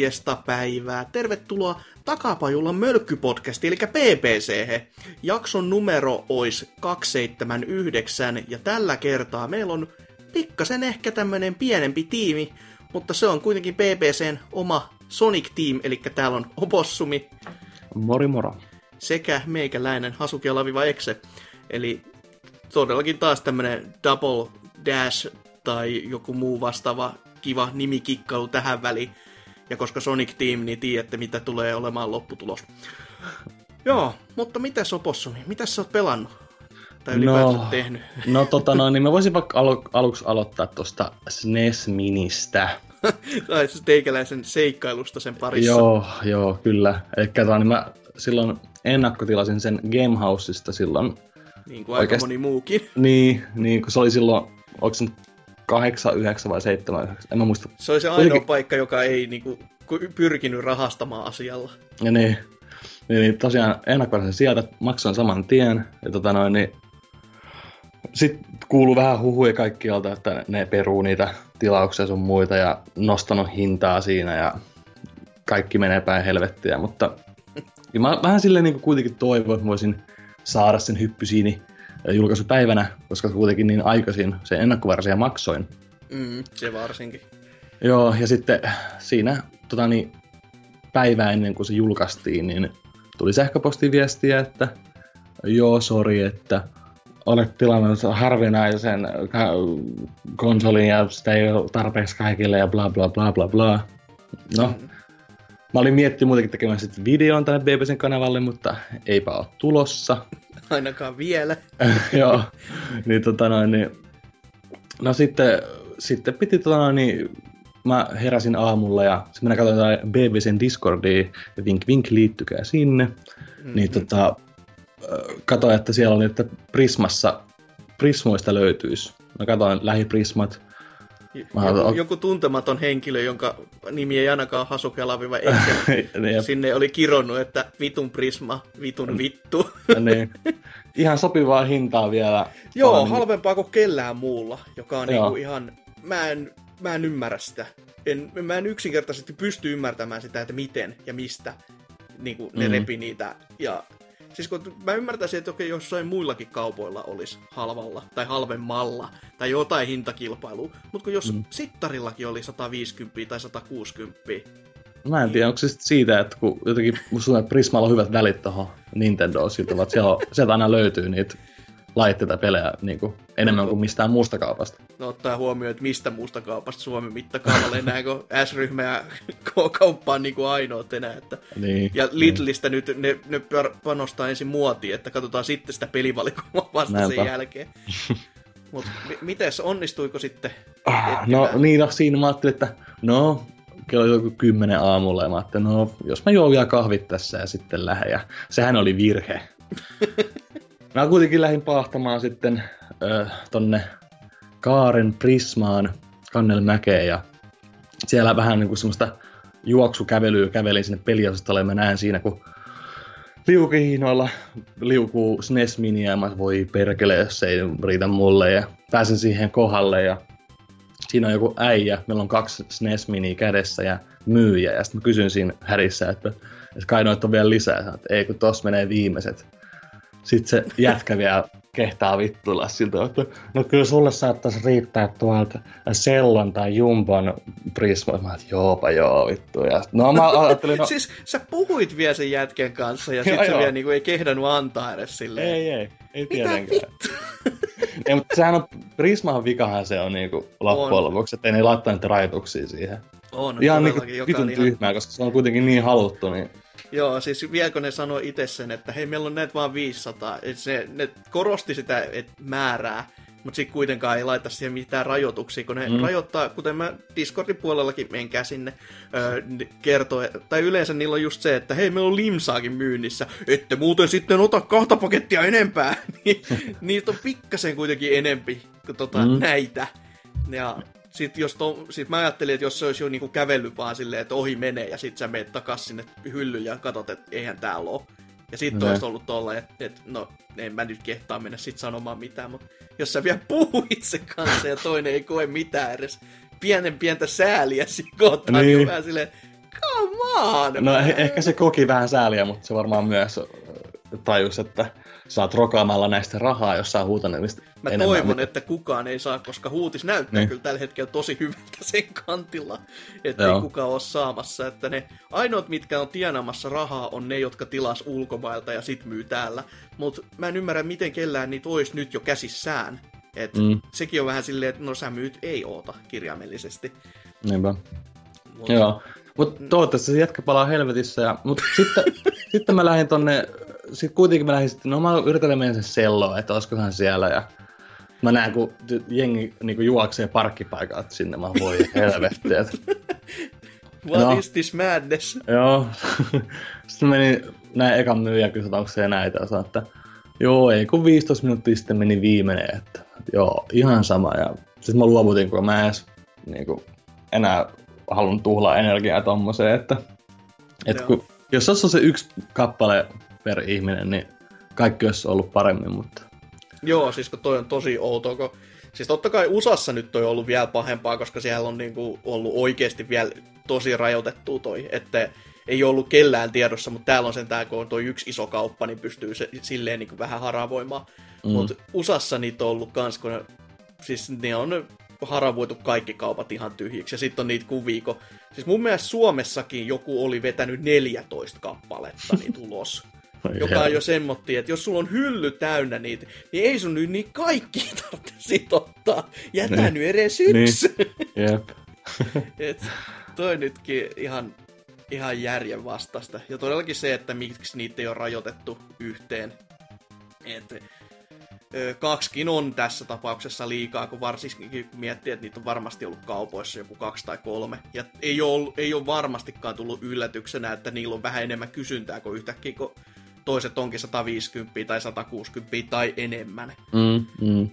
Morjesta päivää. Tervetuloa Takapajulla Mölkkypodcasti, eli PPC. Jakson numero olisi 279, ja tällä kertaa meillä on pikkasen ehkä tämmönen pienempi tiimi, mutta se on kuitenkin PPCn oma Sonic Team, eli täällä on Opossumi Mori moro. sekä meikäläinen Hasuki Laviva Exe. Eli todellakin taas tämmönen Double Dash tai joku muu vastaava kiva nimikikkailu tähän väliin. Ja koska Sonic Team, niin tiedätte, mitä tulee olemaan lopputulos. Joo, mutta mitä Opossumi? Mitä sä oot pelannut? Tai ylipäätään No. tehnyt? No tota noin, niin mä voisin vaikka alu- aluksi aloittaa tuosta SNES Ministä. Tai teikäläisen seikkailusta sen parissa. Joo, joo, kyllä. Eli tota, niin mä silloin ennakkotilasin sen Gamehouseista silloin. Niin kuin aika Oikeasti- moni muukin. Niin, niin kun se oli silloin, onko se nyt 8, 9 vai 7, 9, en mä muista. Se oli se ainoa Kuitenkin- paikka, joka ei niinku, ku- pyrkinyt rahastamaan asialla. Ja niin, niin, niin tosiaan ennakkotilasin sieltä, maksoin saman tien. Ja tota noin, niin sitten kuuluu vähän huhuja kaikkialta, että ne peruu niitä tilauksia sun muita ja nostanut hintaa siinä ja kaikki menee päin helvettiä, mutta ja mä vähän silleen niin kuitenkin toivon, että voisin saada sen hyppysiini julkaisupäivänä, koska kuitenkin niin aikaisin se ennakkovarsia maksoin. Mm, se varsinkin. Joo, ja sitten siinä tota niin, päivää ennen kuin se julkaistiin, niin tuli sähköpostiviestiä, että joo, sori, että olet tilannut harvinaisen konsolin ja sitä ei ole tarpeeksi kaikille ja bla bla bla bla bla. No, Mm. mä olin miettinyt muutenkin tekemään sitten videon tänne BBCn kanavalle, mutta eipä ole tulossa. Ainakaan vielä. Joo, niin tota noin, niin, no sitten, sitten piti tota noin, niin, mä heräsin aamulla ja sitten minä katsoin BBCn Discordia ja vink vink liittykää sinne, Mm. niin tota, katsoin, että siellä oli, että Prismassa, Prismoista löytyisi. Mä katsoin lähiprismat, joku, joku tuntematon henkilö, jonka nimi ei ainakaan Hasuke Laviva Excel. ja, Sinne oli kironnut, että vitun prisma, vitun vittu. niin, ihan sopivaa hintaa vielä. Joo, Vaan- halvempaa kuin kellään muulla, joka on Joo. niinku ihan... Mä en, mä en ymmärrä sitä. En, mä en yksinkertaisesti pysty ymmärtämään sitä, että miten ja mistä niinku ne Mm. repi niitä. Ja siis kun mä ymmärtäisin, että okei, jossain muillakin kaupoilla olisi halvalla tai halvemmalla tai jotain hintakilpailua, mutta kun jos mm. Sittarillakin oli 150 tai 160, Mä en tiedä, onko se siitä, että kun jotenkin että Prismalla on hyvät välit tuohon Nintendoon siltä, että siellä, on- sieltä aina löytyy niitä laitteita pelejä niin kuin, enemmän kuin mistään muusta kaupasta. no ottaa huomioon, että mistä muusta kaupasta Suomen mittakaavalla enää, kun S-ryhmä ja K-kauppa on niinku ainoat enää, että Niin, Ja Lidlistä nyt ne, ne panostaa ensin muotiin, että katsotaan sitten sitä pelivalikoimaa vasta sen Näinpä. jälkeen. Mutta mites, onnistuiko sitten? Ah, no niin, no siinä mä ajattelin, että no, kello oli joku kymmenen aamulla ja mä ajattelin, no jos mä juon vielä kahvit tässä ja sitten lähden. Ja sehän oli virhe. mä kuitenkin lähdin pahtamaan sitten ö, tonne Kaaren Prismaan Kannelmäkeen ja siellä vähän niin kuin semmoista juoksukävelyä kävelin sinne peliosastolle ja mä näen siinä, kun liukihiinoilla liukuu SNES ja mä, voi perkele, jos ei riitä mulle. Ja pääsen siihen kohdalle ja siinä on joku äijä, meillä on kaksi SNES kädessä ja myyjä. Ja sitten mä kysyn siinä härissä, että, että kai noita on vielä lisää, että ei kun tossa menee viimeiset. Sitten se jätkä vielä kehtaa vittuilla siltä, että no kyllä sulle saattaisi riittää tuolta Sellon tai Jumbon Prisma. Mä että joopa joo vittu. Ja no mä ajattelin, no Siis sä puhuit vielä sen jätken kanssa ja sitten se vielä niinku ei kehdannut antaa edes silleen. ei ei, ei Mitä tietenkään. Ei, mutta sehän on, Prismahan vikahan se on niinku loppujen On. lopuksi, että ei ne laittaa niitä rajoituksia siihen. On Ihan niinku vitun on ihan... tyhmää, koska se on kuitenkin niin haluttu, niin Joo, siis vielä kun ne sanoi itse sen, että hei, meillä on näitä vaan 500, että se, ne korosti sitä et määrää, mutta sitten kuitenkaan ei laita siihen mitään rajoituksia, kun ne mm. rajoittaa, kuten mä Discordin puolellakin menkää sinne, öö, kertoo, tai yleensä niillä on just se, että hei, meillä on limsaakin myynnissä, ette muuten sitten ota kahta pakettia enempää, niin niitä on pikkasen kuitenkin enempi kuin tota, mm. näitä. Ja sitten jos to, sit mä ajattelin, että jos se olisi jo niinku kävellyt vaan silleen, että ohi menee ja sitten sä menet takas sinne hyllyyn ja katsot, että eihän täällä ole. Ja sitten olisi ollut tolla, että et, no, en mä nyt kehtaa mennä sit sanomaan mitään, mutta jos sä vielä puhuu itse kanssa ja toinen ei koe mitään edes pienen pientä sääliä siinä kohtaa, niin, niin vähän silleen, come on! No man. ehkä se koki vähän sääliä, mutta se varmaan myös tajus, että saat rokaamalla näistä rahaa, jos saa huutanemista Mä enemmän. toivon, mitä... että kukaan ei saa, koska huutis näyttää niin. kyllä tällä hetkellä tosi hyvältä sen kantilla, että ei kukaan ole saamassa. Että ne ainoat, mitkä on tienaamassa rahaa, on ne, jotka tilas ulkomailta ja sit myy täällä. Mutta mä en ymmärrä, miten kellään niitä olisi nyt jo käsissään. Et mm. Sekin on vähän silleen, että no sä myyt ei oota kirjaimellisesti. Niinpä. Mut... Joo. Mutta toivottavasti se jätkä palaa helvetissä. Ja, mutta sitten, sitten mä lähdin tonne sitten kuitenkin mä lähdin sitten, no mä yritän mennä sen selloon, että olisikohan siellä ja mä näen, kun jengi niin juoksee parkkipaikalta sinne, mä voi helvetti. Että... What no, is this madness? Joo. sitten menin näin ekan myyjän kysyä, onko se näitä, ja sanoin, että joo, ei kun 15 minuuttia sitten meni viimeinen, että joo, ihan sama. Ja sitten mä luovutin, kun mä edes niin kuin, enää halunnut tuhlaa energiaa tommoseen, että, että kun, jos olisi se yksi kappale per ihminen, niin kaikki olisi ollut paremmin, mutta... Joo, siis kun toi on tosi outoa, kun... Siis totta kai USAssa nyt toi on ollut vielä pahempaa, koska siellä on niinku ollut oikeasti vielä tosi rajoitettu toi, että ei ollut kellään tiedossa, mutta täällä on sen tää, kun on toi yksi iso kauppa, niin pystyy se, silleen niin vähän haravoimaan. Mm. Mutta USAssa niitä on ollut kans, kun ne, siis ne on haravoitu kaikki kaupat ihan tyhjiksi. Ja sitten on niitä kuvia, kun, siis mun mielestä Suomessakin joku oli vetänyt 14 kappaletta niitä ulos. joka on jo semmotti, että jos sulla on hylly täynnä niitä, niin ei sun nyt niin kaikki tarvitse ottaa. Jätä niin. nyt edes yksi. Niin. Jep. Et toi nytkin ihan, ihan järjen vastasta. Ja todellakin se, että miksi niitä ei ole rajoitettu yhteen. Et, ö, kaksikin on tässä tapauksessa liikaa, kun varsinkin miettii, että niitä on varmasti ollut kaupoissa joku kaksi tai kolme. Ja ei ole, ei ole varmastikaan tullut yllätyksenä, että niillä on vähän enemmän kysyntää kuin yhtäkkiä, kun toiset onkin 150 tai 160 tai enemmän. Mm, mm.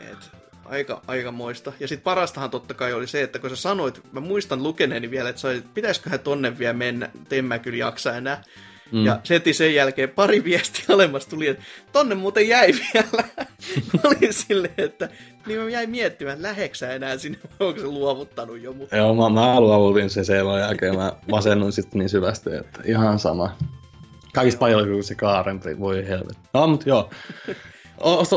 Et, aika, aika moista. Ja sitten parastahan totta kai oli se, että kun sä sanoit, mä muistan lukeneeni vielä, että sä pitäisiköhän tonne vielä mennä, en mä kyllä jaksa enää. Mm. Ja heti sen jälkeen pari viestiä alemmas tuli, että tonne muuten jäi vielä. oli silleen, että niin mä jäin miettimään, että läheksä enää sinne, onko se luovuttanut jo. Mutta... Joo, mä, mä luovutin se sen jälkeen, mä masennun sitten niin syvästi, että ihan sama. Kaikista paljon kuin se kaarempi, voi helvetti. No, mutta joo.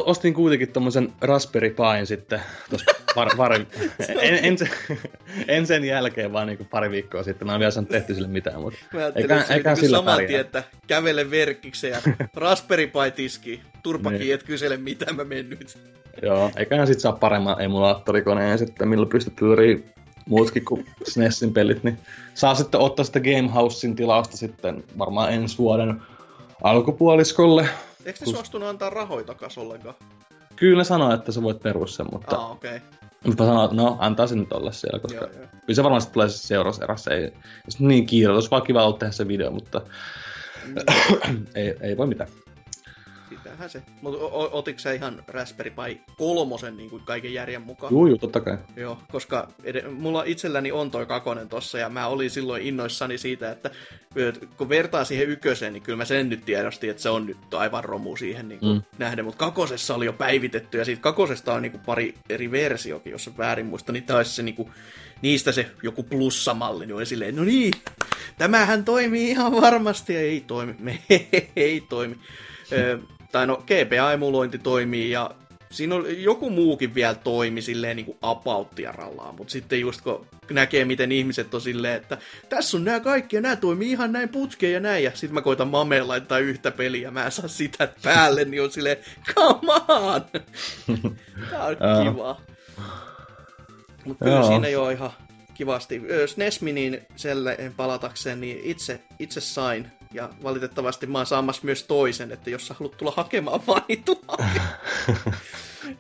Ostin kuitenkin tommosen Raspberry Pien sitten tuossa par, pari, en, en, sen, en, sen jälkeen, vaan niinku pari viikkoa sitten. Mä en vielä saanut tehty sille mitään, mutta eikä, eikä niinku sillä saman tien, että kävele verkkikseen ja Raspberry Pi tiski. Turpakin niin. et kysele mitä mä mennyt. Joo, eiköhän sit saa paremman emulaattorikoneen sitten, millä pystyt pyörii muutkin kuin SNESin pelit, niin saa sitten ottaa sitä Gamehousein tilausta sitten varmaan ensi vuoden alkupuoliskolle. Eikö ne kun... suostunut antaa rahoja takas ollenkaan? Kyllä sanoo, että sä voit perua sen, mutta... Ah, okei. Okay. Mutta mä sanoin, että no, antaa se nyt olla siellä, koska joo, joo. kyllä se varmasti tulee siis seuraavassa erässä. Ei, niin kiire, olisi vaan kiva ollut tehdä se video, mutta mm. ei, ei voi mitään sitähän se. Mutta otitko sä ihan Raspberry Pi kolmosen niin kuin kaiken järjen mukaan? Joo, joo, totta kai. Joo, koska ed- mulla itselläni on toi kakonen tossa, ja mä olin silloin innoissani siitä, että kun vertaa siihen ykköseen, niin kyllä mä sen nyt tiedostin, että se on nyt aivan romu siihen niin kuin mm. nähden, mutta kakosessa oli jo päivitetty, ja siitä kakosesta on niin kuin pari eri versiokin, jos väärin muista, niin taisi se niin kuin, niistä se joku plussamalli, niin oli silleen, no niin, tämähän toimii ihan varmasti, ja ei toimi, me ei toimi tai no GPA-emulointi toimii ja siinä on joku muukin vielä toimi silleen niin kuin mutta sitten just kun näkee, miten ihmiset on silleen, että tässä on nämä kaikki ja nämä toimii ihan näin putkeen ja näin, ja sitten mä koitan mameen laittaa yhtä peliä ja mä en saa sitä päälle, niin on silleen, come on! Tää on kiva. Mutta kyllä siinä jo ihan kivasti. SNES Miniin selle palatakseen, niin itse, itse sain Ja valitettavasti mä oon saamassa myös toisen, että jos sä haluat tulla hakemaan vaan, niin tulla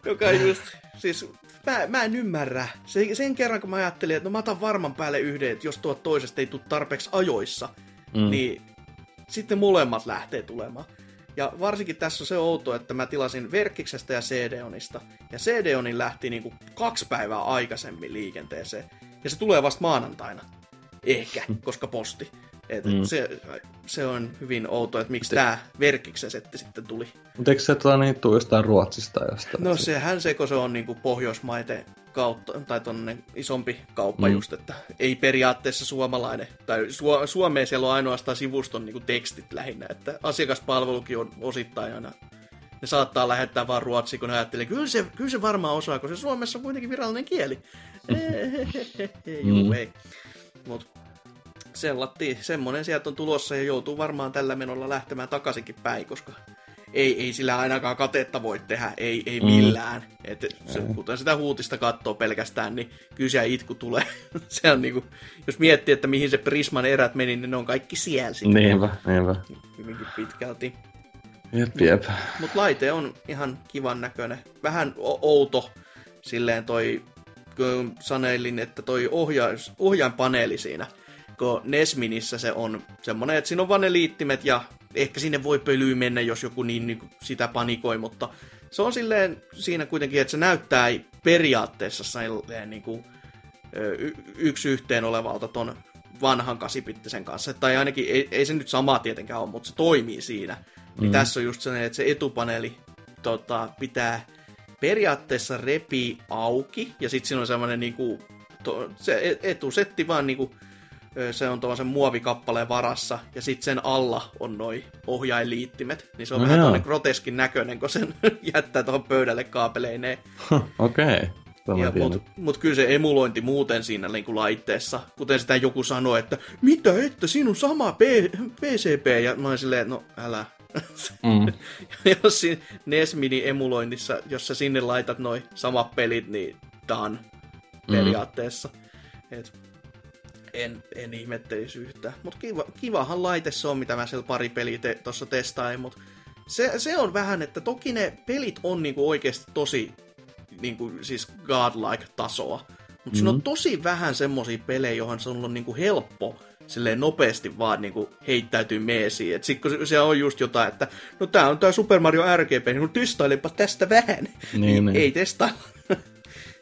Joka just, siis mä, mä en ymmärrä. Se, sen kerran kun mä ajattelin, että no mä otan varman päälle yhden, että jos tuot toisesta ei tule tarpeeksi ajoissa, mm. niin sitten molemmat lähtee tulemaan. Ja varsinkin tässä on se outo, että mä tilasin Verkkiksestä ja CD-onista. Ja CD-onin lähti niinku kaksi päivää aikaisemmin liikenteeseen. Ja se tulee vasta maanantaina. Ehkä, koska posti. Et mm. se, se on hyvin outo, että miksi tämä Verkkiksen setti sitten tuli. Mutta eikö se tuota, niin, tuu jostain Ruotsista? Jostain? No sehän se, kun se on niinku Pohjoismaiden kautta, tai tonne isompi kauppa mm. just, että ei periaatteessa suomalainen, tai Su- Suomeen siellä on ainoastaan sivuston niinku tekstit lähinnä, että asiakaspalvelukin on osittain aina ne saattaa lähettää vaan ruotsiin, kun ne ajattelee, kyllä se, kyllä se varmaan osaa, kun se Suomessa on kuitenkin virallinen kieli. Juu, mm. ei. Mut sellattiin, semmonen sieltä on tulossa ja joutuu varmaan tällä menolla lähtemään takaisinkin päin, koska ei, ei sillä ainakaan katetta voi tehdä, ei, ei mm. millään. Mm. Et se, kuten sitä huutista katsoo pelkästään, niin kyllä siellä itku tulee. se on niinku, jos miettii, että mihin se Prisman erät meni, niin ne on kaikki siellä sitten. Niinpä, niinpä. Hyvinkin pitkälti. Jep, jep. Mutta mut laite on ihan kivan näköinen. Vähän outo silleen toi, kun saneilin, että toi ohjaus, ohjainpaneeli siinä, kun Nesminissä se on semmonen, että siinä on vaan ne liittimet ja ehkä sinne voi pölyy mennä, jos joku niin, niin sitä panikoi, mutta se on silleen siinä kuitenkin, että se näyttää periaatteessa silleen niin kuin, y- yksi yhteen olevalta ton vanhan kasipittisen kanssa. Tai ainakin, ei, ei se nyt sama tietenkään ole, mutta se toimii siinä. Niin mm. tässä on just sellainen, että se etupaneeli tota, pitää periaatteessa repi auki, ja sitten siinä on semmoinen niinku, to, se e, etusetti vaan niinku, se on tuollaisen muovikappaleen varassa, ja sitten sen alla on noi ohjailiittimet. Niin se on no vähän tuonne groteskin näköinen, kun sen jättää tuohon pöydälle kaapeleineen. Okei. Okay. Mutta mut kyllä se emulointi muuten siinä niin kuin laitteessa, kuten sitä joku sanoi, että mitä että, siinä on sama P- PCP, ja mä olin silleen, no älä. Mm. jos siinä NES Mini emuloinnissa, jos sä sinne laitat noin samat pelit, niin done mm. periaatteessa. Mm. Et en, en ihmettelisi yhtään. Mutta kiva, kivahan laite se on, mitä mä siellä pari peliä te, tuossa testain, mutta se, se on vähän, että toki ne pelit on niinku oikeasti tosi niinku, siis godlike tasoa, mutta mm-hmm. siinä on tosi vähän semmosia pelejä, johon se on niinku helppo silleen nopeasti vaan niinku heittäytyy meesiin. Et sit kun se on just jotain, että no tää on tää Super Mario RGP, niin no testailepa tästä vähän. Niin, niin, niin. Ei testailla.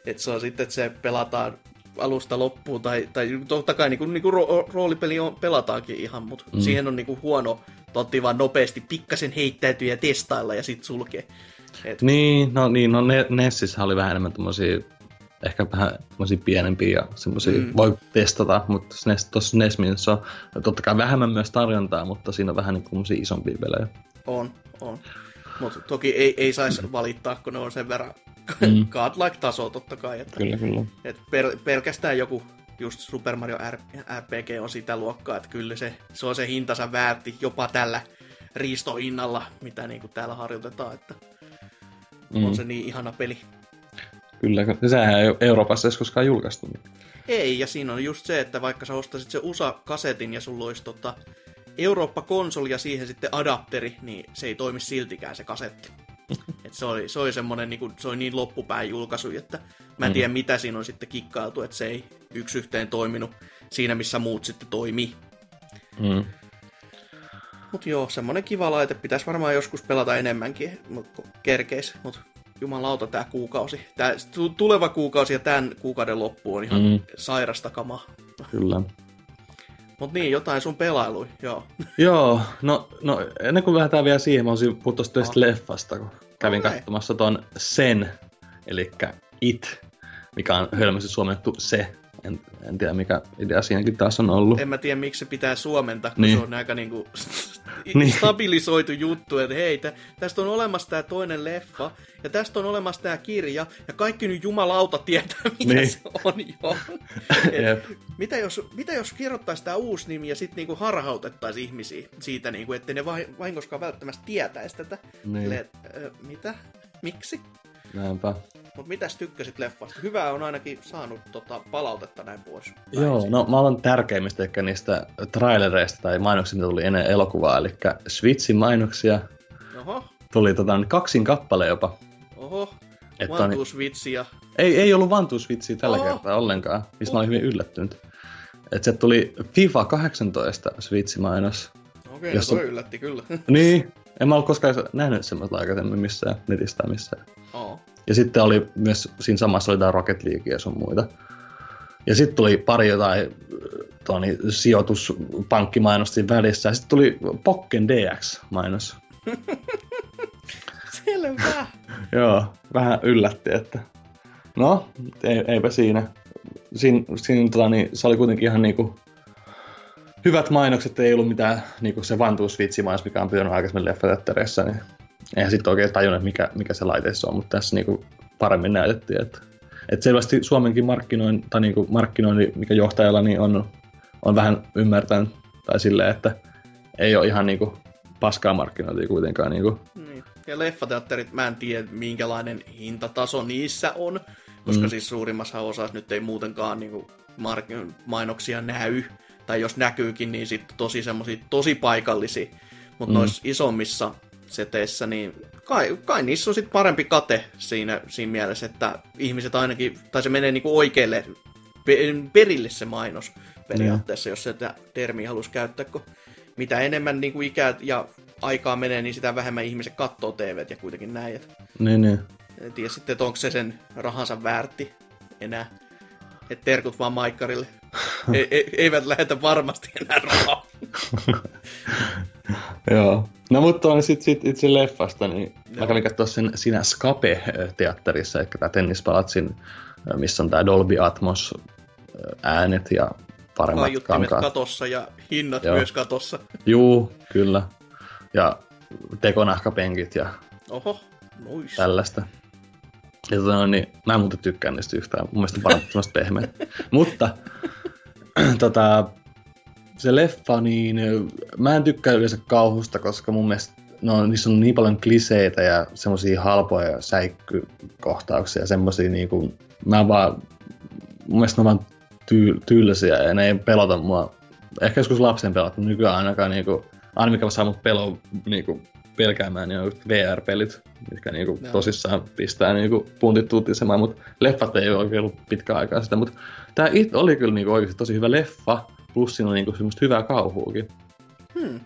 Et se on sitten, että se pelataan alusta loppuun, tai, tai totta kai niin kuin, niin kuin ro- roolipeli on, pelataankin ihan, mutta mm. siihen on niin kuin huono totti vaan nopeasti pikkasen heittäytyä ja testailla ja sitten sulkee. Et... Niin, no, niin, no Nessissä oli vähän enemmän tommosia, ehkä vähän tommosia pienempiä ja semmosia mm. voi testata, mutta tuossa Nesminissä on totta kai vähemmän myös tarjontaa, mutta siinä on vähän niin kuin isompia pelejä. On, on. Mutta toki ei, ei saisi valittaa, kun ne on sen verran mm. godlike-taso totta kai. Että, kyllä, kyllä. Että per, pelkästään joku just Super Mario RPG on sitä luokkaa, että kyllä se, se on se hintansa väärti jopa tällä riistohinnalla, mitä niin kuin täällä harjoitetaan, että mm. on se niin ihana peli. Kyllä, sehän ei Euroopassa edes koskaan julkaistu. Niin. Ei, ja siinä on just se, että vaikka sä ostasit se USA-kasetin ja sulla olisi tota Eurooppa-konsoli ja siihen sitten adapteri, niin se ei toimi siltikään se kasetti. Et se oli, se oli semmoinen, niin kuin, se oli niin loppupään julkaisu, että mä en tiedä mm. mitä siinä on sitten kikkailtu, että se ei yksi yhteen toiminut siinä, missä muut sitten toimii. Mm. Mut joo, semmonen kiva laite. Pitäisi varmaan joskus pelata enemmänkin, mutta kerkeis. Mut jumalauta tää kuukausi. Tää tuleva kuukausi ja tämän kuukauden loppu on ihan mm. sairasta kamaa. Kyllä. Mut niin, jotain sun pelailuja, joo. joo, no, no ennen kuin lähdetään vielä siihen, mä olisin puhuttu tästä leffasta, kun kävin okay. katsomassa ton Sen, eli It, mikä on hölmästi suomennettu se. En, en tiedä, mikä idea siinäkin taas on ollut. En mä tiedä, miksi se pitää suomentaa, kun niin. se on aika niinku niin. stabilisoitu juttu, että hei, tä, tästä on olemassa tämä toinen leffa, ja tästä on olemassa tämä kirja, ja kaikki nyt jumalauta tietää, mikä niin. se on jo. Et, mitä, jos, mitä jos kirjoittaisi tämä uusi nimi, ja sitten niinku harhautettaisiin ihmisiä siitä, niinku, että ne vahingoskaan välttämättä tietäisi tätä. Niin. Sille, äh, mitä? Miksi? Näinpä. Mutta mitäs tykkäsit leffasta? Hyvää on ainakin saanut tota, palautetta näin pois. Joo, no mä olen tärkeimmistä ehkä niistä trailereista tai mainoksista, mitä tuli ennen elokuvaa, eli Switchin mainoksia. Oho, Tuli tota, kaksin kappale jopa. oho. Että on-. Ei, ei ollut Vantuusvitsiä tällä Oh. kertaa ollenkaan, mistä mä olin hyvin yllättynyt. Et se tuli FIFA 18 Switch-mainos. Okei, Jos no on- toi yllätti kyllä. Niin, en mä ole koskaan nähnyt semmoista aikaisemmin missään netistä missään. Oo. Ja sitten oli myös, siinä samassa oli tää Rocket League ja sun muita. Ja sitten tuli pari jotain toni, sijoituspankkimainosta siinä välissä. Ja sitten tuli Pokken DX-mainos. Selvä. Joo, vähän yllätti, että no, ei, eipä siinä. Siin, siinä tota, niin, se oli kuitenkin ihan niinku hyvät mainokset, ei ollut mitään niinku se vantuusvitsi mainos, mikä on pyörinyt aikaisemmin leffateattereissa, niin eihän sitten oikein tajunnut, mikä, mikä se laiteissa on, mutta tässä niinku paremmin näytettiin, että et selvästi Suomenkin markkinoin, tai niinku markkinointi, mikä johtajalla niin on, on vähän ymmärtänyt, tai silleen, että ei ole ihan niinku paskaa markkinointia kuitenkaan niinku Niin. Ja leffateatterit, mä en tiedä minkälainen hintataso niissä on, koska Mm. siis suurimmassa osassa nyt ei muutenkaan niin mark- mainoksia näy, tai jos näkyykin, niin sitten tosi semmosia tosi paikallisia, mutta mm. noissa isommissa seteissä, niin kai, kai niissä on sitten parempi kate siinä, siinä mielessä, että ihmiset ainakin, tai se menee niinku oikealle pe- perille se mainos periaatteessa, jos sitä termiä halusi käyttää, kun mitä enemmän niin kuin ikää ja aikaa menee, niin sitä vähemmän ihmiset katsoo TVt ja kuitenkin näin. Et Niin, niin. en tiedä sitten, että onko se sen rahansa väärti enää. Et terkut vaan maikkarille. e- e- eivät lähetä varmasti enää rahaa. Joo. No mutta on sit, sit itse leffasta, niin mä Joo. kävin katsoa sen siinä Scape-teatterissa, eli tämä tennispalatsin, missä on tämä Dolby Atmos äänet ja paremmat Kaiuttimet kankaat. katossa ja hinnat Joo. myös katossa. Juu, kyllä. Ja tekonahkapenkit ja Oho, nois. tällaista. Ja tota, niin, mä en muuten tykkään niistä yhtään. Mun mielestä on parempi semmoista pehmeät. Mutta tota, se leffa, niin mä en tykkää yleensä kauhusta, koska mun mielestä no, niissä on niin paljon kliseitä ja semmoisia halpoja säikkykohtauksia ja semmoisia niinku, mä vaan, mun mielestä ne on vaan tyy- tylsiä ja ne ei pelota mua. Ehkä joskus lapsen pelata, mutta nykyään ainakaan niinku, aina mikä saa mut pelo, niinku, pelkäämään, niin on VR-pelit, mitkä niinku Joo. tosissaan pistää niinku puntit tuttisemaan, mutta leffat ei ole oikein ollut pitkään aikaa sitä, mutta tää It oli kyllä niinku oikeasti tosi hyvä leffa, plus siinä on niinku semmoista hyvää kauhuukin. Hmm.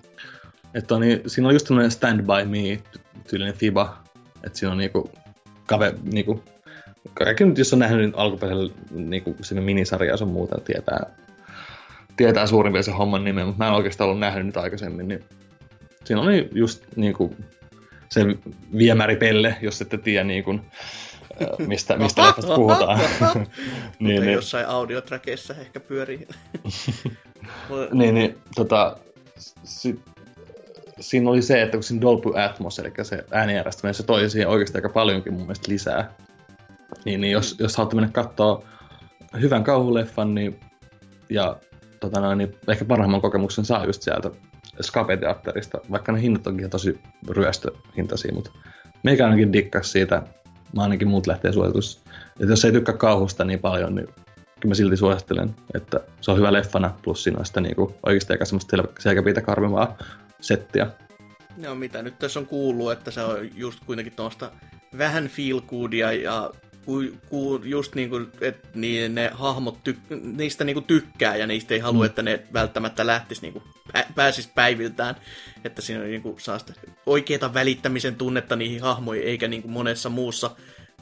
Että on, niin, siinä on just tämmöinen Stand By Me tyylinen fiba, että siinä on niinku, kave, niinku, kaikki nyt jos on nähnyt niin alkuperäisen niinku, sinne minisarjaa sun muuta, tietää, tietää suurin piirtein se homman nimen, mutta mä en oikeastaan ollut nähnyt nyt aikaisemmin, niin siinä oli just niinku, se viemäripelle, jos ette tiedä niinku, mistä, mistä leffasta puhutaan. niin, niin, niin, jossain audiotrakeissa ehkä pyörii. Niin, niin tota, si, siinä oli se, että kun siinä Dolby Atmos, eli se äänijärjestelmä, se toi siihen oikeasti aika paljonkin mun mielestä lisää. Niin, niin jos, jos haluatte mennä katsoa hyvän kauhuleffan, niin, ja tota noin, niin ehkä parhaimman kokemuksen saa just sieltä Scape-teatterista, vaikka ne hinnat onkin tosi ryöstöhintaisia, mutta meikä ainakin dikkas siitä, mä ainakin muut lähtee suositus. Että jos ei tykkää kauhusta niin paljon, niin kyllä mä silti suosittelen, että se on hyvä leffana, plus siinä on sitä niinku oikeasti aika semmoista sel- selkäpiitä karmivaa settiä. Joo, mitä nyt tässä on kuullut, että se on just kuitenkin tuosta vähän feel goodia ja ku, ku, just niin kuin, että niin ne hahmot tyk- niistä niin kuin tykkää ja niistä ei halua, Mm. että ne välttämättä lähtisi niin kuin, pä- pääsis päiviltään. Että siinä niin kuin, saa sitä oikeata välittämisen tunnetta niihin hahmoihin, eikä niin kuin monessa muussa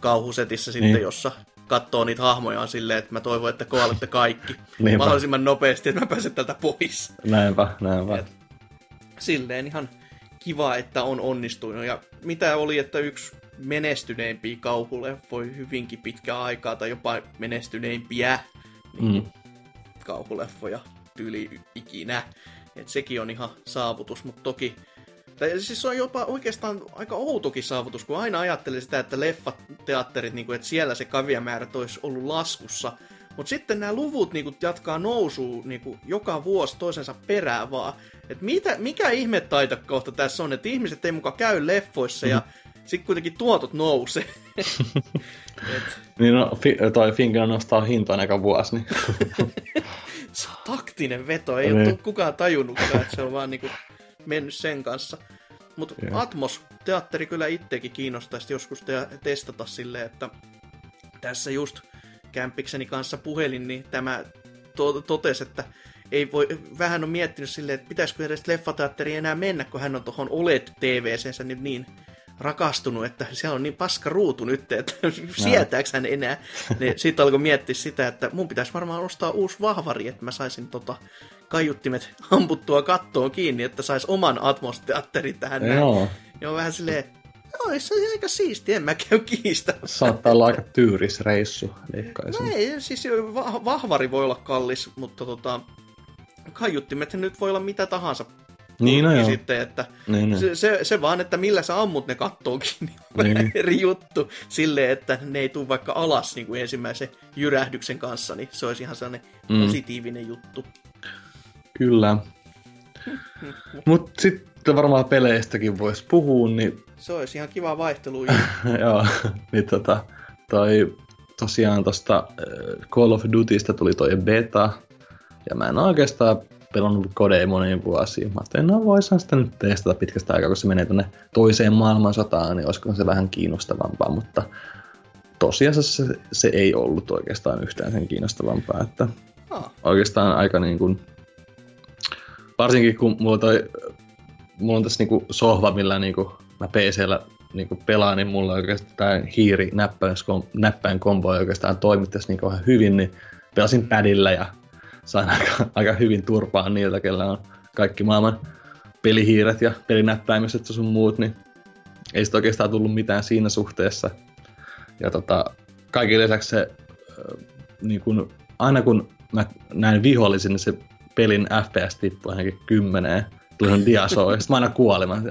kauhusetissä sitten, Niin. jossa katsoo niitä hahmoja on silleen, että mä toivon, että koalatte kaikki Niinpä. mahdollisimman nopeasti, että mä pääsen tältä pois Näinpä, näinpä. Et- silleen ihan kiva, että on onnistunut. Ja mitä oli, että yksi menestyneimpiä kauhuleffoja hyvinkin pitkä aikaa, tai jopa menestyneimpiä niin Mm. kauhuleffoja tyyli ikinä. Et sekin on ihan saavutus, mutta toki tai siis se on jopa oikeastaan aika outokin saavutus, kun aina ajattelin sitä, että leffateatterit, niin kuin, että siellä se kaviamäärät olisi ollut laskussa. Mutta sitten nämä luvut niin kuin, jatkaa nousua niin kuin, joka vuosi toisensa perään vaan. Et mitä, mikä ihme kohta tässä on, että ihmiset ei muka käy leffoissa ja sitten kuitenkin tuotot nousee. Et... Niin no, fi, toi Finger nostaa hintoa aika vuosi, niin... se on taktinen veto, ei niin. ole kukaan tajunnut, että se on vaan niinku mennyt sen kanssa. Mutta Atmos-teatteri kyllä itsekin kiinnostaisi joskus te- testata silleen, että tässä just kämpikseni kanssa puhelin, niin tämä to- totesi, että ei voi, vähän on miettinyt silleen, että pitäisikö edes leffateatteriin enää mennä, kun hän on tuohon OLED TVCensä nyt niin rakastunut, että siellä on niin paska ruutu nyt, että sietääkö hän enää. Niin sitten alkoi miettiä sitä, että mun pitäisi varmaan ostaa uusi vahvari, että mä saisin tota kaiuttimet amputtua kattoon kiinni, että sais oman atmosteatterin tähän Joo. näin. On vähän silleen, Oi, se on aika siisti, en mä käy kiistä. Saattaa olla aika tyyris reissu, No ei, siis vahvari voi olla kallis, mutta tota, kaiuttimet nyt voi olla mitä tahansa. Niin, no joo. Sitten, että niin, niin. Se, se, se, vaan, että millä sä ammut ne kattookin, niin, niin. eri juttu. Silleen, että ne ei tule vaikka alas niin kuin ensimmäisen jyrähdyksen kanssa, niin se olisi ihan sellainen mm. positiivinen juttu. Kyllä. Mutta sitten varmaan peleistäkin voisi puhua, niin... Se olisi ihan kiva vaihtelu. Joo, niin tota, toi, tosiaan tuosta äh, Call of Dutystä tuli toi beta, ja mä en oikeastaan pelannut kodei moniin vuosiin. Mä ajattelin, no voisin sitä nyt testata pitkästä aikaa, kun se menee tuonne toiseen maailmansotaan, niin olisiko se vähän kiinnostavampaa, mutta tosiasiassa se, se ei ollut oikeastaan yhtään sen kiinnostavampaa, että oh. oikeastaan aika niin kuin, varsinkin kun mulla, toi, mulla on tässä niin kuin sohva, millä niin kuin mä PCllä niin kuin pelaan, niin mulla oikeastaan hiiri näppäin kombo oikeastaan toimittaisi niin kuin hyvin, niin pelasin padilla ja sain aika, aika hyvin turpaan niiltä, kellä on kaikki maailman pelihiiret ja pelinäppäimiset ja sun muut, niin ei sitä oikeastaan tullut mitään siinä suhteessa. Ja tota, kaiken lisäksi se, niin kun, aina kun mä näin vihollisen, niin se pelin FPS tippui ainakin kymmeneen. Tuli on diaso, ja sitten mä aina kuolin. Mä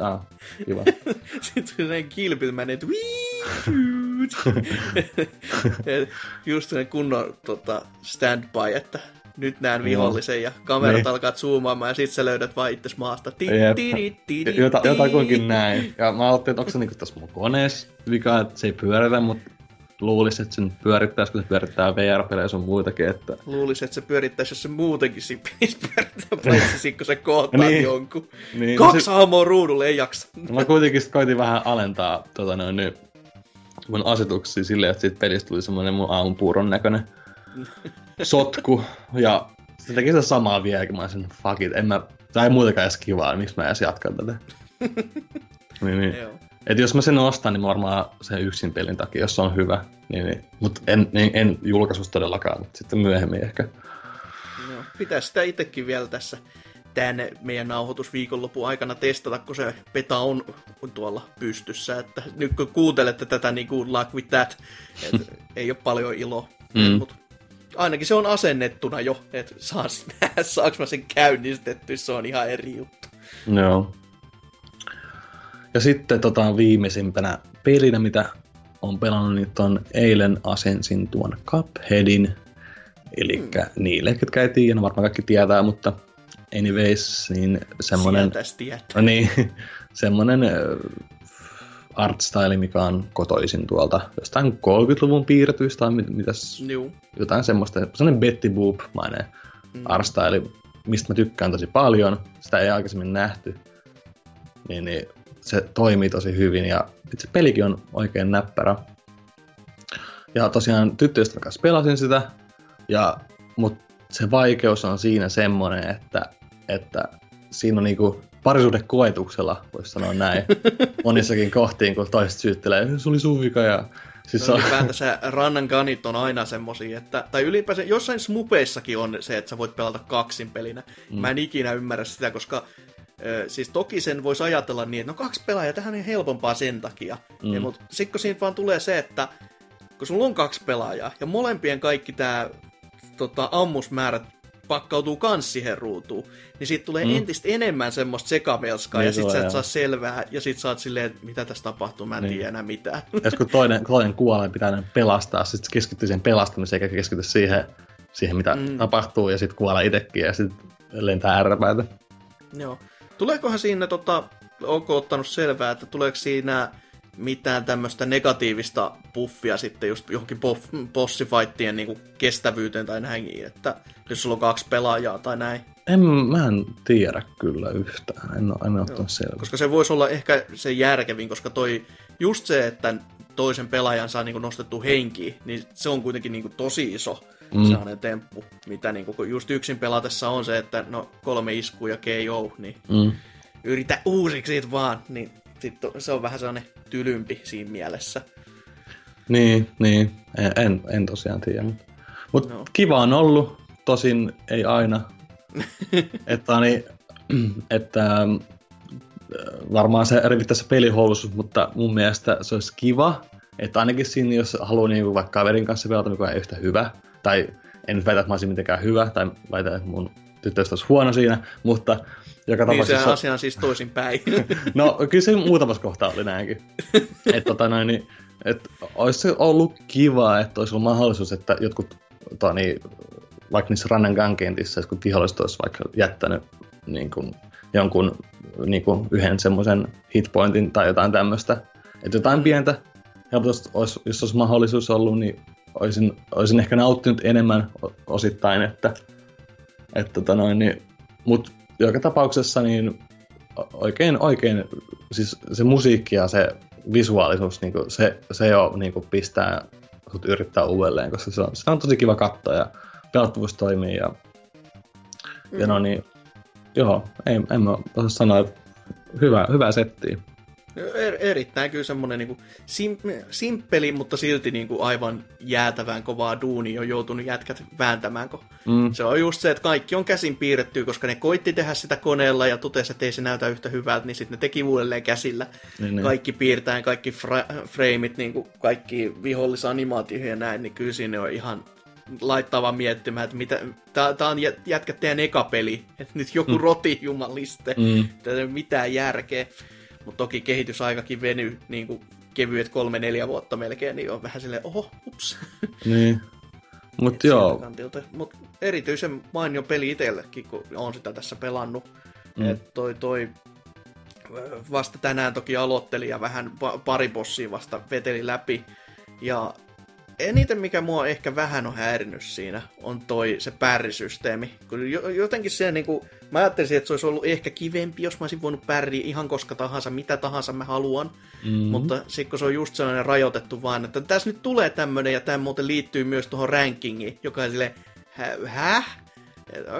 kiva. sitten tuli näin kilpilmäinen, että just sellainen kunnon tota, standby, että nyt näen vihollisen ja kamerat niin. alkaa zoomaamaan ja sit sä löydät vaan itse maasta. Jota, jotakuinkin näin. Ja mä ajattelin, että onko se niinku tässä mun koneessa vika, että se ei pyöritä, mutta luulisi, että sen pyörittäisi, kun se pyörittää VR-pelejä sun muitakin. Että... Luulisi, että se pyörittäisi, jos se muutenkin siinä pyörittää, paitsi kun se kohtaa niin. jonkun. Niin, Kaksi se... hahmoa ruudulle, ei jaksa. Mä kuitenkin koitin vähän alentaa tota, noin, niin, mun asetuksia silleen, että siitä pelistä tuli semmoinen mun aamupuuron näköinen sotku, ja se teki sitä samaa vieläkin, mä olisin, fuck it, en mä, tää ei muutenkaan edes kivaa, niin miksi mä edes jatkan tätä. niin, niin. Et jos mä sen ostan, niin varmaan sen yksin pelin takia, jos se on hyvä. Niin, niin. Mutta en, en, en julkaisusta todellakaan, mutta sitten myöhemmin ehkä. No, pitäisi sitä itsekin vielä tässä tämän meidän nauhoitusviikonlopun aikana testata, kun se peta on, on tuolla pystyssä. Että nyt kun kuuntelette tätä niin kuin luck with that, että ei ole paljon iloa. Mm. Mutta ainakin se on asennettuna jo, että saas nähdä, saanko mä sen käynnistetty, se on ihan eri juttu. Joo. Ja sitten tota, viimeisimpänä pelinä, mitä on pelannut, niin on eilen asensin tuon Cupheadin. Eli hmm. niille, ketkä ei tiedä, no varmaan kaikki tietää, mutta anyways, niin semmonen... No niin, semmonen artstyle, mikä on kotoisin tuolta jostain 30-luvun piirretyistä tai mit, mitäs, Juu. jotain semmoista, semmoinen Betty Boop-mainen mm. artstyle, mistä mä tykkään tosi paljon. Sitä ei aikaisemmin nähty. Niin, niin se toimii tosi hyvin ja itse pelikin on oikein näppärä. Ja tosiaan tyttöystävän kanssa pelasin sitä, ja, mutta se vaikeus on siinä semmoinen, että, että siinä on niinku parisuhdekoetuksella, voisi sanoa näin, monissakin kohtiin, kun toiset syyttelee, se oli sun vika ja Siis no, on... ylipäätänsä rannan ganit on aina semmosia, että, tai ylipäänsä jossain smupeissakin on se, että sä voit pelata kaksin pelinä. Mm. Mä en ikinä ymmärrä sitä, koska siis toki sen voisi ajatella niin, että no kaksi pelaajaa, tähän on helpompaa sen takia. Mm. Ja, mutta sitten kun siinä vaan tulee se, että kun sulla on kaksi pelaajaa ja molempien kaikki tämä tota, ammusmäärät pakkautuu kans siihen ruutuun, niin siitä tulee mm. entistä enemmän semmoista sekavelskaa, niin ja sit sä et saa selvää, ja sit sä oot silleen, mitä tässä tapahtuu, mä en niin. tiedä enää mitään. Ja kun toinen, toinen kuolee, pitää pelastaa, sit keskittyy siihen pelastamiseen, eikä keskity siihen, siihen mitä mm. tapahtuu, ja sit kuolee itsekin, ja sit lentää ärräpäitä. Joo. Tuleekohan siinä, tota, onko ottanut selvää, että tuleeko siinä mitään tämmöistä negatiivista buffia sitten just johonkin bossifightien niin kestävyyteen tai näin, että jos sulla on kaksi pelaajaa tai näin. En, mä en tiedä kyllä yhtään, en, en ottanut selvä. Koska se voisi olla ehkä se järkevin, koska toi just se, että toisen pelaajan saa niin nostettu henki, niin se on kuitenkin niin tosi iso mm. sellainen temppu, mitä niin kuin just yksin pelatessa on se, että no kolme iskua ja KO, niin mm. yritä uusiksi siitä vaan, niin sit se on vähän sellainen tylympi siinä mielessä. Niin, niin. En, en tosiaan tiedä. Mutta no. kiva on ollut, tosin ei aina. että, niin, että ähm, varmaan se rivittäisi pelihousu, mutta mun mielestä se olisi kiva, että ainakin siinä, jos haluaa niin vaikka kaverin kanssa pelata, mikä ei yhtä hyvä, tai en nyt väitä, että mä olisin mitenkään hyvä, tai väitä, että mun tyttöystä olisi huono siinä, mutta joka niin tapauksessa... se asia on siis toisin päin. no, kyllä se muutamassa kohtaa oli näinkin. että tota noin, niin, et olisi se ollut kiva, että olisi ollut mahdollisuus, että jotkut tota, niin, vaikka niissä rannan gankentissä, kun viholliset olisi vaikka jättänyt niin kuin, jonkun niin kuin, yhden semmoisen hitpointin tai jotain tämmöistä. Että jotain pientä helpotusta, olisi, jos olisi mahdollisuus ollut, niin olisin, olisin ehkä nauttinut enemmän osittain, että, että tota noin, niin, mutta joka tapauksessa niin oikein, oikein, siis se musiikki ja se visuaalisuus, niin kuin, se, se jo niin kuin pistää sut yrittää uudelleen, koska se on, se on tosi kiva katsoa ja pelattavuus toimii ja, mm. ja no niin, joo, ei, en mä osaa sanoa, että hyvä, hyvä setti. Er, erittäin kyllä semmoinen niin sim, simppeli, mutta silti niin kuin aivan jäätävään kovaa duuni on joutunut jätkät vääntämään. Kun mm. Se on just se, että kaikki on käsin piirretty, koska ne koitti tehdä sitä koneella ja totesi, että ei se näytä yhtä hyvältä, niin sitten ne teki uudelleen käsillä. Niin, niin. Kaikki piirtäen, kaikki fra- frameit, niin kuin kaikki vihollisanimaatioihin ja näin, niin kyllä siinä on ihan laittava miettimään, että mitä, tää, tää on jätkät teidän eka peli, että nyt joku mm. roti jumaliste, mm. mitään järkeä. Mutta toki kehitysaikakin veny niin kuin kevyet kolme-neljä vuotta melkein, niin on vähän silleen, oho, ups. Niin. Mutta joo. Mut erityisen mainio peli itsellekin, kun on sitä tässä pelannut. Mm. Et toi, toi vasta tänään toki aloittelin ja vähän pari bossia vasta veteli läpi. Ja eniten mikä mua ehkä vähän on häirinyt siinä, on toi se pärrisysteemi. Kun jotenkin se niinku, mä ajattelisin, että se olisi ollut ehkä kivempi, jos mä olisin voinut pärriä ihan koska tahansa, mitä tahansa mä haluan. Mm-hmm. Mutta sitten kun se on just sellainen rajoitettu vaan, että tässä nyt tulee tämmönen ja tämä muuten liittyy myös tuohon rankingiin, joka on silleen, häh?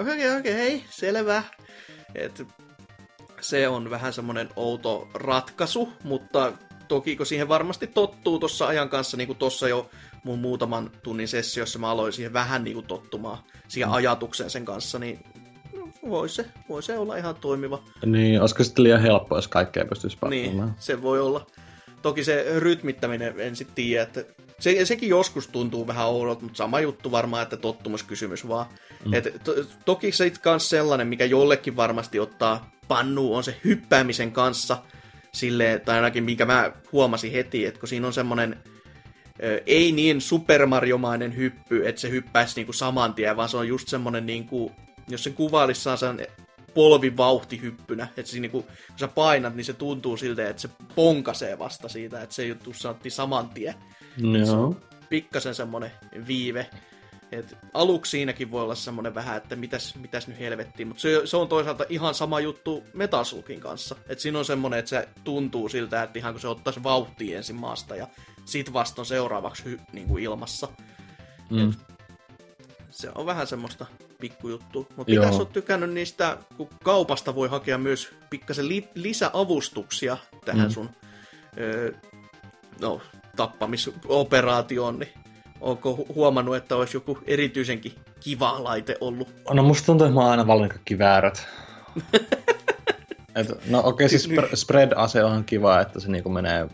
Okei, okay, okei, okay, selvä. Et se on vähän semmoinen outo ratkaisu, mutta toki kun siihen varmasti tottuu tuossa ajan kanssa, niin kuin tuossa jo mun muutaman tunnin sessiossa mä aloin siihen vähän niin kuin tottumaan siihen mm. ajatukseen sen kanssa, niin voi se, voi se olla ihan toimiva. Niin, olisiko sitten liian helppo, jos kaikkea pystyisi Niin, se voi olla. Toki se rytmittäminen, en sitten tiedä, että se, sekin joskus tuntuu vähän oudolta, mutta sama juttu varmaan, että tottumuskysymys vaan. Mm. Et, to, toki se kans sellainen, mikä jollekin varmasti ottaa pannu, on se hyppäämisen kanssa, silleen, tai ainakin mikä mä huomasin heti, että kun siinä on semmoinen ei niin Super Mario-mainen hyppy, että se hyppäisi niinku saman tien, vaan se on just semmonen niinku, jos sen kuvailisi saa sen polvivauhtihyppynä, että siinä niinku, kun sä painat, niin se tuntuu siltä, että se ponkasee vasta siitä, että se ei juttu sanottiin saman tien. No. pikkasen semmonen viive. Et aluksi siinäkin voi olla semmoinen vähän, että mitäs, mitäs nyt helvettiin, mutta se, se, on toisaalta ihan sama juttu Metasulkin kanssa. Et siinä on semmoinen, että se tuntuu siltä, että ihan kun se ottaisi vauhtia ensin maasta ja sit vasta seuraavaksi hy, niin kuin ilmassa. Mm. se on vähän semmoista pikkujuttu. Mutta mitä sä oot tykännyt niistä, kun kaupasta voi hakea myös pikkasen li- lisäavustuksia tähän mm. sun öö, no, tappamisoperaatioon, niin onko huomannut, että olisi joku erityisenkin kiva laite ollut? No musta tuntuu, että mä oon aina valinnut kaikki väärät. Et, no okei, okay, siis spread-ase on kiva, että se niinku menee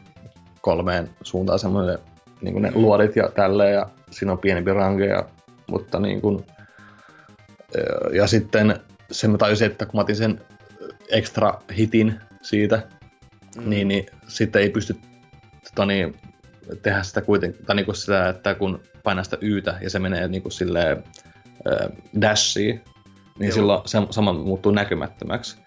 kolmeen suuntaan semmoinen niin ne luodit ja tälleen, ja siinä on pienempi range, ja, mutta niin kuin, ja sitten sen mä tajusin, että kun mä otin sen extra hitin siitä, mm. niin, niin sitten ei pysty tota niin, tehdä sitä kuitenkin, tai niin kuin sitä, että kun painaa sitä yytä ja se menee niin kuin silleen äh, dashiin, niin Joo. silloin se sama muuttuu näkymättömäksi.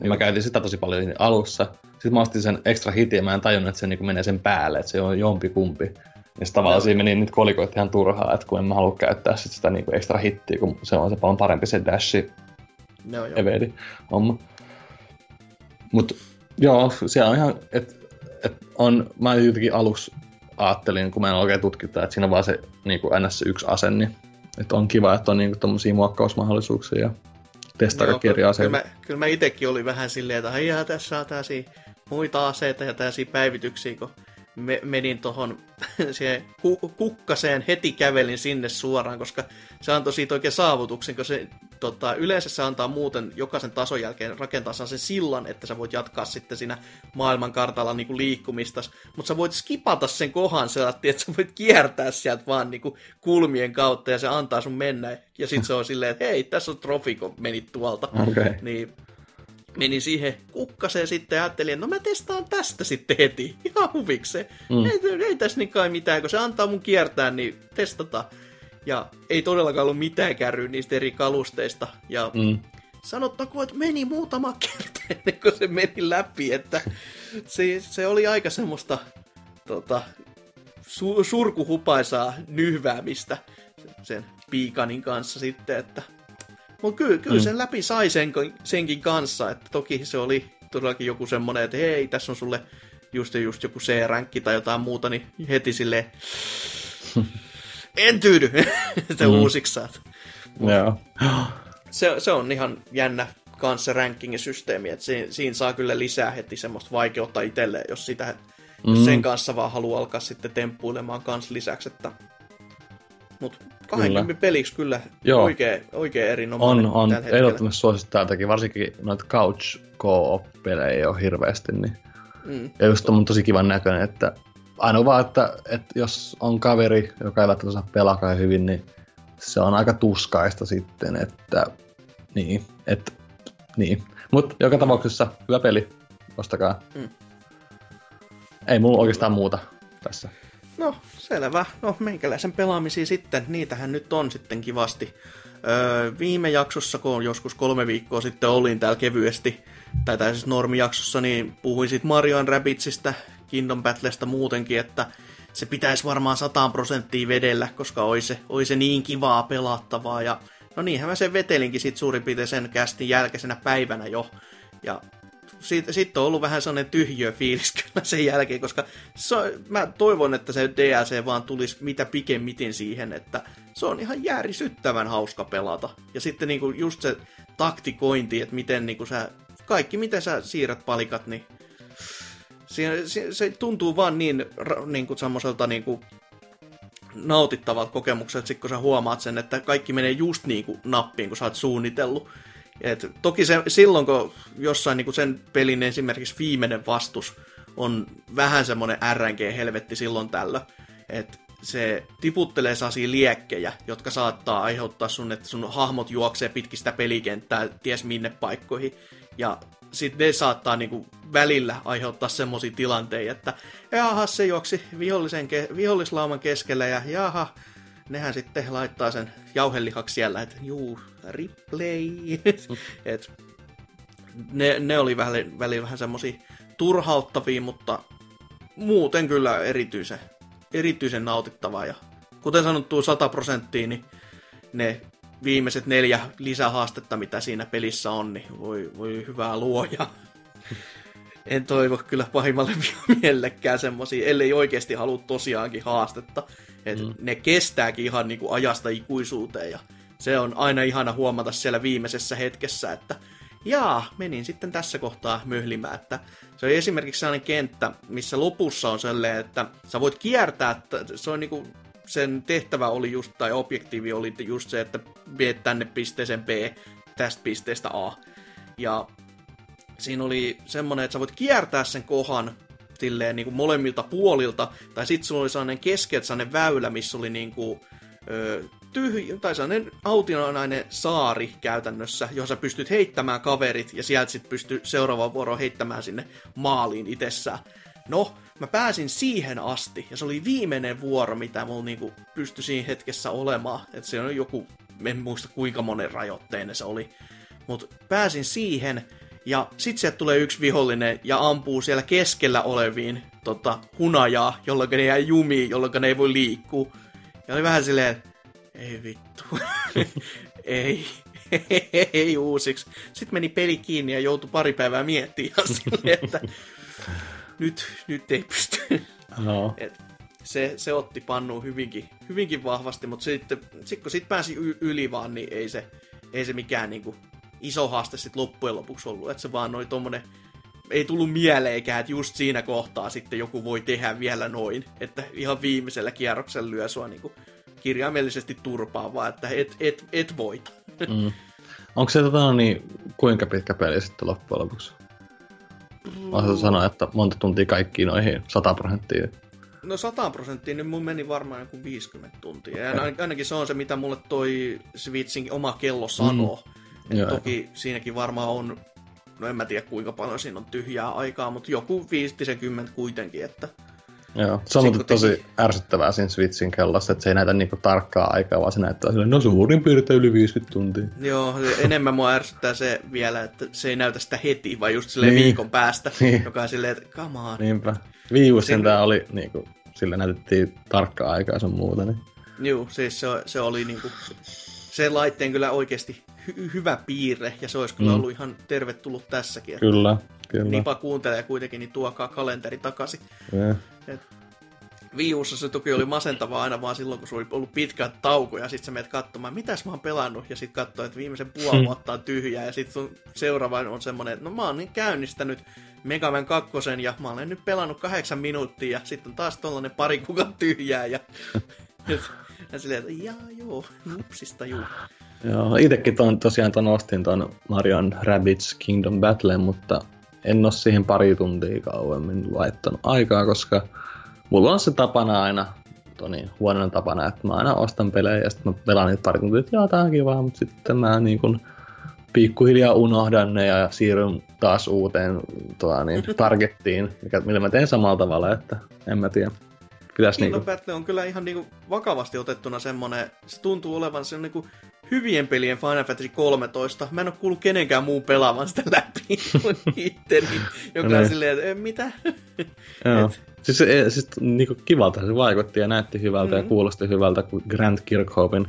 Niin mä käytin sitä tosi paljon alussa, Sitten mä ostin sen extra hitin ja mä en tajunnut, että se niin menee sen päälle, että se on jompi kumpi. Ja sitten tavallaan siinä meni nyt kolikoit ihan turhaa, että kun en mä halua käyttää sit sitä niin extra hittiä, kun se on se paljon parempi se dashi no, evedi homma. Mut joo, se on ihan, että et on, mä jotenkin aluksi ajattelin, kun mä en oikein tutkita, että siinä on vaan se niin kuin NS yksi ase, niin että on kiva, että on niin kuin tommosia muokkausmahdollisuuksia ja testaa kaikki eri aseita. Kyllä mä, kyllä mä itekin oli vähän silleen, että hei, tässä on tällaisia muita aseita ja tällaisia päivityksiä, kun me, menin tuohon kukkaseen, heti kävelin sinne suoraan, koska se antoi siitä oikein saavutuksen, kun se tota, yleensä se antaa muuten jokaisen tason jälkeen rakentaa sen sillan, että sä voit jatkaa sitten siinä maailmankartalla niin liikkumista, mutta sä voit skipata sen kohan sellaisesti, että sä voit kiertää sieltä vaan niin kuin kulmien kautta ja se antaa sun mennä. Ja sitten se on silleen, että hei, tässä on trofi, kun menit tuolta. Okay. Niin menin siihen kukkaseen sitten ja ajattelin, että no mä testaan tästä sitten heti. Ihan huvikseen. Mm. Ei, ei tässä niin kai mitään, kun se antaa mun kiertää, niin testata. Ja ei todellakaan ollut mitään kärryä niistä eri kalusteista. Ja mm. sanottakoon, että meni muutama kerta ennen kuin se meni läpi, että se, se oli aika semmoista tota, su, surkuhupaisaa nyhväämistä sen piikanin kanssa sitten, että mutta kyllä, kyllä mm. sen läpi sai sen, senkin kanssa, että toki se oli todellakin joku semmoinen, että hei, tässä on sulle just, just joku C-ränkki tai jotain muuta, niin heti silleen, en tyydy, että mm. uusiksi saat. Joo. Se, se on ihan jännä kanssa se ranking-systeemi, että siinä, siinä saa kyllä lisää heti semmoista vaikeutta itselleen, jos sitä mm. jos sen kanssa vaan haluaa alkaa sitten temppuilemaan kans lisäksi, että mutta 20 kyllä. peliksi kyllä Joo. Oikein, oikein erinomainen On, on. Ehdottomasti suosittaa tätäkin, varsinkin noita couch co-op-pelejä ei ole hirveästi. Niin. Mm. Ja just on tosi kivan näköinen, että ainoa vaan, että, että jos on kaveri, joka ei välttämättä osaa pelaa hyvin, niin se on aika tuskaista sitten, että niin, että niin. Mutta joka tapauksessa hyvä peli, ostakaa. Mm. Ei mulla oikeastaan muuta tässä. No, selvä. No, meikäläisen pelaamisia sitten, niitähän nyt on sitten kivasti. Öö, viime jaksossa, kun joskus kolme viikkoa sitten olin täällä kevyesti, tai siis normijaksossa, niin puhuin sitten Mario Rabbidsista, Kingdom Battlesta muutenkin, että se pitäisi varmaan 100 prosenttia vedellä, koska oi se, oi se niin kivaa pelattavaa. Ja no niinhän mä sen vetelinkin sitten suurin piirtein sen kästin jälkeisenä päivänä jo. Ja siitä, siitä on ollut vähän sellainen tyhjö fiilis kyllä sen jälkeen, koska se, mä toivon, että se DLC vaan tulisi mitä pikemmin siihen, että se on ihan jäärisyttävän hauska pelata. Ja sitten niinku just se taktikointi, että miten niinku sä, kaikki miten sä siirrät palikat, niin se, se, se tuntuu vaan niin, niin kuin semmoiselta niin kuin nautittavalta kokemukselta, kun sä huomaat sen, että kaikki menee just niin kuin nappiin, kun sä oot suunnitellut. Et toki se, silloin, kun jossain niin kuin sen pelin esimerkiksi viimeinen vastus on vähän semmoinen RNG-helvetti silloin tällä, että se tiputtelee sellaisia liekkejä, jotka saattaa aiheuttaa sun, että sun hahmot juoksee pitkistä pelikenttää ties minne paikkoihin. Ja sitten ne saattaa niinku välillä aiheuttaa semmoisia tilanteita, että jaha, se juoksi vihollisen ke- vihollislauman keskellä ja jaha, nehän sitten laittaa sen jauhelihaksi siellä, että juu, replay. Et ne, ne oli välillä, välillä vähän semmosia turhauttavia, mutta muuten kyllä erityisen, erityisen nautittavaa. Ja kuten sanottu, 100 prosenttia, niin ne viimeiset neljä lisähaastetta, mitä siinä pelissä on, niin voi, voi hyvää luoja. En toivo kyllä pahimmalle mielellekään semmosia, ellei oikeasti halua tosiaankin haastetta. Et mm. Ne kestääkin ihan niinku ajasta ikuisuuteen ja se on aina ihana huomata siellä viimeisessä hetkessä, että jaa, menin sitten tässä kohtaa möhlimään, että se on esimerkiksi sellainen kenttä, missä lopussa on sellainen, että sä voit kiertää, että se on niinku, sen tehtävä oli just, tai objektiivi oli just se, että viet tänne pisteeseen B, tästä pisteestä A. Ja siinä oli semmoinen, että sä voit kiertää sen kohan silleen niin kuin molemmilta puolilta, tai sitten sulla oli sellainen keskeltä sellainen väylä, missä oli niin kuin, ö, tyhjä, tai sellainen autionainen saari käytännössä, johon sä pystyt heittämään kaverit, ja sieltä sitten pystyy seuraavaan vuoroon heittämään sinne maaliin itsessään. No, mä pääsin siihen asti, ja se oli viimeinen vuoro, mitä mulla niinku pystyi siinä hetkessä olemaan. Että se on joku, en muista kuinka monen rajoitteinen se oli. Mutta pääsin siihen, Ja sit sieltä tulee yksi vihollinen ja ampuu siellä keskellä oleviin tota, hunajaa, jolloin ne jää jumiin, jolloin ne ei voi liikkua. Ja oli vähän silleen, ei vittu, ei, ei uusiksi. Sitten meni peli kiinni ja joutui pari päivää miettimään silleen, että nyt, nyt ei pysty. No. Et se, se otti pannuun hyvinkin, hyvinkin vahvasti, mutta sitten sit kun sit pääsi yli vaan, niin ei se, ei se mikään niinku iso haaste sit loppujen lopuksi ollut. Että se vaan oli tommonen, ei tullut mieleenkään, että just siinä kohtaa sitten joku voi tehdä vielä noin. Että ihan viimeisellä kierroksella lyö sua niinku kirjaimellisesti turpaa, vaan että et, et, et voita. Mm. Onko se tota, niin, kuinka pitkä peli sitten loppujen lopuksi? Mä sanoa, että monta tuntia kaikkiin noihin 100 prosenttia. No 100 prosenttia, niin mun meni varmaan joku 50 tuntia. Ja ainakin se on se, mitä mulle toi Switchin oma kello sanoo. Mm. Joo. toki siinäkin varmaan on, no en mä tiedä kuinka paljon siinä on tyhjää aikaa, mutta joku 50 kuitenkin, että Joo, se on kun tosi teki- ärsyttävää siinä Switchin kellossa, että se ei näytä niinku tarkkaa aikaa, vaan se näyttää silleen, no suurin piirtein yli 50 tuntia. joo, enemmän mua ärsyttää se vielä, että se ei näytä sitä heti, vaan just silleen Niin. viikon päästä, Niin. joka on silleen, että come on. Niinpä. Wii U Sin- sentään oli, niinku, sillä näytettiin tarkkaa aikaa sun muuta, niin Joo, siis se, se oli niinku, se laitteen kyllä oikeasti hy- hyvä piirre, ja se olisi kyllä Mm. ollut ihan tervetullut tässäkin. että kyllä, kyllä. Nipa kuuntelee kuitenkin, niin tuokaa kalenteri takaisin. Yeah. Viussa se toki oli masentavaa aina vaan silloin, kun sulla oli ollut pitkät taukoja, ja sit sä menet katsomaan, mitäs mä oon pelannut, ja sit katsoo, että viimeisen puoli Hmm. vuotta on tyhjää, ja sit sun seuraava on semmonen, että no mä oon niin käynnistänyt Mega Man 2, ja mä olen nyt pelannut kahdeksan minuuttia, ja sitten on taas tollanen pari kuukautta tyhjää, ja, ja silleen, että jaa joo, nupsista juu. Joo, itekin ton, tosiaan ton ostin ton Marion Rabbids Kingdom Battle, mutta en oo siihen pari tuntia kauemmin laittanut aikaa, koska mulla on se tapana aina, toni, huonona tapana, että mä aina ostan pelejä ja sitten mä pelaan niitä pari tuntia, että joo, tää on kiva, mutta sitten mä niin kun pikkuhiljaa unohdan ne ja siirryn taas uuteen tuota, niin, targettiin, mikä, millä mä teen samalla tavalla, että en mä tiedä. Pitäis Kingdom niinku, Battle on kyllä ihan niinku vakavasti otettuna semmonen, se tuntuu olevan se niinku hyvien pelien Final Fantasy 13. Mä en oo kuullut kenenkään muun pelaavan sitä läpi kuin itteni, joka on Niin. silleen, että "Eh, mitä? Joo. Et- Siis, se, siis niinku kivalta se vaikutti ja näytti hyvältä mm. ja Mhm. kuulosti hyvältä, kun Grant Kirkhopen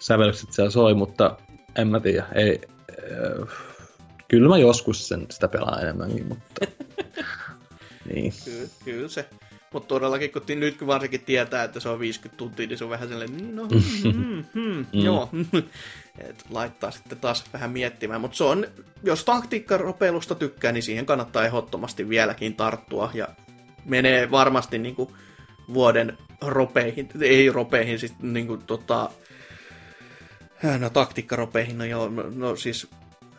sävellykset siellä soi, mutta en mä tiedä, ei, äh, kyllä mä joskus sen, sitä pelaan enemmänkin, mutta niin. Kyllä, kyllä se. Mutta todellakin, kun nyt kun varsinkin tietää, että se on 50 tuntia, niin se on vähän sellainen, no, mm, mm, joo. Et laittaa sitten taas vähän miettimään. Mutta se on, jos taktiikkaropeilusta tykkää, niin siihen kannattaa ehdottomasti vieläkin tarttua. Ja menee varmasti niinku vuoden ropeihin, ei ropeihin, siis niinku tota, no taktiikkaropeihin, no joo, no, no siis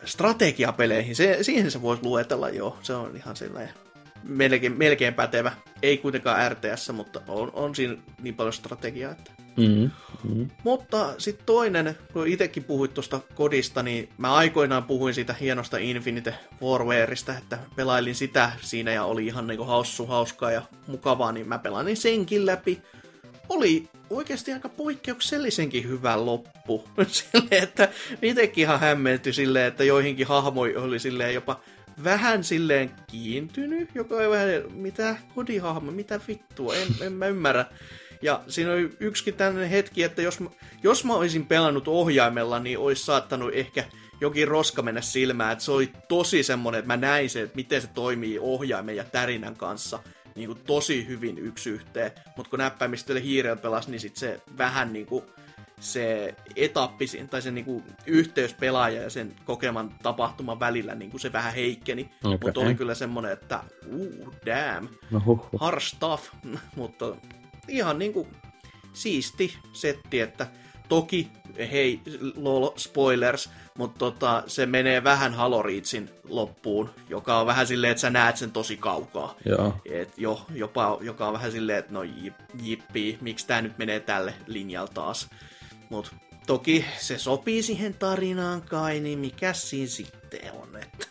strategiapeleihin, se, siihen se voisi luetella joo, se on ihan sellainen melkein, melkein pätevä. Ei kuitenkaan RTS, mutta on, on siinä niin paljon strategiaa, että Mm, mm. mutta sitten toinen, kun itsekin puhuit tuosta kodista, niin mä aikoinaan puhuin siitä hienosta Infinite Warwareista, että pelailin sitä siinä ja oli ihan niinku haussu, hauskaa ja mukavaa, niin mä pelasin senkin läpi. Oli oikeasti aika poikkeuksellisenkin hyvä loppu. Silleen, että itsekin ihan hämmentyi silleen, että joihinkin hahmoihin oli silleen jopa vähän silleen kiintynyt, joka oli vähän, mitä kodihahmo, mitä vittua, en, en mä ymmärrä. Ja siinä oli yksikin tämmöinen hetki, että jos mä, jos mä olisin pelannut ohjaimella, niin olisi saattanut ehkä jokin roska mennä silmään. Että se oli tosi semmonen, että mä näin se, että miten se toimii ohjaimen ja tärinän kanssa niin kuin tosi hyvin yksi yhteen. Mutta kun näppäimistölle hiirellä pelasi, niin sit se vähän niin kuin se etappi tai se niinku yhteys pelaaja ja sen kokeman tapahtuman välillä niinku se vähän heikkeni. Okei. Mutta oli kyllä semmonen, että uh, damn, No huh, huh. hard stuff, mutta ihan niinku siisti setti, että toki, hei, lol, spoilers, mutta tota, se menee vähän Halo Reachin loppuun, joka on vähän silleen, että sä näet sen tosi kaukaa. Joo. Et jo, jopa, joka on vähän silleen, että no jip, jippi, miksi tää nyt menee tälle linjalle taas. Mut toki se sopii siihen tarinaan kai, niin mikä siinä sitten on, että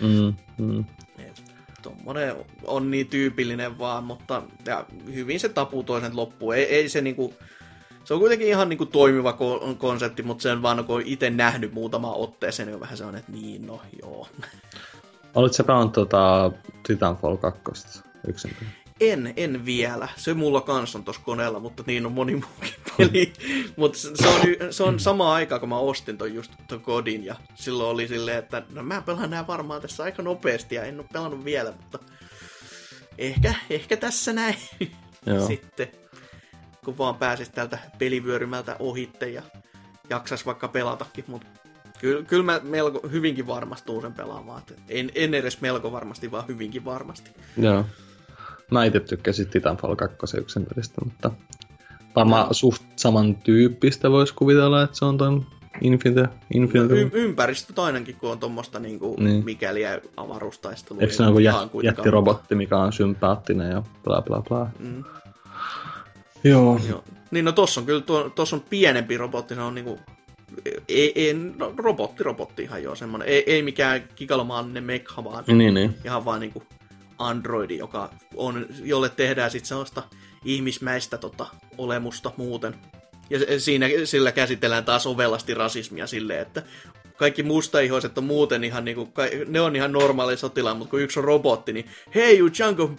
Mm, mm. et, tommonen on niin tyypillinen vaan, mutta ja hyvin se tapuu toisen loppuun. Ei, ei se niinku, se on kuitenkin ihan niinku toimiva ko- konsepti, mutta sen vaan kun itse nähnyt muutama otteeseen, niin on vähän sellainen, että niin, no joo. Olitko sä pelannut tota Titanfall 2 yksin? En, en vielä. Se mulla kans on tossa koneella, mutta niin on moni muukin peli. mutta se on, se on sama aika, kun mä ostin ton just ton kodin, ja silloin oli silleen, että no mä pelaan nää varmaan tässä aika nopeasti, ja en oo pelannut vielä, mutta ehkä, ehkä tässä näin Joo. sitten. Kun vaan pääsis täältä pelivyörymältä ohitte ja jaksas vaikka pelatakin, mutta kyllä, kyllä mä melko hyvinkin varmasti tuun sen pelaamaan. En, en edes melko varmasti, vaan hyvinkin varmasti. Joo. Mä itse tykkäsin Titanfall 2 yksin pelistä, mutta varmaan suht samantyyppistä voisi kuvitella, että se on ton Infinite. No, Infinite. y- ympäristöt ainakin, kun on tuommoista niinku Niin. mikäliä avaruustaistelua. Eikö se ole joku kuitenkaan- jättirobotti, mikä on sympaattinen ja bla bla bla. Mm, Joo. joo. Niin no tossa on kyllä, tuo, tossa on pienempi robotti, se on niinku, ei, ei, no, robotti, robotti ihan joo semmonen, ei, ei mikään kikalomaallinen mekha, vaan Niin, niin. ihan vaan niinku androidi, joka on, jolle tehdään sitten sellaista ihmismäistä tota, olemusta muuten. Ja siinä, sillä käsitellään taas ovelasti rasismia silleen, että kaikki mustaihoiset on muuten ihan niinku, ne on ihan normaali sotilaan, mutta kun yksi on robotti, niin hei you Django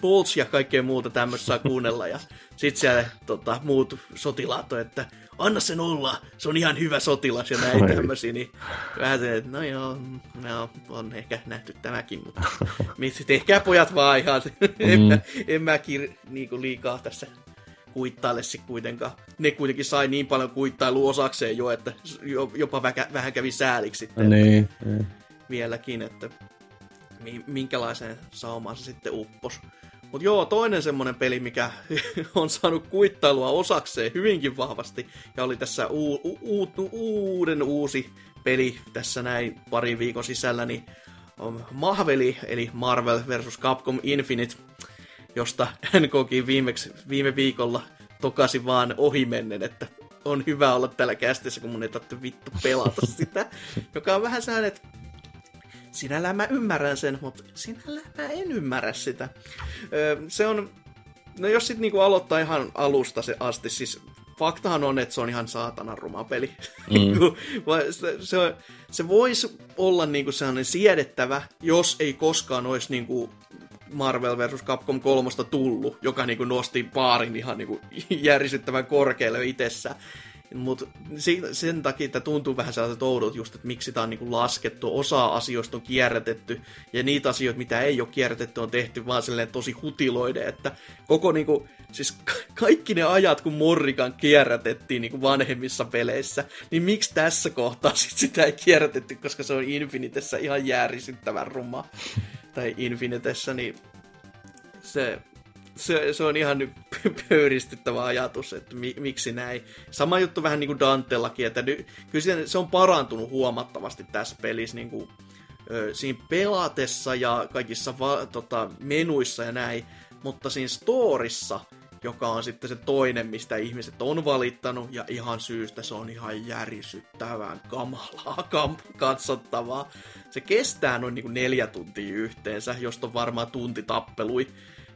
Bolts ja kaikkea muuta tämmöistä saa kuunnella. Ja sit siellä tota, muut sotilaat on, että anna sen olla, se on ihan hyvä sotilas ja näin tämmöisiä. Niin vähän se, että no joo, no, on ehkä nähty tämäkin, mutta tehkää pojat vaan ihan. en, mä, en mä kir, niinku liikaa tässä kuittaile sit kuitenkaan. Ne kuitenkin sai niin paljon kuittailua osakseen jo, että jo- jopa väkä, vähän kävi sääliksi sitten Niin, niin. vieläkin, että mi- minkälaiseen saumaan se sitten uppos. Mutta joo, toinen semmonen peli, mikä on saanut kuittailua osakseen hyvinkin vahvasti, ja oli tässä u- u- u- uuden uusi peli tässä näin parin viikon sisällä, niin on Mahveli, eli Marvel vs. Capcom Infinite, josta NKkin viimeksi, viime viikolla tokasi vaan ohimennen, että on hyvä olla täällä kästissä, kun mun ei tarvitse vittu pelata sitä, joka on vähän sellainen, että sinällään mä ymmärrän sen, mutta sinällään mä en ymmärrä sitä. Öö, se on, no jos sit niinku aloittaa ihan alusta se asti, siis faktahan on, että se on ihan saatanan ruma peli. Niinku, vai se, se, se voisi olla niinku sellainen siedettävä, jos ei koskaan olisi niinku Marvel vs. Capcom 3 tullut, joka niinku nosti paarin ihan niinku järisyttävän korkealle itsessä. Mutta sen takia että tuntuu vähän sellaiset oudot just, että miksi tämä on niinku laskettu. Osa asioista on kierrätetty, ja niitä asioita, mitä ei ole kierrätetty, on tehty vaan silleen tosi hutiloiden, että koko niinku, siis ka- kaikki ne ajat, kun Morrigan kierrätettiin niinku vanhemmissa peleissä, niin miksi tässä kohtaa sit sitä ei kierrätetty, koska se on Infinitessä ihan jäärisyttävän ruma. tai Infinitessä, niin se, se, se on ihan pöyristyttävä ajatus, että mi, miksi näin. Sama juttu vähän niin kuin Dantellakin, että ny, kyllä se on parantunut huomattavasti tässä pelissä niin kuin, ö, siinä pelatessa ja kaikissa va, tota, menuissa ja näin, mutta siinä storissa, joka on sitten se toinen, mistä ihmiset on valittanut, ja ihan syystä se on ihan järisyttävän kamalaa kam- katsottavaa. Se kestää noin niin kuin neljä tuntia yhteensä, josta on varmaan tunti tappelui,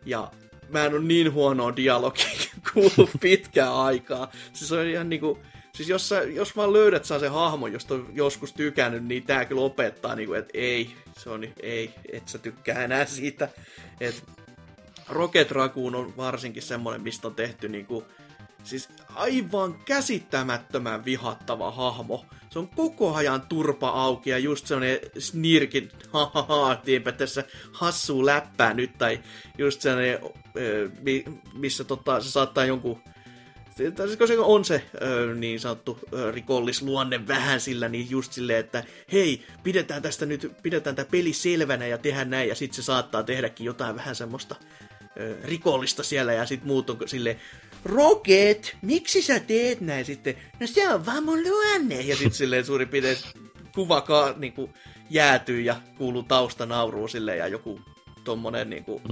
ja mä en ole niin huonoa dialogia kuullut pitkään aikaa. Siis on ihan niinku, siis jos, sä, jos vaan löydät saa se hahmo, josta on joskus tykännyt, niin tää kyllä opettaa niinku, että ei, se on, ei, et sä tykkää enää siitä. Et Rocket Raccoon on varsinkin semmonen, mistä on tehty niinku, siis aivan käsittämättömän vihattava hahmo. Se on koko ajan turpa auki ja just sellainen snirkin, ha ha ha, tiipä tässä hassuu läppää nyt, tai just mi- missä tota, se saattaa jonkun tai koska se on se niin sanottu rikollisluonne vähän sillä, niin just silleen, että hei, pidetään tästä nyt, pidetään tämä peli selvänä ja tehdään näin, ja sitten se saattaa tehdäkin jotain vähän semmoista rikollista siellä, ja sitten muut on silleen, Rocket, miksi sä teet näin sitten? No se on vaan mun luonne. Ja sitten silleen suurin piirtein kuva ka, niinku, jäätyy ja kuuluu taustanauruu silleen ja joku tommonen niinku,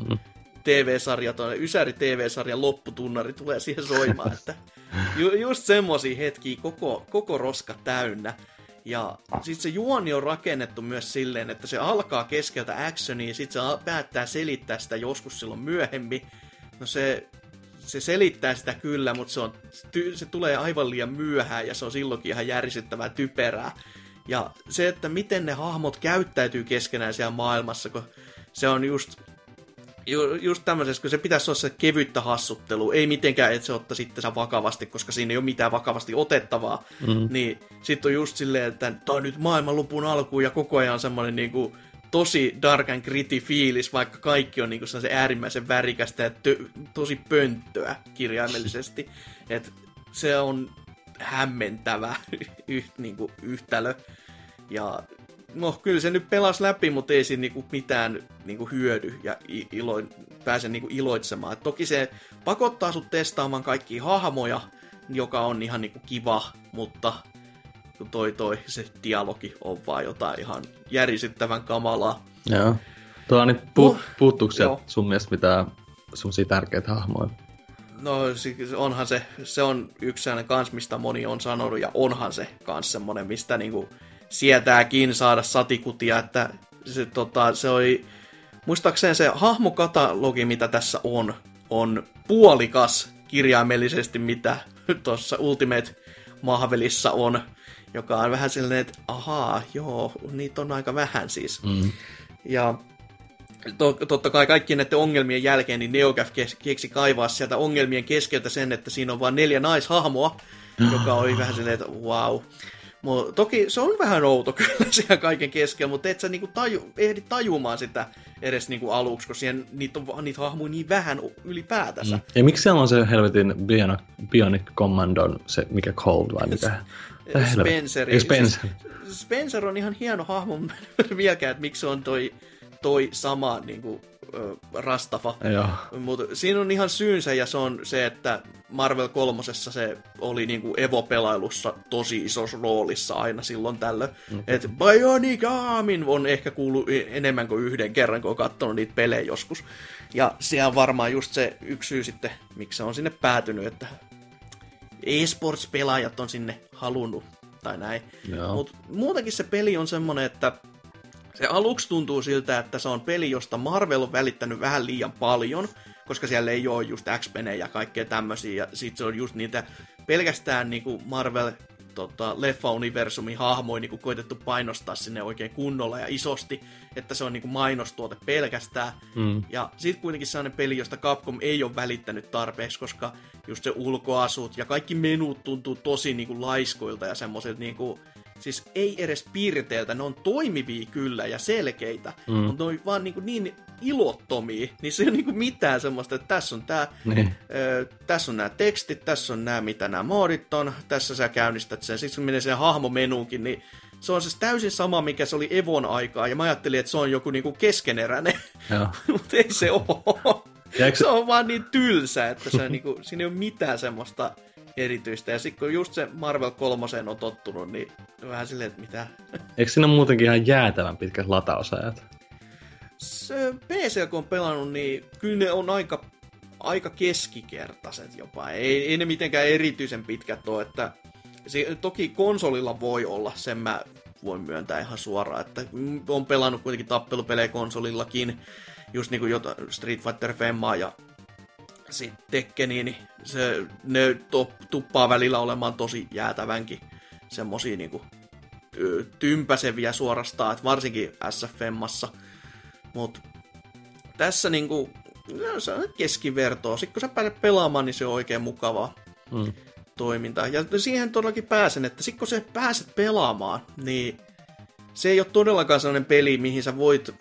TV-sarja, tuonne Ysäri TV-sarjan lopputunnari tulee siihen soimaan, että ju, just semmosia hetkiä koko, koko roska täynnä. Ja sitten se juoni on rakennettu myös silleen, että se alkaa keskeltä actionia, sitten se päättää selittää sitä joskus silloin myöhemmin. No se, se selittää sitä kyllä, mutta se, on, se tulee aivan liian myöhään ja se on silloinkin ihan järisyttävää typerää. Ja se, että miten ne hahmot käyttäytyy keskenään siellä maailmassa, kun se on just, ju, just tämmöisessä, kun se pitäisi olla se kevyttä hassuttelu, ei mitenkään, että se ottaisi itsensä vakavasti, koska siinä ei ole mitään vakavasti otettavaa, mm. niin sitten on just silleen, että tämä on nyt maailmanlopun alku ja koko ajan semmoinen niin kuin, tosi dark and gritty fiilis, vaikka kaikki on niinku se äärimmäisen värikästä ja tö- tosi pönttöä kirjaimellisesti. Et se on hämmentävä yht, niinku, yhtälö. Ja no kyllä se nyt pelasi läpi, mutta ei siinä niinku mitään niinku hyödy ja ilo, pääse niinku iloitsemaan. Et toki se pakottaa sut testaamaan kaikki hahmoja, joka on ihan niinku kiva, mutta toi toi se dialogi on vaan jotain ihan järisyttävän kamalaa. Joo. Tuo on nyt pu- no, puuttuuko sun mielestä mitään semmoisia tärkeitä hahmoja? No onhan se, se on yksi sellainen kans, mistä moni on sanonut, ja onhan se kans semmonen, mistä niinku sietääkin saada satikutia, että se, tota, se oli, muistaakseni se hahmokatalogi, mitä tässä on, on puolikas kirjaimellisesti, mitä tuossa Ultimate Mahvelissa on joka on vähän silleen, että ahaa, joo, niitä on aika vähän siis. Mm. Ja to, totta kai kaikkien näiden ongelmien jälkeen, niin Neogaf keksi kaivaa sieltä ongelmien keskeltä sen, että siinä on vain neljä naishahmoa, joka oli vähän silleen, että wow. Mut, toki se on vähän outo kyllä siellä kaiken keskellä, mutta et sä niinku taju, ehdi tajumaan sitä edes niinku aluksi, koska siihen, niitä on niitä hahmoja niin vähän ylipäätänsä. Mm. Ja miksi siellä on se helvetin Bionic, Bionic Commandon, se mikä Cold vai mikä? Spencer. Spencer. Spencer on ihan hieno hahmo vieläkään, että miksi se on toi, toi sama niin kuin, Rastafa. Mutta siinä on ihan syynsä ja se on se, että Marvel kolmosessa se oli niinku Evo-pelailussa tosi isossa roolissa aina silloin tällöin. Okay. Että Bionic Armin on ehkä kuullut enemmän kuin yhden kerran, kun on katsonut niitä pelejä joskus. Ja se on varmaan just se yksi syy sitten, miksi se on sinne päätynyt, että e-sports-pelaajat on sinne halunnut, tai näin. Mutta muutenkin se peli on semmonen, että se aluksi tuntuu siltä, että se on peli, josta Marvel on välittänyt vähän liian paljon, koska siellä ei ole just x ja kaikkea tämmöisiä, ja sit se on just niitä pelkästään niinku Marvel tota, leffa-universumin hahmoja niin koitettu painostaa sinne oikein kunnolla ja isosti, että se on niin kuin mainostuote pelkästään. Mm. Ja sitten kuitenkin sellainen peli, josta Capcom ei ole välittänyt tarpeeksi, koska just se ulkoasut ja kaikki menut tuntuu tosi niin kuin laiskoilta ja semmoisilta niin kuin, siis ei edes piirteiltä, ne on toimivia kyllä ja selkeitä, mm. mutta ne on vaan niin, kuin niin ilottomia, niin se ei ole niin mitään semmoista, että tässä on tää, niin. ö, tässä on nämä tekstit, tässä on nämä, mitä nämä moodit on, tässä sä käynnistät sen, sitten menee sen hahmomenuunkin, niin se on siis täysin sama, mikä se oli Evon aikaa, ja mä ajattelin, että se on joku niinku keskeneräinen, mutta ei se ole. Se on vaan niin tylsä, että se niinku, siinä ei ole mitään semmoista erityistä. Ja sitten kun just se Marvel 3 on tottunut, niin vähän silleen, että mitä. Eikö siinä muutenkin ihan jäätävän pitkät latausajat? Se PC, kun on pelannut, niin kyllä ne on aika, aika keskikertaiset jopa. Ei, ei ne mitenkään erityisen pitkät ole, että se, toki konsolilla voi olla, sen mä voin myöntää ihan suoraan, että on pelannut kuitenkin tappelupelejä konsolillakin, just niin kuin Street Fighter Femmaa ja sitten Tekkeni, niin se, ne to, tuppaa välillä olemaan tosi jäätävänkin semmosia niinku tympäseviä suorastaan, että varsinkin SFMassa. Mut tässä niinku, no, se on keskivertoa. Sitten kun sä pääset pelaamaan, niin se on oikein mukavaa mm. toimintaa. Ja siihen todellakin pääsen, että sitten kun sä pääset pelaamaan, niin se ei ole todellakaan sellainen peli, mihin sä voit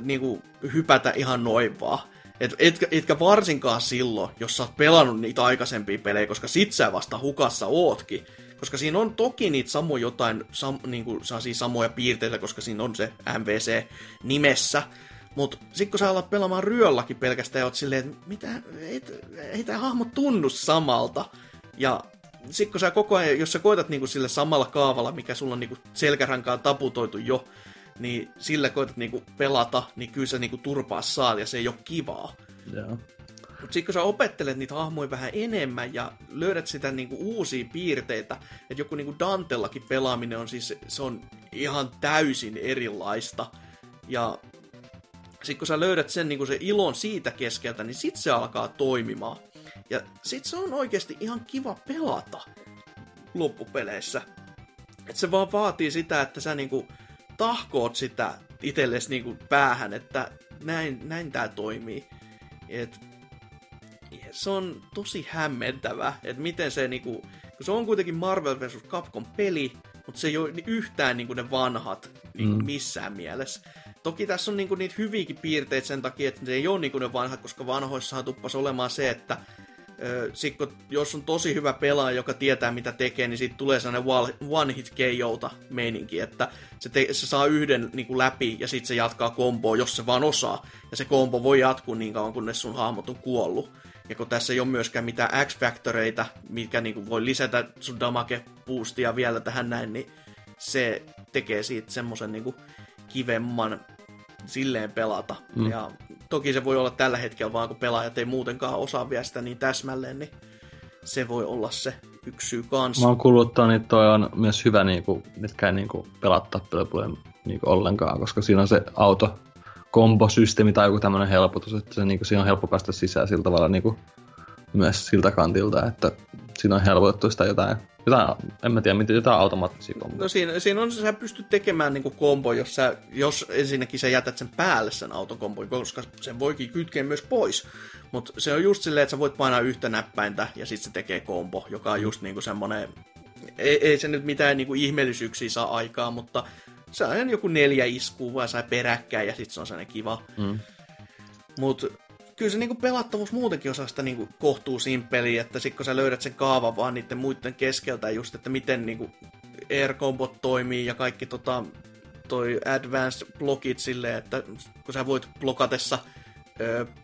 niinku, hypätä ihan noin vaan. Et, etkä, etkä varsinkaan silloin, jos sä oot pelannut niitä aikaisempia pelejä, koska sit sä vasta hukassa ootkin. Koska siinä on toki niitä samoja jotain, sam, niinku, samoja piirteitä, koska siinä on se MVC nimessä. Mutta sitten kun sä alat pelaamaan ryölläkin pelkästään ja oot silleen, että mitä, ei, ei tämä hahmo tunnu samalta. Ja sitten kun sä koko ajan, jos sä koetat niinku sille samalla kaavalla, mikä sulla on niinku selkärankaan taputoitu jo, niin sillä koetat niinku pelata, niin kyllä sä niinku turpaa saat ja se ei ole kivaa. Joo. Mutta sitten kun sä opettelet niitä hahmoja vähän enemmän ja löydät sitä niinku uusia piirteitä, että joku niinku Dantellakin pelaaminen on siis, se on ihan täysin erilaista. Ja sitten kun sä löydät sen niinku se ilon siitä keskeltä, niin sit se alkaa toimimaan. Ja sit se on oikeasti ihan kiva pelata loppupeleissä. että se vaan vaatii sitä, että sä niinku tahkoot sitä itsellesi niinku päähän, että näin, näin tää toimii. Et se on tosi hämmentävä, että miten se niinku, kun se on kuitenkin Marvel vs. Capcom peli, mutta se ei ole yhtään niinku ne vanhat niinku mm. missään mielessä. Toki tässä on niinku niitä hyviäkin piirteitä sen takia, että se ei ole niinku ne vanhat, koska vanhoissahan tuppas olemaan se, että sit kun, jos on tosi hyvä pelaaja, joka tietää mitä tekee, niin siitä tulee sellainen one hit KOta meininki, että se, te, se saa yhden niin kuin läpi ja sitten se jatkaa komboa, jos se vaan osaa. Ja se kombo voi jatkuu niin kauan, kunnes sun hahmot on kuollut. Ja kun tässä ei ole myöskään mitään X-Factoreita, mikä niin kuin voi lisätä sun damage boostia vielä tähän näin, niin se tekee siitä semmoisen niin kivemman silleen pelata. Mm. Ja toki se voi olla tällä hetkellä vaan, kun pelaajat ei muutenkaan osaa vielä sitä niin täsmälleen, niin se voi olla se yksi syy kanssa. Mä oon kuullut, että toi on myös hyvä, niin kuin, mitkä ei niin kuin, pelaa tappelupuolen niin ollenkaan, koska siinä on se auto kombosysteemi tai joku tämmöinen helpotus, että se, niin kuin, siinä on helppo päästä sisään sillä tavalla niin kuin, myös siltä kantilta, että siinä on helpotettu sitä jotain jotain, en mä tiedä, mitä jotain automaattisia komboja. No siinä, siinä on, sä pystyt tekemään niinku kombo, jos, sä, jos ensinnäkin sä jätät sen päälle sen autokombon, koska sen voikin kytkeä myös pois. Mutta se on just silleen, että sä voit painaa yhtä näppäintä ja sitten se tekee kombo, joka on just niinku semmonen... Ei, ei se nyt mitään niinku ihmeellisyyksiä saa aikaa, mutta se on joku neljä iskua vai sai peräkkäin ja sitten se on sellainen kiva. Mm. Mutta kyllä se niinku pelattavuus muutenkin osaa sitä niinku kohtuu peliä, että sit kun sä löydät sen kaavan vaan niiden muiden keskeltä just, että miten niinku air combot toimii ja kaikki tota, toi advanced blokit silleen, että kun sä voit blokatessa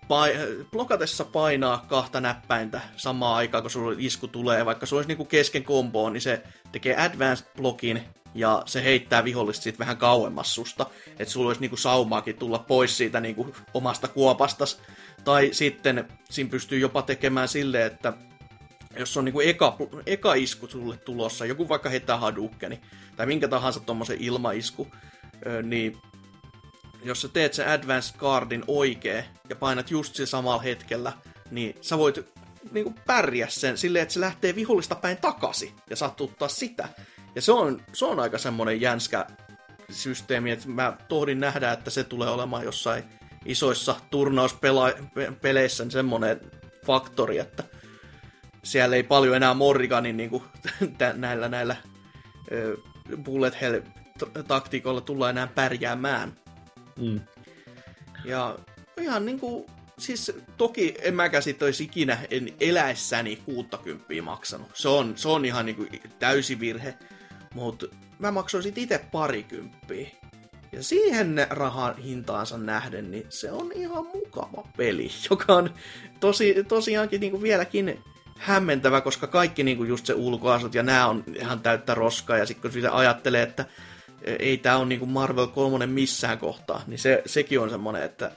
pai, blokatessa painaa kahta näppäintä samaan aikaan, kun sulla isku tulee, vaikka se olisi niinku kesken komboon, niin se tekee advanced blokin ja se heittää vihollista siitä vähän kauemmas susta, että sulla olisi niinku saumaakin tulla pois siitä niinku omasta kuopastas. Tai sitten siinä pystyy jopa tekemään silleen, että jos on niinku eka, eka isku sulle tulossa, joku vaikka heittää Hadoukeni, tai minkä tahansa tuommoisen ilmaisku, niin jos sä teet sen Advanced Cardin oikein ja painat just sillä samalla hetkellä, niin sä voit niinku pärjää sen silleen, että se lähtee vihollista päin takaisin ja satuttaa sitä. Ja se on, se on aika semmonen jänskä systeemi, että mä tohdin nähdä, että se tulee olemaan jossain isoissa turnauspeleissä niin semmoinen faktori, että siellä ei paljon enää Morriganin niin kuin, näillä, näillä bullet hell taktiikoilla tulla enää pärjäämään. Mm. Ja ihan niin kuin, siis toki en mäkään sit olisi ikinä en eläessäni 60 maksanut. Se on, se on ihan niin kuin täysi virhe. Mutta mä maksoisin itse parikymppiä. Ja siihen rahan hintaansa nähden, niin se on ihan mukava peli, joka on tosi, tosiaankin niin kuin vieläkin hämmentävä, koska kaikki niin kuin just se ulkoasut ja nämä on ihan täyttä roskaa, ja sitten kun sitä ajattelee, että ei tämä ole niin kuin Marvel 3 missään kohtaa, niin se, sekin on semmoinen, että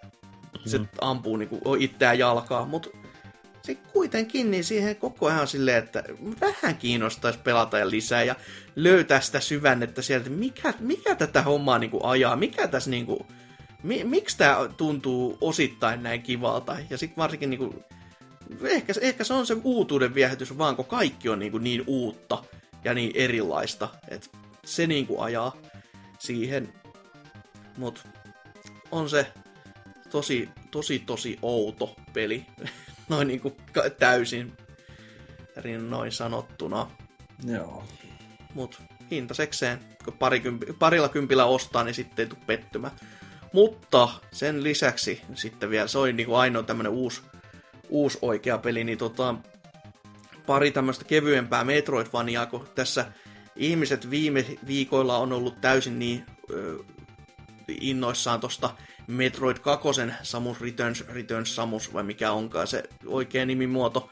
se mm. ampuu niin kuin itseään jalkaa, mutta se kuitenkin, niin siihen koko ajan silleen, että vähän kiinnostaisi pelata ja lisää ja löytää sitä syvännettä sieltä, mikä, mikä tätä hommaa niin kuin ajaa, mikä tässä niin kuin, mi, miksi tämä tuntuu osittain näin kivalta. Ja sitten varsinkin niin kuin, ehkä, ehkä se on se uutuuden viehätys vaan, kun kaikki on niin, kuin niin uutta ja niin erilaista, että se niin kuin ajaa siihen. Mutta on se tosi, tosi, tosi outo peli. noin niin kuin täysin noin sanottuna. Joo. Mut hintasekseen, kun parikympi, parilla kympillä ostaa, niin sitten ei tule pettymä. Mutta sen lisäksi sitten vielä, se oli niin kuin ainoa tämmönen uusi, uusi oikea peli, niin tota, pari tämmöistä kevyempää Metroidvaniaa, kun tässä ihmiset viime viikoilla on ollut täysin niin ö, innoissaan tosta Metroid 2 Samus Returns, Returns Samus, vai mikä onkaan se oikea nimimuoto,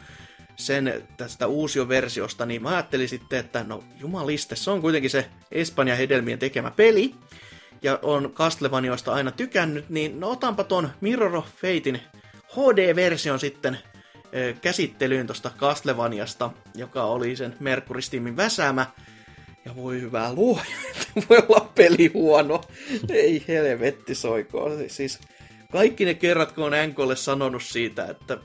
sen tästä uusioversiosta, niin mä ajattelin sitten, että no jumaliste, se on kuitenkin se Espanja hedelmien tekemä peli, ja on Castlevanioista aina tykännyt, niin no otanpa ton Mirror of Fatein HD-version sitten käsittelyyn tosta Castlevaniasta, joka oli sen Mercury väsäämä, ja voi hyvää luo, voi olla peli huono. Ei helvetti soikoon. Siis kaikki ne kerrat, kun on NKlle sanonut siitä, että,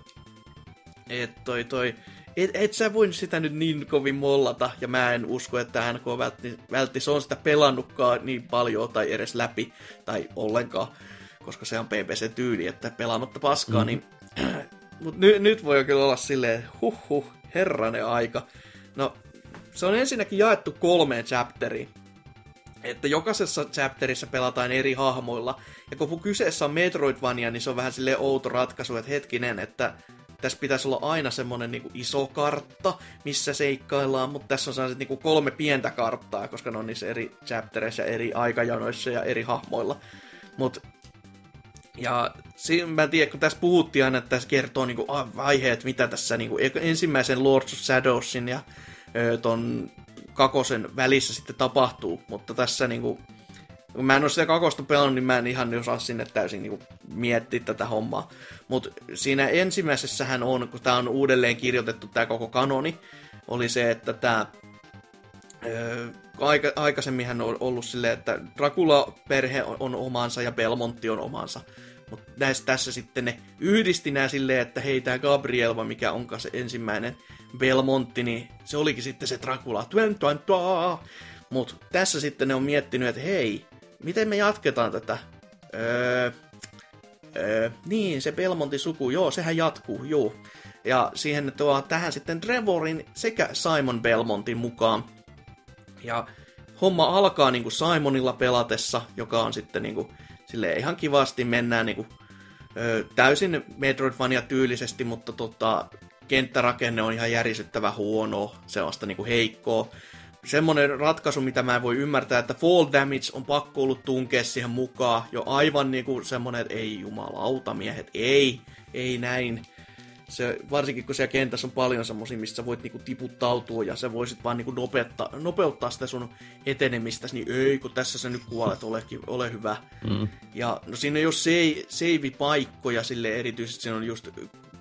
että toi, toi et, et sä voi sitä nyt niin kovin mollata, ja mä en usko, että NK vältti, vältti se on sitä pelannutkaan niin paljon tai edes läpi, tai ollenkaan, koska se on PPC-tyyli, että pelannutta paskaa, mm. niin mutta ny, nyt voi kyllä olla silleen, huh huh, herranen aika. No, se on ensinnäkin jaettu kolmeen chapteriin. Että jokaisessa chapterissa pelataan eri hahmoilla. Ja kun kyseessä on Metroidvania, niin se on vähän silleen outo ratkaisu, että hetkinen, että tässä pitäisi olla aina semmonen niinku iso kartta, missä seikkaillaan, mutta tässä on sellaiset niinku kolme pientä karttaa, koska ne on niissä eri chaptereissa, eri aikajanoissa ja eri hahmoilla. Mutta ja siinä, mä en tiedä, kun tässä puhuttiin aina, että tässä kertoo niinku vaiheet, mitä tässä niinku, ensimmäisen Lords of Shadowsin ja ton kakosen välissä sitten tapahtuu, mutta tässä niinku, kun mä en ole sitä kakosta pelannut, niin mä en ihan osaa sinne täysin niinku miettiä tätä hommaa. Mutta siinä ensimmäisessähän on, kun tämä on uudelleen kirjoitettu tämä koko kanoni, oli se, että tämä aika, aikaisemminhan on ollut silleen, että Dracula-perhe on, on omansa ja Belmontti on omansa. Mutta tässä sitten ne yhdisti nää silleen, että hei, tää Gabrielva, mikä onkaan se ensimmäinen Belmontti, niin se olikin sitten se Dracula. Mutta tässä sitten ne on miettinyt, että hei, miten me jatketaan tätä? Öö, öö, niin, se Belmontin suku, joo, sehän jatkuu, joo. Ja siihen tuo tähän sitten Trevorin sekä Simon Belmontin mukaan. Ja homma alkaa niin kuin Simonilla pelatessa, joka on sitten niin kuin, silleen ihan kivasti mennään niin kuin, ö, täysin Metroidvania tyylisesti, mutta tota, kenttärakenne on ihan järisyttävä huono, sellaista niin kuin heikkoa. Semmoinen ratkaisu, mitä mä en voi ymmärtää, että fall damage on pakko ollut tunkea siihen mukaan. Jo aivan niin kuin semmoinen, että ei jumalauta miehet, ei, ei näin se, varsinkin kun siellä kentässä on paljon semmoisia, missä voit niinku tiputtautua ja sä voisit vaan niinku nopeuttaa, nopeuttaa sitä sun etenemistä, niin ei, kun tässä sä nyt kuolet, olekin, ole hyvä. Mm. Ja no siinä ei ole save, save-paikkoja sille erityisesti, siinä on just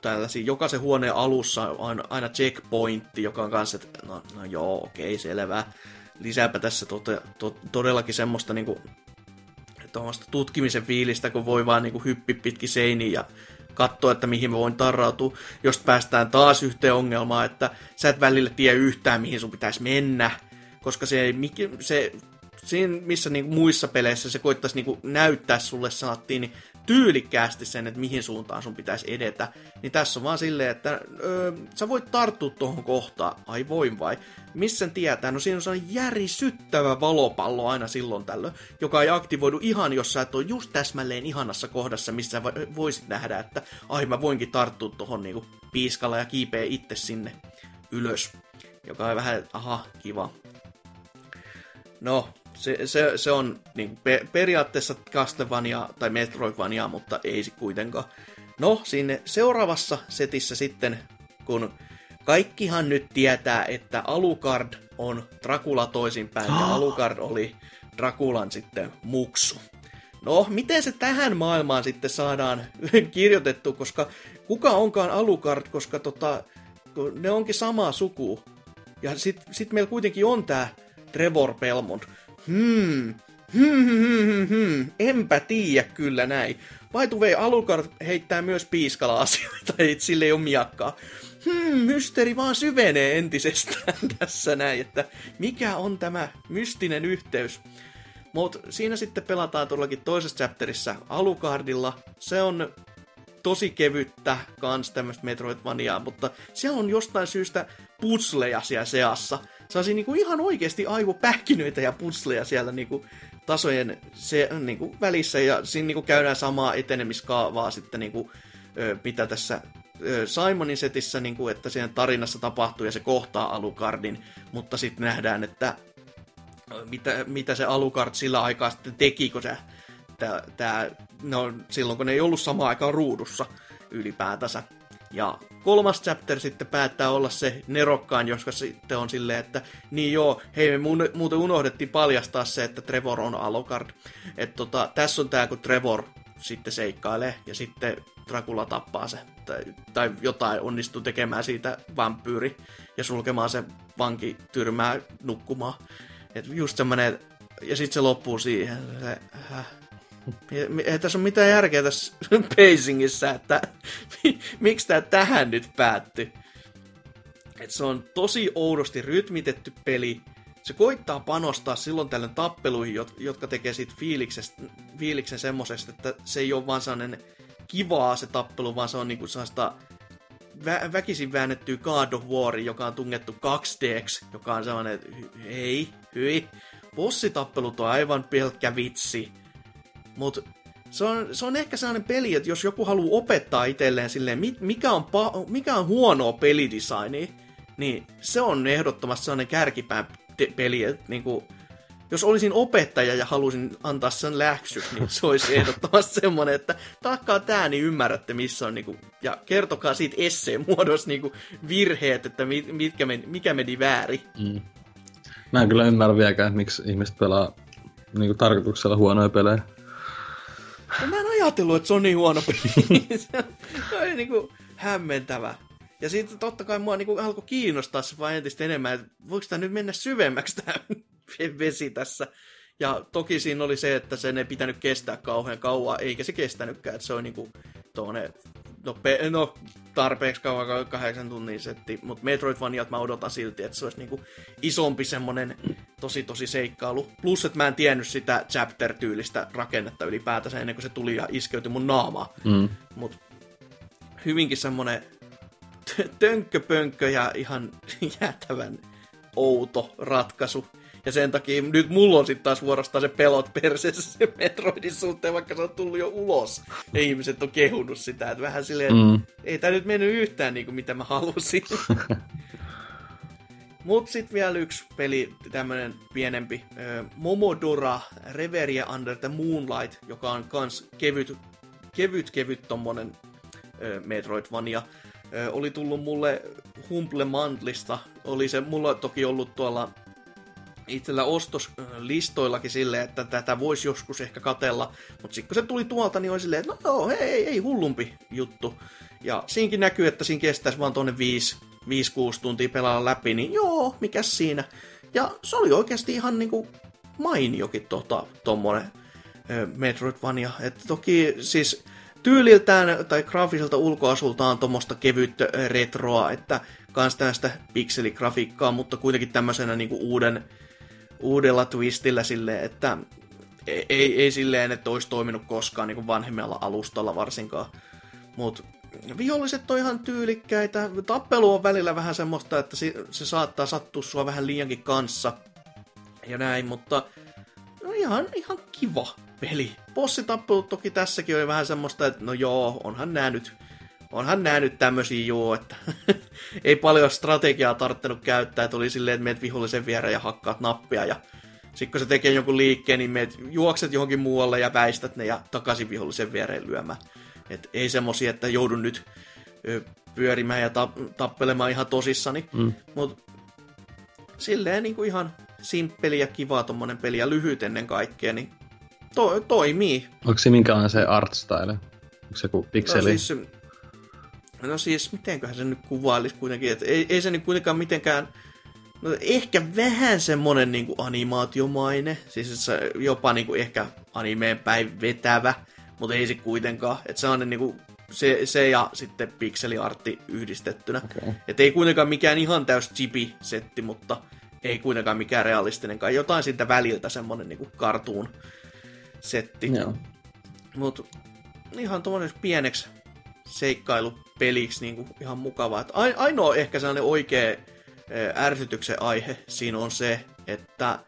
tällaisia, jokaisen huoneen alussa on aina checkpointti, joka on kanssa, että no, no joo, okei, selvä. Lisääpä tässä tote, to, todellakin semmoista niinku, tutkimisen fiilistä, kun voi vaan niinku hyppi pitkin seiniä ja katsoa, että mihin mä voin tarrautua, jos päästään taas yhteen ongelmaan, että sä et välillä tiedä yhtään, mihin sun pitäisi mennä, koska se, se siinä, missä niinku muissa peleissä se koittaisi niinku näyttää sulle, sanottiin, niin tyylikkäästi sen, että mihin suuntaan sun pitäisi edetä, niin tässä on vaan silleen, että öö, sä voit tarttua tuohon kohtaan. Ai voin vai? Missä tietää? No siinä on sellainen järisyttävä valopallo aina silloin tällöin, joka ei aktivoidu ihan, jos sä et ole just täsmälleen ihanassa kohdassa, missä voisit nähdä, että ai mä voinkin tarttua tuohon niinku piiskalla ja kiipeä itse sinne ylös. Joka on vähän, aha, kiva. No, se, se, se on niin, pe, periaatteessa Castlevania tai Metroidvania, mutta ei kuitenkaan. No, sinne seuraavassa setissä sitten, kun kaikkihan nyt tietää, että Alucard on Dracula toisinpäin, ja Alucard oli Draculan sitten muksu. No, miten se tähän maailmaan sitten saadaan kirjoitettu, koska kuka onkaan Alucard, koska tota, ne onkin samaa suku. Ja sitten sit meillä kuitenkin on tämä Trevor Belmont. Hmm, hmm, hmm, hmm, hmm. enpä tiedä kyllä näin. Way, Alucard heittää myös piiskala asioita, ei sille ei ole miakkaa. Hmm, mysteeri vaan syvenee entisestään tässä näin, että mikä on tämä mystinen yhteys. Mutta siinä sitten pelataan todellakin toisessa chapterissa Alucardilla. Se on tosi kevyttä kans tämmöistä Metroidvaniaa, mutta siellä on jostain syystä putsleja siellä seassa sellaisia niin kuin ihan oikeasti aivopähkinöitä ja putsleja siellä niin kuin tasojen se, niin kuin välissä, ja siinä niin kuin käydään samaa etenemiskaavaa sitten, niin kuin, mitä tässä Simonin setissä, niin kuin, että siinä tarinassa tapahtuu ja se kohtaa Alucardin, mutta sitten nähdään, että mitä, mitä se Alucard sillä aikaa sitten teki, kun se, tää, tää, no, silloin kun ne ei ollut samaan aikaan ruudussa ylipäätänsä. Ja kolmas chapter sitten päättää olla se nerokkaan, joska sitten on silleen, että niin joo, hei me muuten unohdettiin paljastaa se, että Trevor on Alucard. Että tota, tässä on tää, kun Trevor sitten seikkailee ja sitten Dracula tappaa se. Tai, tai jotain onnistuu tekemään siitä vampyyri ja sulkemaan se vanki tyrmää nukkumaan. Et just semmonen, ja sitten se loppuu siihen. Se, äh, ei tässä ole mitään järkeä tässä pacingissä, että miksi tämä tähän nyt päättyi. Et se on tosi oudosti rytmitetty peli. Se koittaa panostaa silloin tällöin tappeluihin, jotka tekee siitä fiiliksen semmosesta, että se ei ole vaan sellainen kivaa se tappelu, vaan se on niinku sellaista vä- väkisin väännettyä God of War, joka on tungettu 2 d joka on sellainen, että hei, hyi, bossitappelut on aivan pelkkä vitsi. Mutta se on, se on ehkä sellainen peli, että jos joku haluaa opettaa itselleen silleen, mikä on, pa- mikä on huonoa pelidesignia, niin se on ehdottomasti sellainen kärkipään te- peli, että niinku, jos olisin opettaja ja halusin antaa sen läksyt, niin se olisi ehdottomasti semmoinen, että taakkaa tää, niin ymmärrätte missä on, niinku, ja kertokaa siitä esseen muodossa niinku, virheet, että mitkä meni, mikä meni väärin. Mm. Mä en kyllä ymmärrä vieläkään, miksi ihmiset pelaa niinku, tarkoituksella huonoja pelejä. No, mä en ajatellut, että se on niin huono peli. se on niinku hämmentävä. Ja sitten totta kai mua niinku alkoi kiinnostaa se vaan entistä enemmän, että voiko tämä nyt mennä syvemmäksi tämä vesi tässä. Ja toki siinä oli se, että sen ei pitänyt kestää kauhean kauan, eikä se kestänytkään, että se on niinku tuonne, no, pe- no tarpeeksi kauan, kahdeksan tunnin setti, mutta Metroidvaniat mä odotan silti, että se olisi niinku isompi semmonen tosi tosi seikkailu. Plus, että mä en tiennyt sitä chapter-tyylistä rakennetta ylipäätänsä ennen kuin se tuli ja iskeytyi mun naamaan. Mm. Mutta hyvinkin semmonen tönkköpönkkö ja ihan jäätävän outo ratkaisu. Ja sen takia nyt mulla on sitten taas vuorostaan se pelot perseessä se Metroidin suhteen, vaikka se on tullut jo ulos. Ja ihmiset on kehunut sitä, että vähän silleen, mm. ei tämä nyt mennyt yhtään niin kuin mitä mä halusin. Mut sit vielä yksi peli, tämmönen pienempi, Momodora Reverie Under the Moonlight, joka on kans kevyt, kevyt, kevyt tommonen Metroidvania. Oli tullut mulle Humble Mandlista, oli se mulla toki ollut tuolla itsellä ostoslistoillakin silleen, että tätä voisi joskus ehkä katella, mutta sitten kun se tuli tuolta, niin oli silleen, että no joo, ei, ei hullumpi juttu. Ja siinkin näkyy, että siinä kestäisi vaan tuonne 5-6 tuntia pelaa läpi, niin joo, mikä siinä. Ja se oli oikeasti ihan niinku mainiokin tota, tommonen Metroidvania. Et toki siis tyyliltään tai graafiselta ulkoasultaan tuommoista kevyttä retroa, että kans tästä pikseligrafiikkaa, mutta kuitenkin tämmöisenä niinku uuden uudella twistillä silleen, että ei, ei silleen, että olisi toiminut koskaan niin vanhemmalla alustalla varsinkaan. Mutta viholliset on ihan tyylikkäitä. Tappelu on välillä vähän semmoista, että se, se saattaa sattua sua vähän liiankin kanssa. Ja näin, mutta no ihan, ihan kiva peli. Bossitappelut toki tässäkin oli vähän semmoista, että no joo, onhan nää nyt onhan nää nyt tämmösiä joo, että ei paljon strategiaa tarttenut käyttää, että oli silleen, että meet vihollisen viereen ja hakkaat nappia ja sitten kun se tekee jonkun liikkeen, niin meet juokset johonkin muualle ja väistät ne ja takaisin vihollisen viereen lyömään. Et ei semmosia, että joudun nyt pyörimään ja ta- tappelemaan ihan tosissani. Mm. Mut silleen niin kuin ihan simppeli ja kiva tommonen peli ja lyhyt ennen kaikkea, niin to- toimii. Onko se minkälainen se art style? Onko se kuin pikseli? No siis, No siis, mitenköhän se nyt kuvailisi kuitenkin, että ei, ei se nyt kuitenkaan mitenkään, no ehkä vähän semmonen niinku animaatiomaine, siis se jopa niinku ehkä animeen päin vetävä, mutta ei se kuitenkaan, että se on niinku se, se ja sitten pikseliartti yhdistettynä. Okay. Että ei kuitenkaan mikään ihan täys chibi-setti, mutta ei kuitenkaan mikään realistinenkaan. Jotain siitä väliltä semmonen niinku cartoon setti. Joo. Mut ihan tuommoinen pieneksi seikkailupeliksi niin kuin ihan mukavaa. Että ainoa ehkä sellainen oikea ärsytyksen aihe siinä on se, että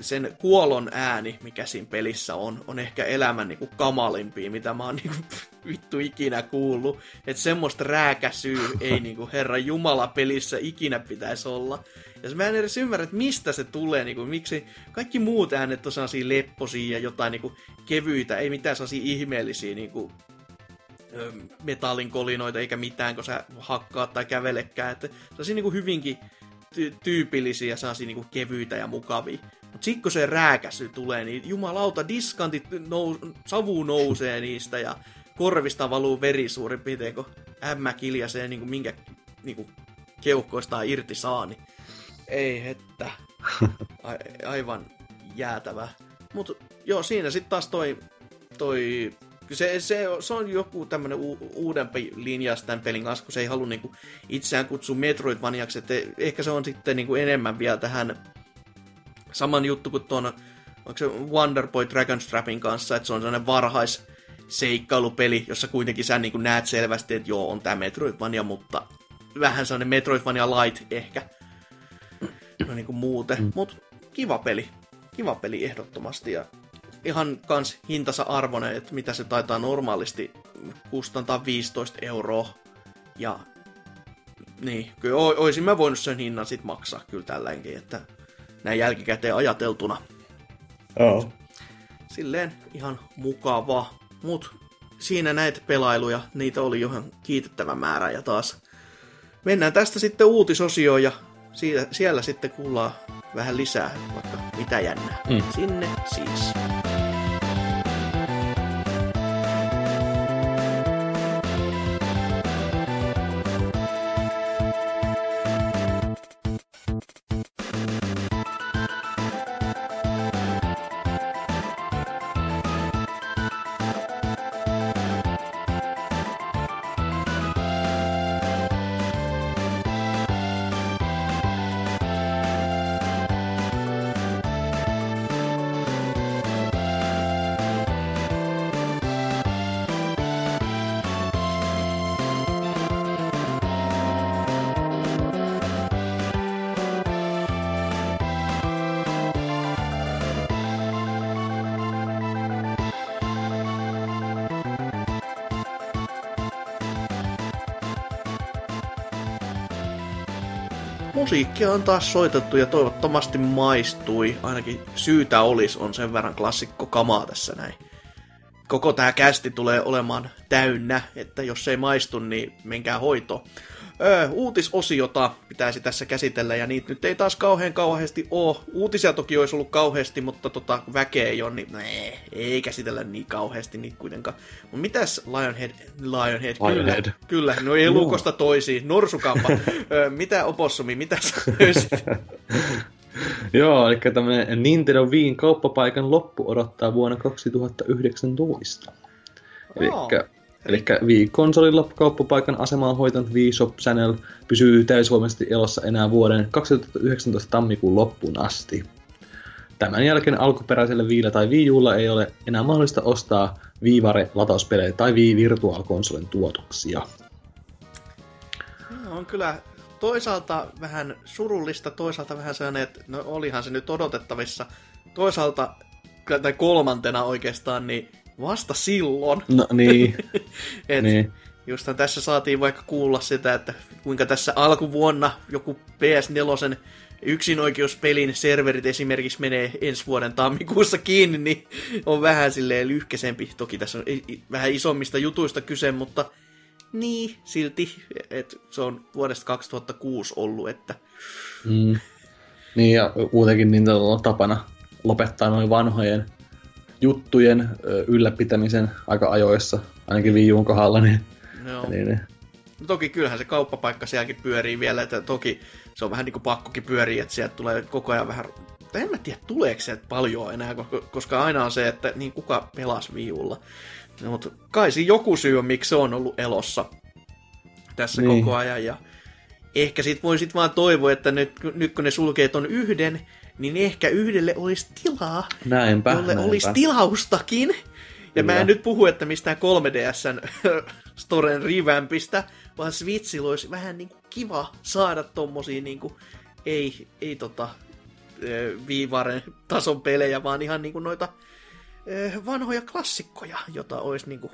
sen kuolon ääni, mikä siinä pelissä on, on ehkä elämän niin kuin kamalimpia, mitä mä oon niin kuin, vittu ikinä kuullut. Että semmoista rääkäsyä ei niin kuin, Herra Jumala pelissä ikinä pitäisi olla. Ja mä en edes ymmärrä, että mistä se tulee, niin kuin, miksi kaikki muut äänet on sellaisia lepposia ja jotain niin kuin, kevyitä, ei mitään sellaisia ihmeellisiä niin kuin, metallin kolinoita eikä mitään, kun sä hakkaat tai kävelekään. Että se on niin hyvinkin ty- tyypillisiä, sellaisia niin kevyitä ja mukavia. Mutta sitten kun se rääkäsy tulee, niin jumalauta, diskantit nous- savu nousee niistä ja korvista valuu veri suurin piirtein, kun ämmä kiljaisee niin kuin minkä niin kuin keuhkoistaan irti saa, niin ei että. A- aivan jäätävä. Mutta joo, siinä sitten taas toi, toi se, se, se on joku tämmönen u, uudempi linja tämän pelin kanssa, kun se ei halua niinku itseään kutsua Metroidvaniaksi, että ehkä se on sitten niinku enemmän vielä tähän saman juttu kuin tuon, onko se Wonder Boy Dragonstrapin kanssa, että se on sellainen varhais seikkailupeli, jossa kuitenkin sä niin näet selvästi, että joo, on tämä Metroidvania, mutta vähän sellainen Metroidvania light ehkä. No niin kuin muuten. Mm. Mut kiva peli. Kiva peli ehdottomasti. Ja ihan kans hintansa arvoinen, että mitä se taitaa normaalisti kustantaa 15 euroa. Ja niin, kyllä oisin mä voinut sen hinnan sit maksaa kyllä tälläinkin, että näin jälkikäteen ajateltuna. Joo. Silleen ihan mukava. Mut siinä näitä pelailuja, niitä oli jo ihan kiitettävä määrä ja taas mennään tästä sitten uutisosioon ja siitä, siellä sitten kuullaan vähän lisää, vaikka mitä jännää. Mm. Sinne siis. Musiikkia on taas soitettu ja toivottavasti maistui. Ainakin syytä olisi, on sen verran klassikko kamaa tässä näin. Koko tämä kästi tulee olemaan täynnä, että jos ei maistu, niin menkää hoito. Öö, uutisosiota pitäisi tässä käsitellä, ja niitä nyt ei taas kauhean kauheasti ole. Uutisia toki olisi ollut kauheasti, mutta tota, väkeä ei ole, niin nee, ei käsitellä niin kauheasti niin kuitenkaan. Mutta mitäs Lionhead? Lionhead, Lionhead. kyllä. Kyllä, no ei lukosta toisiin. Norsukampa. öö, mitä opossumi, mitä sä Joo, eli tämmöinen Nintendo Viin kauppapaikan loppu odottaa vuonna 2019. Eli Eli Wii-konsolilla kauppapaikan asemaa hoitanut Wii Shop Channel pysyy täysvoimasti elossa enää vuoden 2019 tammikuun loppuun asti. Tämän jälkeen alkuperäiselle Viillä tai Wii Ulla ei ole enää mahdollista ostaa Viivare latauspelejä tai Wii Virtual Consolen tuotoksia. No, on kyllä toisaalta vähän surullista, toisaalta vähän sellainen, että no olihan se nyt odotettavissa. Toisaalta, tai kolmantena oikeastaan, niin vasta silloin. No niin. Et niin. Justhan tässä saatiin vaikka kuulla sitä, että kuinka tässä alkuvuonna joku PS4 yksinoikeuspelin serverit esimerkiksi menee ensi vuoden tammikuussa kiinni, niin on vähän silleen lyhkäsempi. Toki tässä on vähän isommista jutuista kyse, mutta niin, silti, että se on vuodesta 2006 ollut, että... Mm. Niin, ja kuitenkin niin on tapana lopettaa noin vanhojen juttujen ylläpitämisen aika ajoissa, ainakin Wii Uun kohdalla. Niin, Joo. Niin, niin. No toki kyllähän se kauppapaikka sielläkin pyörii vielä, että toki se on vähän niin kuin pakkokin pyörii, että sieltä tulee koko ajan vähän... Tai en mä tiedä, tuleeko se paljon enää, koska aina on se, että niin kuka pelasi viulla. No, mutta kai siinä joku syy on, miksi se on ollut elossa tässä niin. koko ajan. Ja ehkä sit voi sit vaan toivoa, että nyt, nyt kun ne sulkee ton yhden, niin ehkä yhdelle olisi tilaa, näinpä, jolle näinpä. olisi tilaustakin. Ja Kyllä. mä en nyt puhu, että mistään 3DSn Storen revampista, vaan Switchillä olisi vähän niin kuin kiva saada tommosia niin kuin, ei, ei tota, viivaren tason pelejä, vaan ihan niin kuin noita vanhoja klassikkoja, jota olisi niin kuin,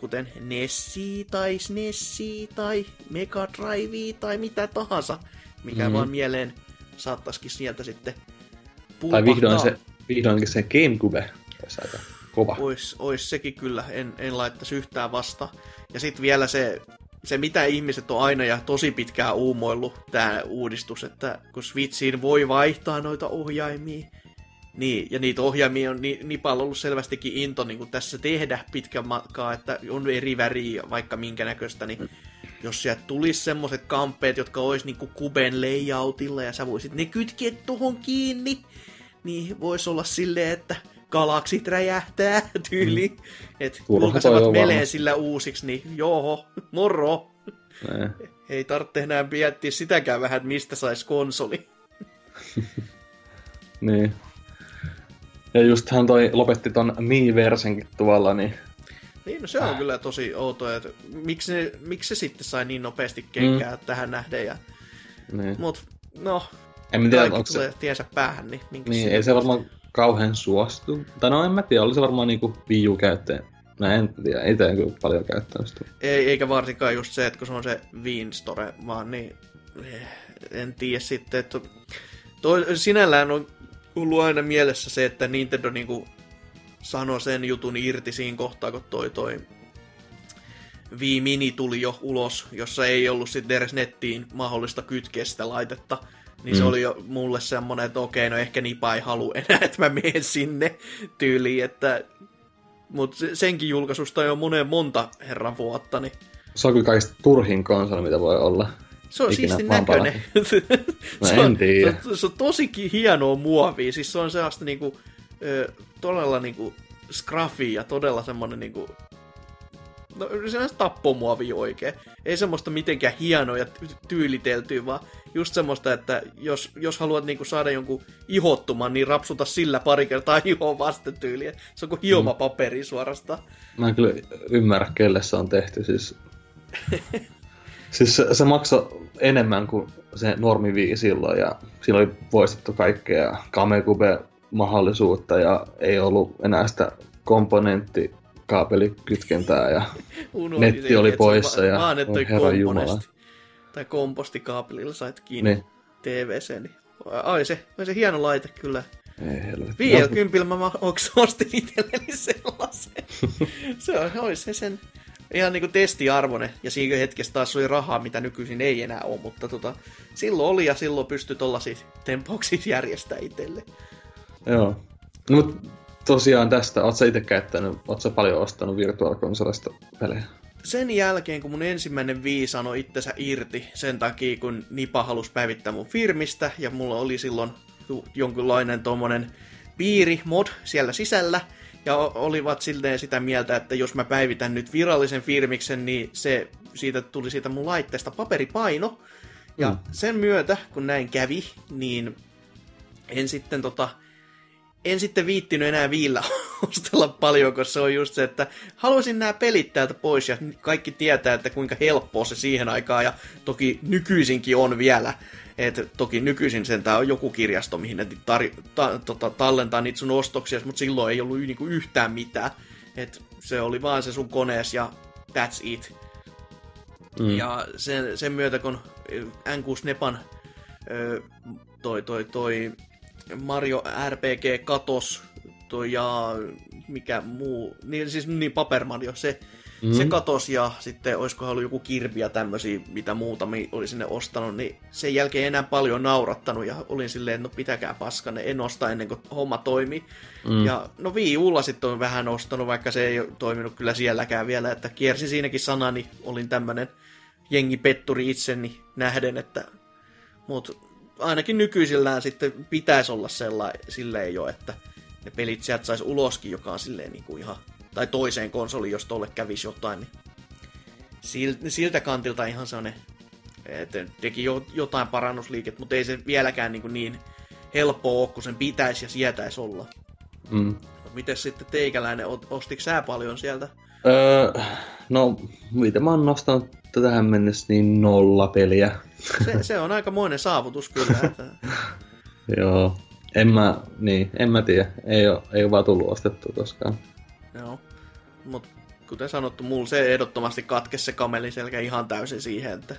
kuten Nessi tai Snessi tai Mega Drive tai mitä tahansa, mikä mm-hmm. vaan mieleen saattaisikin sieltä sitten pulpahtaa. Tai vihdoin se, vihdoinkin se Gamecube olisi aika kova. Ois, ois sekin kyllä, en, en laittaisi yhtään vasta. Ja sitten vielä se, se, mitä ihmiset on aina ja tosi pitkään uumoillut, tämä uudistus, että kun Switchiin voi vaihtaa noita ohjaimia, niin, ja niitä ohjaimia on niin, niin paljon ollut selvästikin into niin tässä tehdä pitkän matkaa, että on eri väriä vaikka minkä näköistä, niin jos sieltä tulisi semmoset kampeet, jotka olisi niinku kuben layoutilla ja sä voisit ne kytkeä tuohon kiinni, niin voisi olla silleen, että galaksit räjähtää tyyli. Mm. Että julkaisevat meleen sillä uusiksi, niin joo, moro. Ei tarvitse enää miettiä sitäkään vähän, että mistä sais konsoli. Niin. Ja just hän toi lopetti ton Miiversenkin tuolla, niin Niin, no se on kyllä tosi outoa, että miksi, ne, miksi se sitten sai niin nopeasti kenkää mm. tähän nähden. Ja, niin. mut no, En mä tiedä, onko tulee se... tiensä päähän, niin minkä Niin, ei se varmaan kauhean suostu. Tai no en mä tiedä, oli se varmaan niinku Wii U-käyttäjä. No en tiedä, ei tee kyllä paljon käyttänyt sitä. Ei, eikä varsinkaan just se, että kun se on se Wien Store, vaan niin eh, en tiedä sitten, että toi, sinällään on ollut aina mielessä se, että Nintendo niinku sanoi sen jutun irti siinä kohtaa, kun toi toi Wii Mini tuli jo ulos, jossa ei ollut sitten edes nettiin mahdollista kytkeä sitä laitetta. Niin mm. se oli jo mulle semmonen, että okei, no ehkä Nipa ei halua enää, että mä menen sinne tyyliin, että... Mutta senkin julkaisusta on jo moneen monta herran vuotta, niin Se on kyllä kaikista turhin konsoli, mitä voi olla. se on Ikinä siisti näköinen. No se, on, se, on, se on tosikin hienoa muovia. Siis se on sellaista niinku, ö, todella niinku scruffy ja todella semmonen niinku, no sellaista tappomuovi oikein. Ei semmoista mitenkään hienoa ja ty- tyyliteltyä, vaan just semmoista, että jos, jos haluat niinku saada jonkun ihottuman, niin rapsuta sillä pari kertaa ihoa vasten tyyliä. Se on kuin hiomapaperi suorastaan. Mä en kyllä ymmärrä, kelle se on tehty. Siis, siis se, se maksoi enemmän kuin se normi Wii silloin ja siinä oli poistettu kaikkea Kamekube mahdollisuutta ja ei ollut enää sitä komponenttikaapelikytkentää ja Unohdin Netti oli poissa va- ja- vaan, että herran jumala. Tai kompostikaapelilla sait kiinni Niin. TVC. Niin. Ai se, ai se hieno laite kyllä. ei helvetti. Vielä kympillä mä onks ostin itselleni sellaisen. se on, ois se sen ihan niinku testiarvoinen. Ja siinä hetkessä taas oli rahaa, mitä nykyisin ei enää ole. Mutta tota, silloin oli ja silloin pystyi tollasia tempauksia järjestää itselle. Joo. No, mut tosiaan tästä, oot sä itse käyttänyt, oot sä paljon ostanut Virtual Consolesta pelejä? sen jälkeen, kun mun ensimmäinen Wii sanoi itsensä irti sen takia, kun Nipa halusi päivittää mun firmistä, ja mulla oli silloin jonkunlainen tommonen piiri, mod siellä sisällä, ja olivat silleen sitä mieltä, että jos mä päivitän nyt virallisen firmiksen, niin se, siitä tuli siitä mun laitteesta paperipaino, ja mm. sen myötä, kun näin kävi, niin en sitten tota, en sitten viittinyt enää viillä ostella paljon, koska se on just se, että haluaisin nämä pelit täältä pois ja kaikki tietää, että kuinka helppoa se siihen aikaan ja toki nykyisinkin on vielä. Et toki nykyisin sentään on joku kirjasto, mihin ne tar- ta- tota, tallentaa niitä sun ostoksia, mutta silloin ei ollut niinku yhtään mitään. Et se oli vaan se sun konees ja that's it. Mm. Ja sen, sen myötä, kun N6 Nepan ö, toi, toi, toi Mario RPG katos toi ja mikä muu, niin siis niin Paper Mario, se, mm. se katos ja sitten olisiko ollut joku Kirby ja tämmöisiä, mitä muutamia oli sinne ostanut, niin sen jälkeen enää paljon naurattanut ja olin silleen, että no pitäkää paskanne, en osta ennen kuin homma toimii. Mm. Ja no Wii Ulla sitten on vähän ostanut, vaikka se ei toiminut kyllä sielläkään vielä, että kiersin siinäkin sanani, olin tämmönen jengipetturi itseni nähden, että mut ainakin nykyisillään sitten pitäisi olla sellainen, silleen jo, että ne pelit sieltä saisi uloskin, joka on silleen niin kuin ihan, tai toiseen konsoliin, jos tolle kävisi jotain, niin sil- siltä kantilta ihan sellainen, että teki jo, jotain parannusliiket, mutta ei se vieläkään niin, kuin niin helppoa ole, kun sen pitäisi ja sietäisi olla. Mm. Miten sitten teikäläinen, ostiko sä paljon sieltä? Öö, no, mitä mä oon nostanut tähän mennessä, niin nolla peliä. Se, se on aikamoinen saavutus kyllä. Että... Joo. En mä, niin, en mä tiedä. Ei oo, ei oo vaan tullut ostettua koskaan. Joo. Mutta kuten sanottu, mulla se ehdottomasti katkesi se kameliselkä ihan täysin siihen, että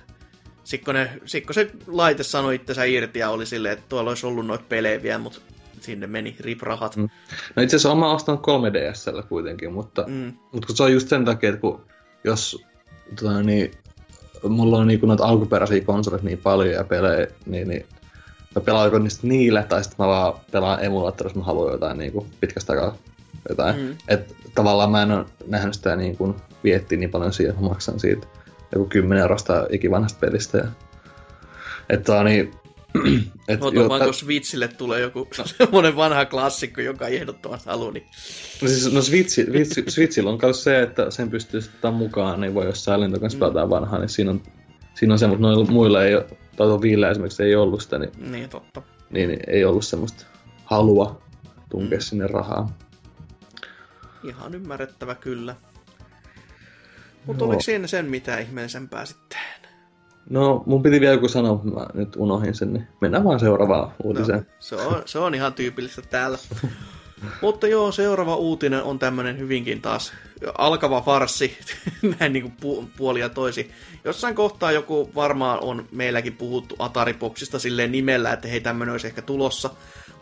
Sikko, ne, sikko se laite sanoi itsensä irti ja oli silleen, että tuolla olisi ollut noita pelejä vielä, mutta sinne meni riprahat. Mm. No itse asiassa mä oon ostanut 3DSllä kuitenkin, mutta. Mm. mutta kun se on just sen takia, että kun jos tota, niin, mulla on niin noita alkuperäisiä konsoleita niin paljon ja pelejä, niin, niin mä pelaan niistä niillä, tai sitten mä vaan pelaan emulaattorissa, jos mä haluan jotain niin kuin, pitkästä aikaa jotain. Mm. Et tavallaan mä en ole nähnyt sitä niin kuin, viettiä niin paljon siihen, että mä maksan siitä joku 10 eurosta ikivanhasta pelistä. Ja, että on niin, Et Ota jotta- vaan, kun Switchille tulee joku semmoinen vanha klassikko, joka ei ehdottomasti halu, niin No siis, no Switchi, Switchi, Switchillä on myös se, että sen pystyy sitten mukaan, niin voi jossain lentokanssa pelata vanhaa, niin siinä on, siinä on se, mutta noilla muilla ei ole, tai Viillä esimerkiksi ei ollut sitä, niin, niin totta. niin, niin ei ollut semmoista halua tunkea sinne rahaa. Ihan ymmärrettävä kyllä. Mutta oliko siinä sen mitään ihmeellisempää sitten? No, mun piti vielä joku sanoa, mutta mä nyt unohin sen, niin mennään vaan seuraavaan uutiseen. No, se, on, se on ihan tyypillistä täällä. Mutta joo, seuraava uutinen on tämmönen hyvinkin taas alkava farssi, näin niinku pu- puoli ja toisi. Jossain kohtaa joku varmaan on meilläkin puhuttu Atari-boksista silleen nimellä, että hei tämmönen olisi ehkä tulossa.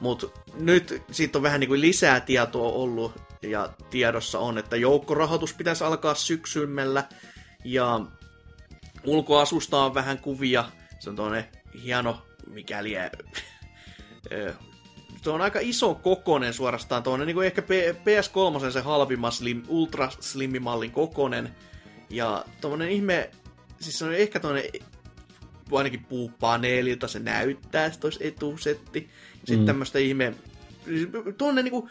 Mutta nyt siitä on vähän niinku lisää tietoa ollut ja tiedossa on, että joukkorahoitus pitäisi alkaa syksymällä ja ulkoasusta on vähän kuvia. Se on tuonne hieno, mikäli ö, se on aika iso kokonen suorastaan tuonne, niin kuin ehkä P- PS3 se halvimman slim, ultra slimmimallin kokonen. Ja tuommoinen ihme, siis se on ehkä tuonne ainakin puupaneelilta se näyttää, se olisi etusetti. Sitten Mm. mm. tämmöistä ihme, tuonne niinku,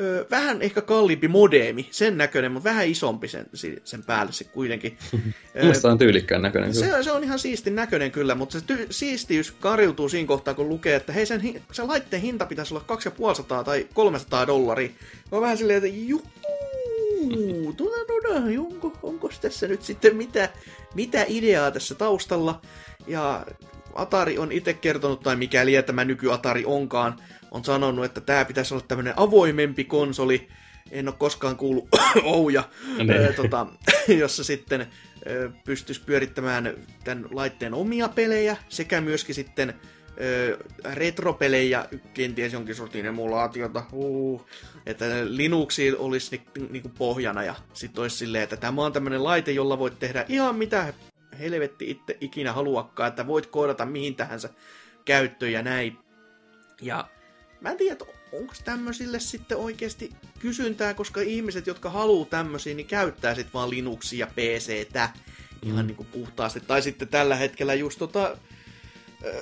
ö, vähän ehkä kalliimpi modeemi, sen näköinen, mutta vähän isompi sen, sen päälle se kuitenkin. Mielestäni on tyylikkään näköinen kyllä. se, se on ihan siistin näköinen kyllä, mutta se ty- siistiys karjutuu siinä kohtaa, kun lukee, että hei, sen, hi- sen laitteen hinta pitäisi olla 250 tai 300 dollaria. Mä vähän silleen, että juu, tuota, tuota, onko, onko tässä nyt sitten mitä, mitä ideaa tässä taustalla? Ja Atari on itse kertonut, tai mikäli tämä nyky-Atari onkaan, on sanonut, että tämä pitäisi olla tämmöinen avoimempi konsoli. En ole koskaan kuullut ouja, Niin. ö, tota, jossa sitten ö, pystyisi pyörittämään tämän laitteen omia pelejä, sekä myöskin sitten ö, retropelejä, kenties jonkin sortin emulaatiota, uh, että Linuxiin olisi ni, niinku pohjana, ja sitten olisi silleen, että tämä on tämmöinen laite, jolla voit tehdä ihan mitä helvetti itse ikinä haluakaan, että voit koodata mihin tahansa käyttöön ja näin. Ja mä en tiedä, onko tämmöisille sitten oikeasti kysyntää, koska ihmiset, jotka haluaa tämmöisiä, niin käyttää sitten vaan Linuxia ja PCtä ihan Mm. niin kuin puhtaasti. Tai sitten tällä hetkellä just tota,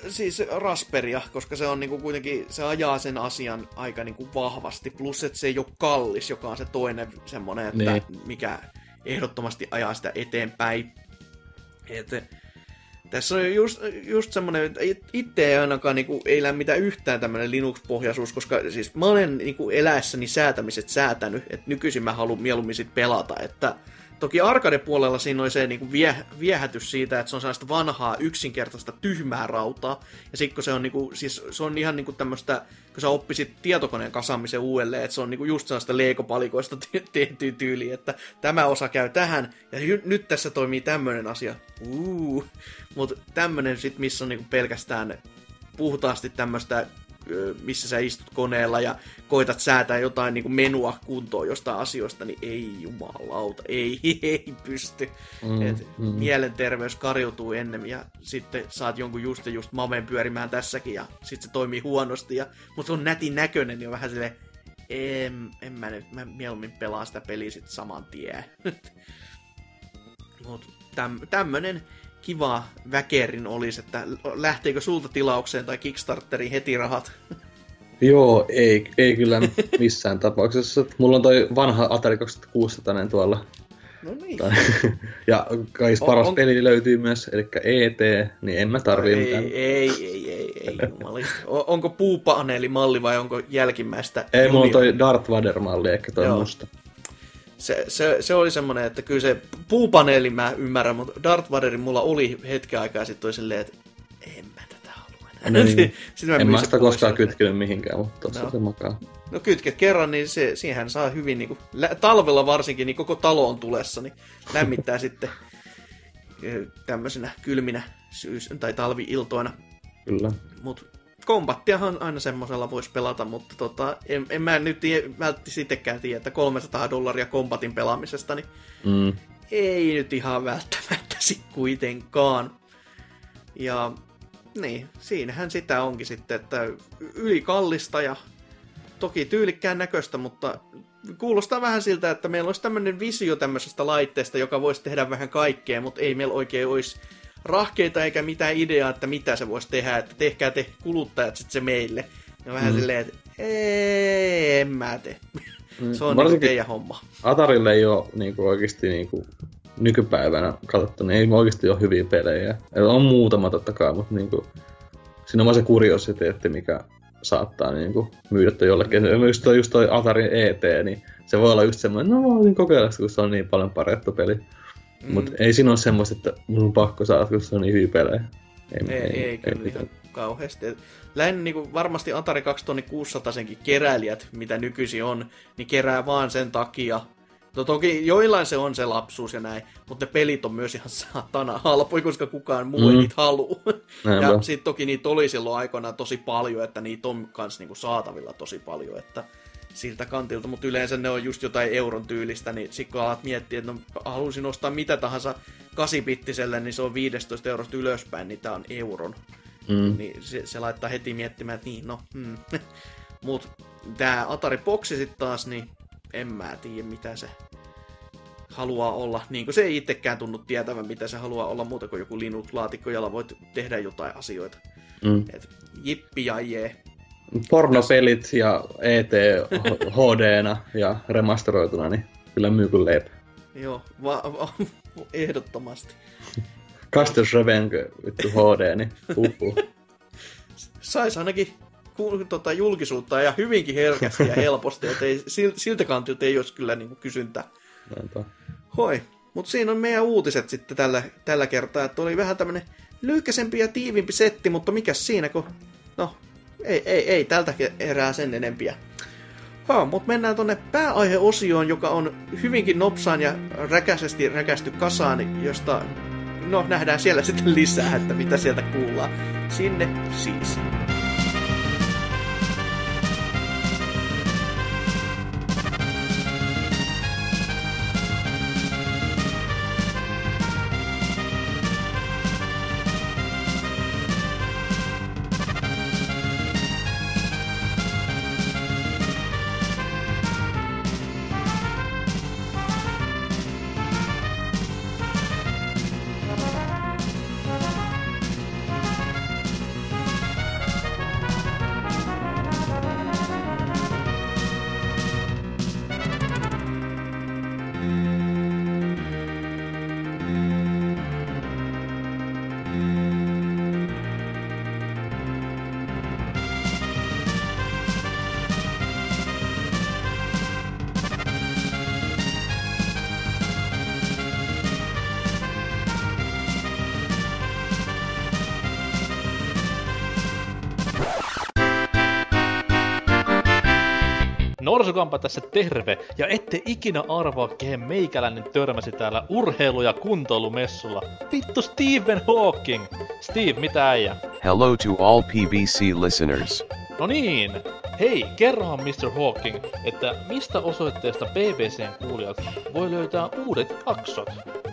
siis Rasperia, koska se on niinku kuitenkin, se ajaa sen asian aika niinku vahvasti. Plus, että se ei ole kallis, joka on se toinen semmonen, että Niin. mikä ehdottomasti ajaa sitä eteenpäin. Et, tässä on just, just semmoinen, että itse ei ainakaan niinku, ei lämmitä yhtään tämmöinen Linux-pohjaisuus, koska siis mä olen niinku eläessäni säätämiset säätänyt, että nykyisin mä haluan mieluummin sit pelata, että Toki arcade-puolella siinä oli se niinku vie, viehätys siitä, että se on sellaista vanhaa, yksinkertaista, tyhmää rautaa. Ja sitten kun se on, niinku, siis se on ihan niinku tämmöistä, kun sä oppisit tietokoneen kasaamisen uudelleen, että se on niinku just sellaista leikopalikoista te- tehtyä tyyliä, että tämä osa käy tähän, ja hy- nyt tässä toimii tämmöinen asia. Uh. Mutta tämmöinen sitten, missä on niinku pelkästään puhtaasti tämmöistä missä sä istut koneella ja koitat säätää jotain niin kuin menua kuntoon jostain asioista, niin ei jumalauta, ei, ei pysty. Mm, Et mm. Mielenterveys karjutuu ennen ja sitten saat jonkun just ja just maven pyörimään tässäkin ja sitten se toimii huonosti. Ja, mutta se on nätin näköinen, niin on vähän silleen, en, en mä nyt, mä mieluummin pelaan sitä peliä sitten saman tien. Mutta täm, tämmönen kiva väkerin olisi, että lähteekö sulta tilaukseen tai Kickstarteriin heti rahat? Joo, ei, ei kyllä missään tapauksessa. Mulla on toi vanha Atari 2600 tuolla. No niin. Tai- ja kai paras On- on- peli löytyy myös, eli ET, niin en mä tarvii ei, mitään. ei, ei, ei, ei, jumalista. O- onko puupaneelimalli vai onko jälkimmäistä? Ei, mulla on toi Darth Vader-malli, ehkä toi Joo. musta. Se, se, se, oli semmoinen, että kyllä se puupaneeli mä ymmärrän, mutta Darth Vaderin mulla oli hetken aikaa sitten silleen, että en mä tätä halua enää. Niin. sitten mä En mä sitä koskaan kytkenyt mihinkään, mutta tossa No. se makaa. No kytket kerran, niin se, siihen saa hyvin, niin kuin, talvella varsinkin, niin koko talo on tulessa, niin lämmittää sitten tämmöisenä kylminä syys- tai talviiltoina. Kyllä. Mut kombattiahan aina semmoisella voisi pelata, mutta tota, en, en mä nyt tie, vältti sittenkään tiedä, että 300 dollaria kombatin pelaamisesta, niin Mm. ei nyt ihan välttämättä sit kuitenkaan. Ja niin, siinähän sitä onkin sitten, että ylikallista ja toki tyylikkään näköistä, mutta kuulostaa vähän siltä, että meillä olisi tämmöinen visio tämmöisestä laitteesta, joka voisi tehdä vähän kaikkea, mutta ei meillä oikein olisi rahkeita eikä mitään ideaa, että mitä se voisi tehdä, että tehkää te kuluttajat sitten se meille. Ja vähän mm. silleen, että en mä tee. Mm. Se on niin teidän homma. Atarille ei ole niin kuin oikeasti niin kuin nykypäivänä katsottu, niin ei oikeasti ole hyviä pelejä. On muutama totta kai, mutta niin kuin, siinä on vaan se kuriositeetti, mikä saattaa niin kuin, myydä jollekin. Just toi, just toi Atarin ET, niin se voi olla just semmoinen, no voisin kokeilla, kun se on niin paljon parempi peli. Mm. Mutta ei siinä ole semmoista, että mun on pakko saada, kun se on niin hyviä pelejä. Ei, ei, ei, ei kyllä ei ihan kauheasti. Lähinnä niin varmasti Atari 2600 senkin keräilijät, mitä nykyisin on, niin kerää vaan sen takia. No toki joillain se on se lapsuus ja näin, mutta ne pelit on myös ihan saatana halpoja, koska kukaan muu mm. ei niitä halua. ja sitten toki niitä oli silloin aikoinaan tosi paljon, että niitä on kans niinku saatavilla tosi paljon, että siltä kantilta, mutta yleensä ne on just jotain euron tyylistä, niin sitten kun alat miettiä, että no, haluaisin ostaa mitä tahansa kasipittiselle, niin se on 15 eurosta ylöspäin, niin tämä on euron. Mm. Niin se, se, laittaa heti miettimään, että niin, no, hmm. Mut tämä Atari Boxi sitten taas, niin en mä tiedä mitä se haluaa olla. Niin kuin se ei itsekään tunnu tietävän, mitä se haluaa olla muuta kuin joku Linux-laatikko, jolla voit tehdä jotain asioita. Mm. Et jippi ja jee. Pornopelit ja ET hd ja remasteroituna, niin kyllä myy kuin leipä. Joo, va- va- ehdottomasti. Castles Revenge vittu HD, niin uhuh. Sais ainakin tota, julkisuutta ja hyvinkin herkästi ja helposti, että ei, siltä kantilta ei olisi kyllä niin kysyntää. Hoi, mutta siinä on meidän uutiset sitten tällä, tällä kertaa, että oli vähän tämmönen lyhkäsempi ja tiivimpi setti, mutta mikä siinä, kun no, ei, ei, ei tältä erää sen enempiä. Ha, mutta mennään tonne pääaiheosioon, joka on hyvinkin nopsaan ja räkäisesti räkästy kasaan, josta no nähdään siellä sitten lisää, että mitä sieltä kuullaan. Sinne siis. Norsukampa tässä terve, ja ette ikinä arvaa, kehen meikäläinen törmäsi täällä urheilu- ja kuntoilumessulla. Vittu Stephen Hawking! Steve, mitä äijä? Hello to all PBC listeners. No niin, hei, kerrohan Mr. Hawking, että mistä osoitteesta BBCn kuulijat voi löytää uudet jaksot?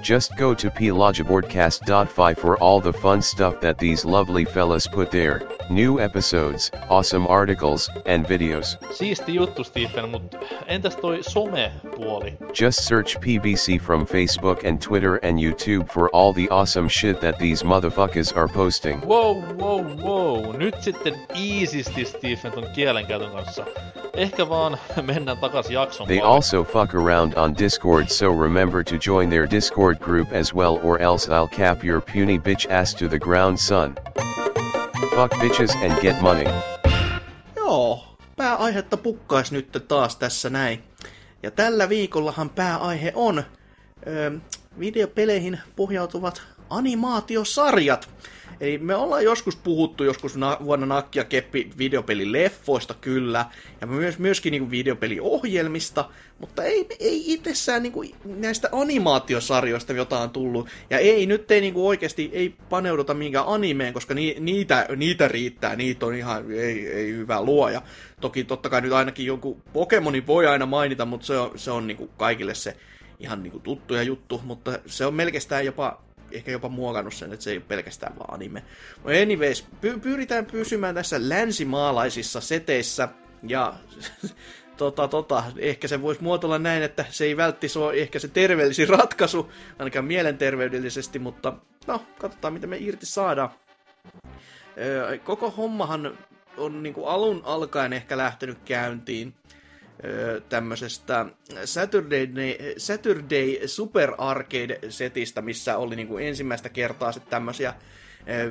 Just go to plogibordcast.fi for all the fun stuff that these lovely fellas put there. New episodes, awesome articles, and videos. Siisti juttu, Stephen, mutta entäs toi some-puoli? Just search PBC from Facebook and Twitter and YouTube for all the awesome shit that these motherfuckers are posting. Wow, wow, wow. Nyt sitten easysti, Stephen, ton kielenkäytön kanssa. Ehkä vaan mennään takas jakson They also fuck around on Discord so remember to join their Discord group as well or else I'll cap your puny bitch ass to the ground son. Fuck bitches and get money. Joo, pääaihetta pukkais nyt taas tässä näin. Ja tällä viikollahan pääaihe on ö, videopeleihin pohjautuvat animaatiosarjat. Eli me ollaan joskus puhuttu joskus na- vuonna Nakkia Keppi videopelileffoista kyllä, ja myös, myöskin niin videopeliohjelmista, mutta ei, ei itsessään niin kuin näistä animaatiosarjoista, jotain on tullut. Ja ei, nyt ei niin kuin oikeasti ei paneuduta minkään animeen, koska ni, niitä, niitä riittää, niitä on ihan, ei, ei hyvä luoja. Toki totta kai nyt ainakin joku Pokemoni voi aina mainita, mutta se on, se on niin kuin kaikille se ihan niin kuin tuttu ja juttu, mutta se on melkein jopa ehkä jopa muokannut sen, että se ei ole pelkästään vaan anime. Anyways, py- pyritään pysymään tässä länsimaalaisissa seteissä, ja tota, tota, ehkä se voisi muotoilla näin, että se ei välttis ole ehkä se terveellisin ratkaisu, ainakaan mielenterveydellisesti, mutta no, katsotaan mitä me irti saadaan. Öö, koko hommahan on niinku alun alkaen ehkä lähtenyt käyntiin tämmöisestä Saturday, Saturday Super Arcade-setistä, missä oli niinku ensimmäistä kertaa sitten tämmöisiä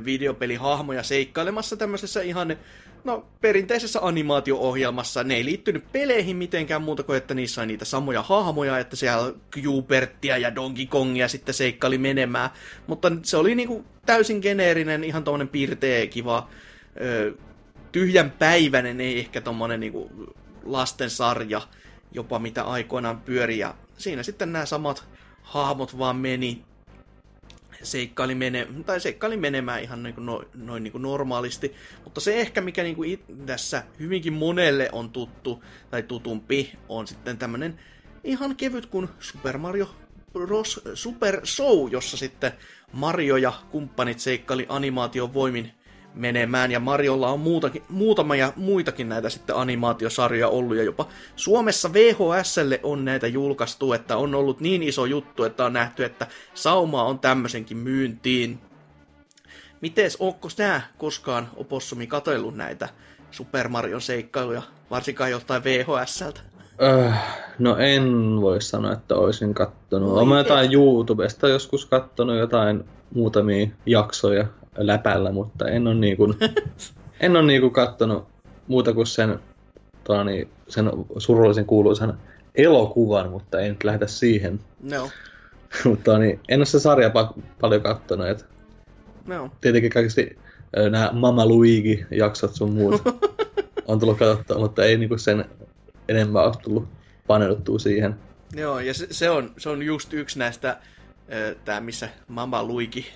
videopelihahmoja seikkailemassa tämmöisessä ihan no, perinteisessä animaatio-ohjelmassa. Ne ei liittynyt peleihin mitenkään muuta kuin, että niissä on niitä samoja hahmoja, että siellä Cubertia ja Donkey Kongia sitten seikkaili menemään. Mutta se oli niinku täysin geneerinen, ihan tommonen piirteä, kiva, ö, tyhjän päiväinen, ei ehkä tommonen niinku lastensarja, jopa mitä aikoinaan pyöri. Ja siinä sitten nämä samat hahmot vaan meni seikkaili, mene, tai seikkaili menemään ihan niin kuin no, noin niin kuin normaalisti. Mutta se ehkä, mikä niin kuin tässä hyvinkin monelle on tuttu tai tutumpi, on sitten tämmöinen ihan kevyt kuin Super Mario Bros. Super Show, jossa sitten Mario ja kumppanit seikkaili animaation voimin menemään, ja Mariolla on muutakin, muutama ja muitakin näitä sitten animaatiosarjoja ollut, ja jopa Suomessa VHSlle on näitä julkaistu, että on ollut niin iso juttu, että on nähty, että sauma on tämmöisenkin myyntiin. Mites, onko nää koskaan opossumi katellut näitä Super Marion seikkailuja, varsinkaan jostain VHSltä? Öh, no en voi sanoa, että olisin kattonut. Olen jotain YouTubesta joskus kattonut jotain muutamia jaksoja läpällä, mutta en ole niinku, en ole niinku kattonut muuta kuin sen, tani, sen surullisen kuuluisan elokuvan, mutta en nyt lähdetä siihen. No. mutta niin, en ole se sarja pa- paljon kattonut. Et No. tietenkin kaikki nämä Mama Luigi-jaksot sun muut on tullut katsottua, mutta ei niinku sen enemmän ole tullut paneuduttua siihen. Joo, ja se, se, on, se on just yksi näistä, tämä missä Mama Luigi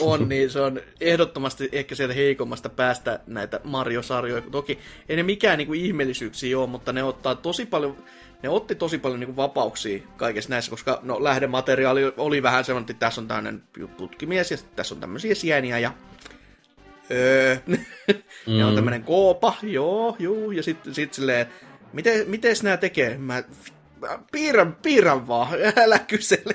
on, niin se on ehdottomasti ehkä sieltä heikommasta päästä näitä Mario-sarjoja. Toki ei ne mikään niinku ihmeellisyyksiä ole, mutta ne ottaa tosi paljon, ne otti tosi paljon niinku vapauksia kaikessa näissä, koska no, lähdemateriaali oli vähän sellainen, että tässä on tämmöinen putkimies ja tässä on tämmöisiä sieniä ja öö, mm. ja on tämmöinen koopa, joo, juu, ja sitten sit silleen, miten, miten nämä tekee? Mä piirrän, piirrän vaan, älä kysele.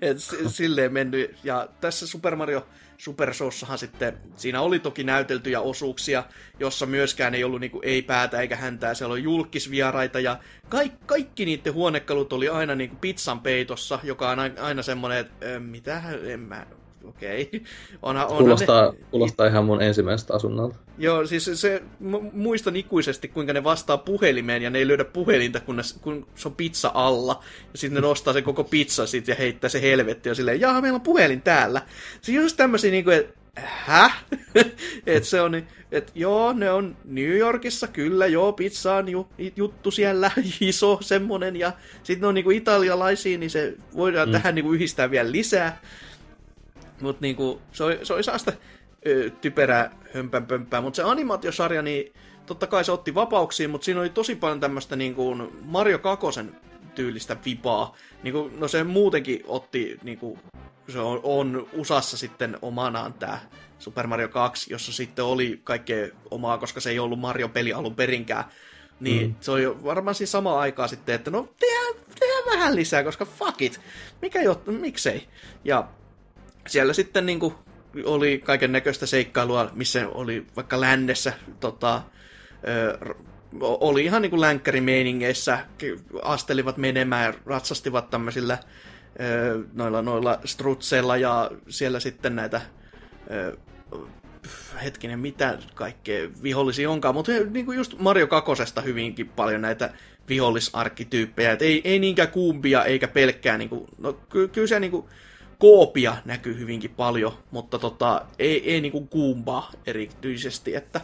Et silleen mennyt. Ja tässä Super Mario Super Showssahan sitten, siinä oli toki näyteltyjä osuuksia, jossa myöskään ei ollut niinku ei päätä eikä häntää, siellä oli julkisvieraita ja kaikki, kaikki niiden huonekalut oli aina niinku pizzan peitossa, joka on aina semmoinen, että mitä, en mä, okei. Okay. Onhan, onhan kuulostaa, ne... kuulostaa ihan mun ensimmäisestä asunnolta. Joo, siis se, muistan ikuisesti, kuinka ne vastaa puhelimeen ja ne ei löydä puhelinta, kun, ne, kun se on pizza alla. Ja sitten ne nostaa se koko pizza sit ja heittää se helvetti ja silleen, jaa, meillä on puhelin täällä. Se on just tämmösiä niinku, että häh? että se on, että joo, ne on New Yorkissa, kyllä, joo, pizza on ju, juttu siellä, iso semmonen, ja sitten ne on niinku italialaisia, niin se voidaan mm. tähän niinku yhdistää vielä lisää. Mutta niinku, se oli, se oli saasta ö, typerää hömpänpömpää, mutta se animaatiosarja, niin totta kai se otti vapauksiin, mutta siinä oli tosi paljon tämmöistä niinku Mario Kakosen tyylistä vipaa. Niinku, no se muutenkin otti, niinku, se on, on USAssa sitten omanaan tämä Super Mario 2, jossa sitten oli kaikkea omaa, koska se ei ollut Mario-peli alun perinkään. Niin mm. se oli varmaan siinä sama aikaa sitten, että no tehdään, tehdään vähän lisää, koska fuck it, mikä juttu, miksei. Ja siellä sitten niin kuin, oli kaiken näköistä seikkailua, missä oli vaikka lännessä tota, ö, oli ihan niin länkkärimeiningeissä, astelivat menemään ja ratsastivat tämmöisillä ö, noilla, noilla strutseilla ja siellä sitten näitä ö, hetkinen, mitä kaikkea vihollisia onkaan, mutta niin kuin just Mario Kakosesta hyvinkin paljon näitä vihollisarkkityyppejä, et ei, ei niinkään kuumpia eikä pelkkää, niin kuin, no ky, kyllä se niin kuin, koopia näkyy hyvinkin paljon, mutta tota, ei, ei niinku kuumpaa erityisesti, että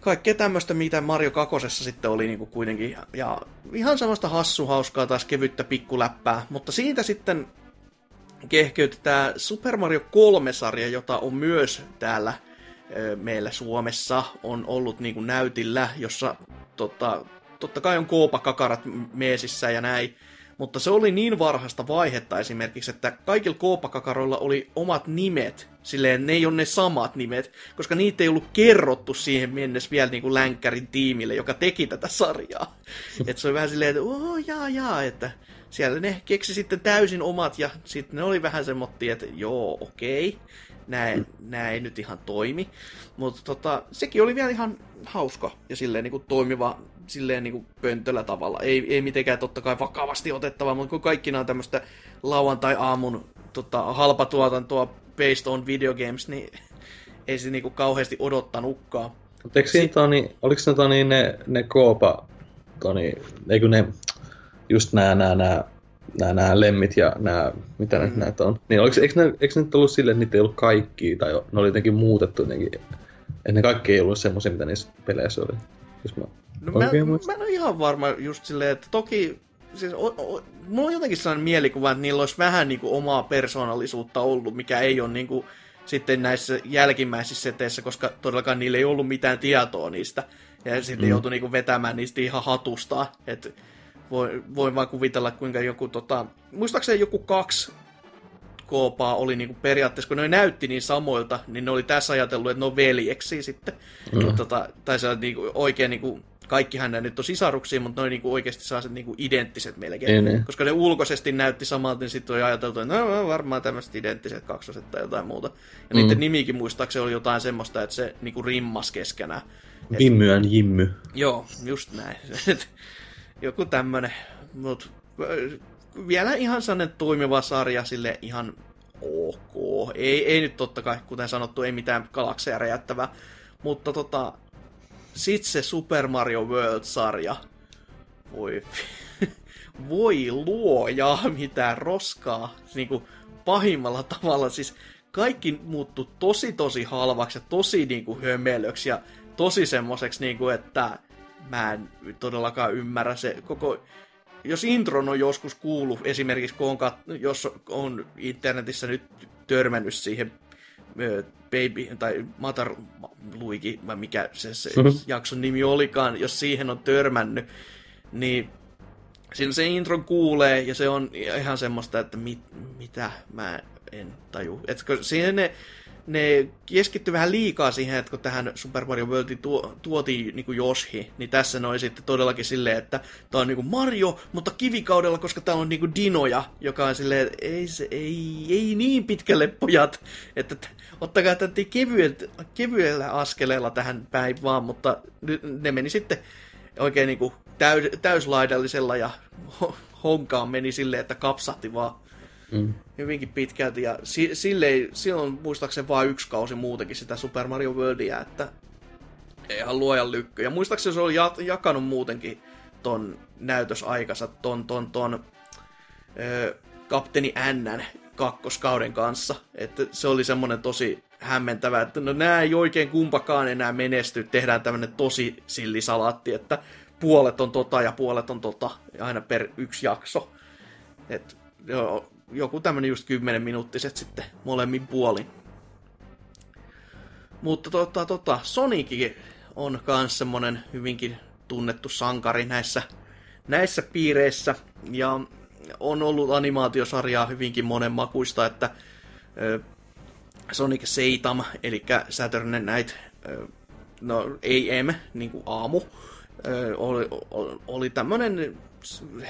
kaikkea tämmöistä, mitä Mario Kakosessa sitten oli niinku kuitenkin, ja ihan samasta hassu hauskaa taas kevyttä pikkuläppää, mutta siitä sitten kehkeytyi tämä Super Mario 3-sarja, jota on myös täällä meillä Suomessa on ollut niinku näytillä, jossa tota, totta kai on koopakakarat meesissä ja näin, mutta se oli niin varhaista vaihetta esimerkiksi, että kaikilla koopakakaroilla oli omat nimet. Silleen ne ei ole ne samat nimet, koska niitä ei ollut kerrottu siihen mennessä vielä niin kuin länkkärin tiimille, joka teki tätä sarjaa. että se on vähän silleen, että oh, jaa, jaa, että siellä ne keksi sitten täysin omat, ja sitten ne oli vähän semmoittia, että joo, okei, nää, mm. nää ei nyt ihan toimi. Mutta tota, sekin oli vielä ihan hauska ja silleen niin kuin toimiva silleen niin kuin pöntöllä tavalla. Ei, ei mitenkään totta kai vakavasti otettava, mutta kun kaikki nämä on tämmöistä lauantai-aamun tota, halpatuotantoa based on video games, niin ei se niinku kauheasti odottanutkaan. Mutta eikö siinä, Toni, oliko ne, toni, ne, ne koopa, toni, eikö ne, just nämä, nämä, nämä, nämä, nämä lemmit ja nämä, mitä mm. näitä on, niin oliko, eikö, ne, eikö ne nyt ollut silleen, että niitä ei ollut kaikki, tai ne oli jotenkin muutettu jotenkin, että ne kaikki ei ollut semmoisia, mitä niissä peleissä oli. Jos mä, no mä, mä en ole ihan varma just silleen, että toki siis, o, o, mulla on jotenkin sellainen mielikuva, että niillä olisi vähän niin kuin omaa persoonallisuutta ollut, mikä ei ole niin kuin, sitten näissä jälkimmäisissä seteissä, koska todellakaan niillä ei ollut mitään tietoa niistä. Ja sitten mm. joutui niinku vetämään niistä ihan hatusta. Et voi, voin vaan kuvitella, kuinka joku, tota, muistaakseni joku kaksi koopaa oli niinku periaatteessa, kun ne näytti niin samoilta, niin ne oli tässä ajatellut, että ne on veljeksi sitten. Mm. Tota, tai se on niinku oikein niinku kaikkihan nämä nyt on sisaruksia, mutta ne on niinku oikeasti sellaiset niinku identtiset melkein. Ei, niin. Koska ne ulkoisesti näytti samalta, niin sitten oli ajateltu, että no, no varmaan tämmöiset identtiset kaksoset tai jotain muuta. Ja mm. niiden nimikin muistaakseni oli jotain semmoista, että se niinku rimmas keskenään. Vimmyän jimmy. Joo, just näin. Joku tämmönen, mut vielä ihan sellainen toimiva sarja sille ihan ok. Ei, ei nyt totta kai, kuten sanottu, ei mitään galakseja räjättävää. Mutta tota, sitten se Super Mario World-sarja. Voi, voi luoja, mitä roskaa. Niin kuin pahimmalla tavalla. Siis kaikki muuttuu tosi tosi halvaksi ja tosi niin kuin hömelöksi ja tosi semmoiseksi, niin kuin, että mä en todellakaan ymmärrä se koko... Jos intron on joskus kuullut, esimerkiksi kun on, kat... jos on internetissä nyt törmännyt siihen Baby, tai Matar Luigi, vai mikä se, se mm-hmm. jakson nimi olikaan, jos siihen on törmännyt, niin siinä se intro kuulee, ja se on ihan semmoista, että mit, mitä mä en taju. Että siihen ne ne keskittyi vähän liikaa siihen, että kun tähän Super Mario Worldiin tuo, tuotiin niin Yoshi, niin tässä noin sitten todellakin silleen, että tää on niin Mario, mutta kivikaudella, koska täällä on niin dinoja, joka on silleen, ei, se, ei, ei niin pitkälle pojat, että ottakaa tätä kevyet, kevyellä askeleella tähän päin vaan, mutta ne meni sitten oikein niin kuin täys, täyslaidallisella ja honkaan meni silleen, että kapsahti vaan Mm. Hyvinkin pitkälti, ja si- sille silloin muistaakseni vain yksi kausi muutenkin sitä Super Mario Worldia, että ihan luojan lykkö. Ja muistaakseni se oli ja- jakanut muutenkin ton näytösaikansa ton, ton, ton ö, kapteeni N kakkoskauden kanssa. Että se oli semmonen tosi hämmentävä, että no nää ei oikein kumpakaan enää menesty, tehdään tämmönen tosi sillisalaatti, että puolet on tota ja puolet on tota, aina per yksi jakso. Et, joo, joku tämmönen just 10 minuuttiset sitten molemmin puolin. Mutta tota, tota, Sonic on myös semmonen hyvinkin tunnettu sankari näissä, näissä piireissä. Ja on ollut animaatiosarjaa hyvinkin monenmakuista, että Sonic Seitam, eli Saturn Night, no AM, niin kuin aamu, oli, oli, tämmönen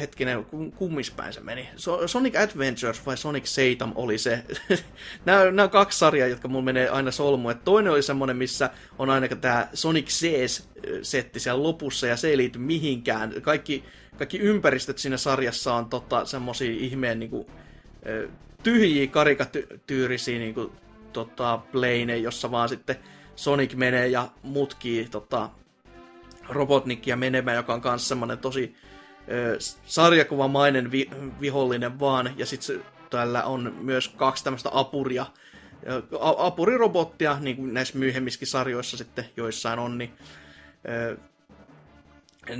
hetkinen, kummispäin se meni. Sonic Adventures vai Sonic Satan oli se. nämä, nämä on kaksi sarjaa, jotka mulla menee aina solmuun. toinen oli semmonen, missä on aina tämä Sonic Sees-setti siellä lopussa, ja se ei liity mihinkään. Kaikki, kaikki ympäristöt siinä sarjassa on tota, semmosia ihmeen niinku, tyhjiä karikatyyrisiä niinku, tota, plane, jossa vaan sitten Sonic menee ja mutkii tota, Robotnikkia menemään, joka on myös semmoinen tosi sarjakuvamainen vi- vihollinen vaan, ja sitten täällä on myös kaksi tämmöistä apuria, apurirobottia, niin kuin näissä myöhemmissäkin sarjoissa sitten joissain on, niin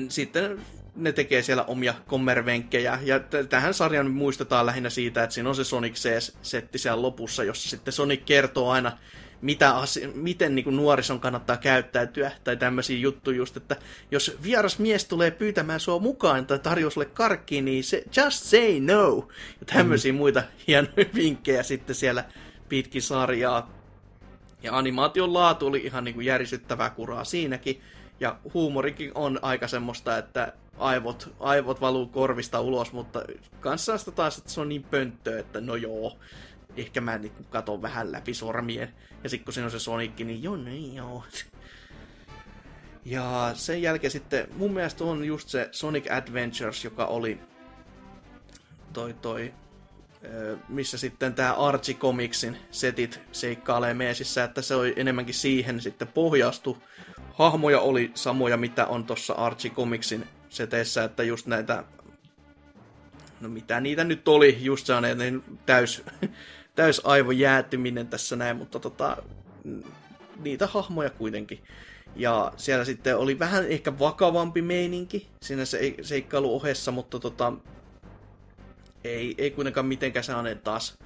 sitten ne tekee siellä omia kommervenkkejä. Ja t- tähän sarjan muistetaan lähinnä siitä, että siinä on se Sonic setti siellä lopussa, jossa sitten Sonic kertoo aina mitä asi- miten niin nuorison kannattaa käyttäytyä, tai tämmöisiä juttuja just, että jos vieras mies tulee pyytämään sua mukaan tai tarjoaa sulle karkkiin, niin se, just say no, ja tämmöisiä mm. muita hienoja vinkkejä sitten siellä pitkin sarjaa. Ja animaation laatu oli ihan niin kuin järisyttävää kuraa siinäkin, ja huumorikin on aika semmoista, että aivot, aivot valuu korvista ulos, mutta kanssa sitä taas, että se on niin pönttö, että no joo, ehkä mä nyt katon vähän läpi sormien. Ja sitten kun siinä on se Sonic, niin joo, niin joo. Ja sen jälkeen sitten mun mielestä on just se Sonic Adventures, joka oli toi toi, missä sitten tämä Archie Comicsin setit seikkailee meesissä, että se oli enemmänkin siihen sitten pohjastu. Hahmoja oli samoja, mitä on tuossa Archie Comicsin seteissä, että just näitä, no mitä niitä nyt oli, just sellainen niin täys, täys aivojäätyminen tässä näin, mutta tota, niitä hahmoja kuitenkin. Ja siellä sitten oli vähän ehkä vakavampi meininki siinä se, seikkailu ohessa, mutta tota, ei, ei kuitenkaan mitenkään sellainen taas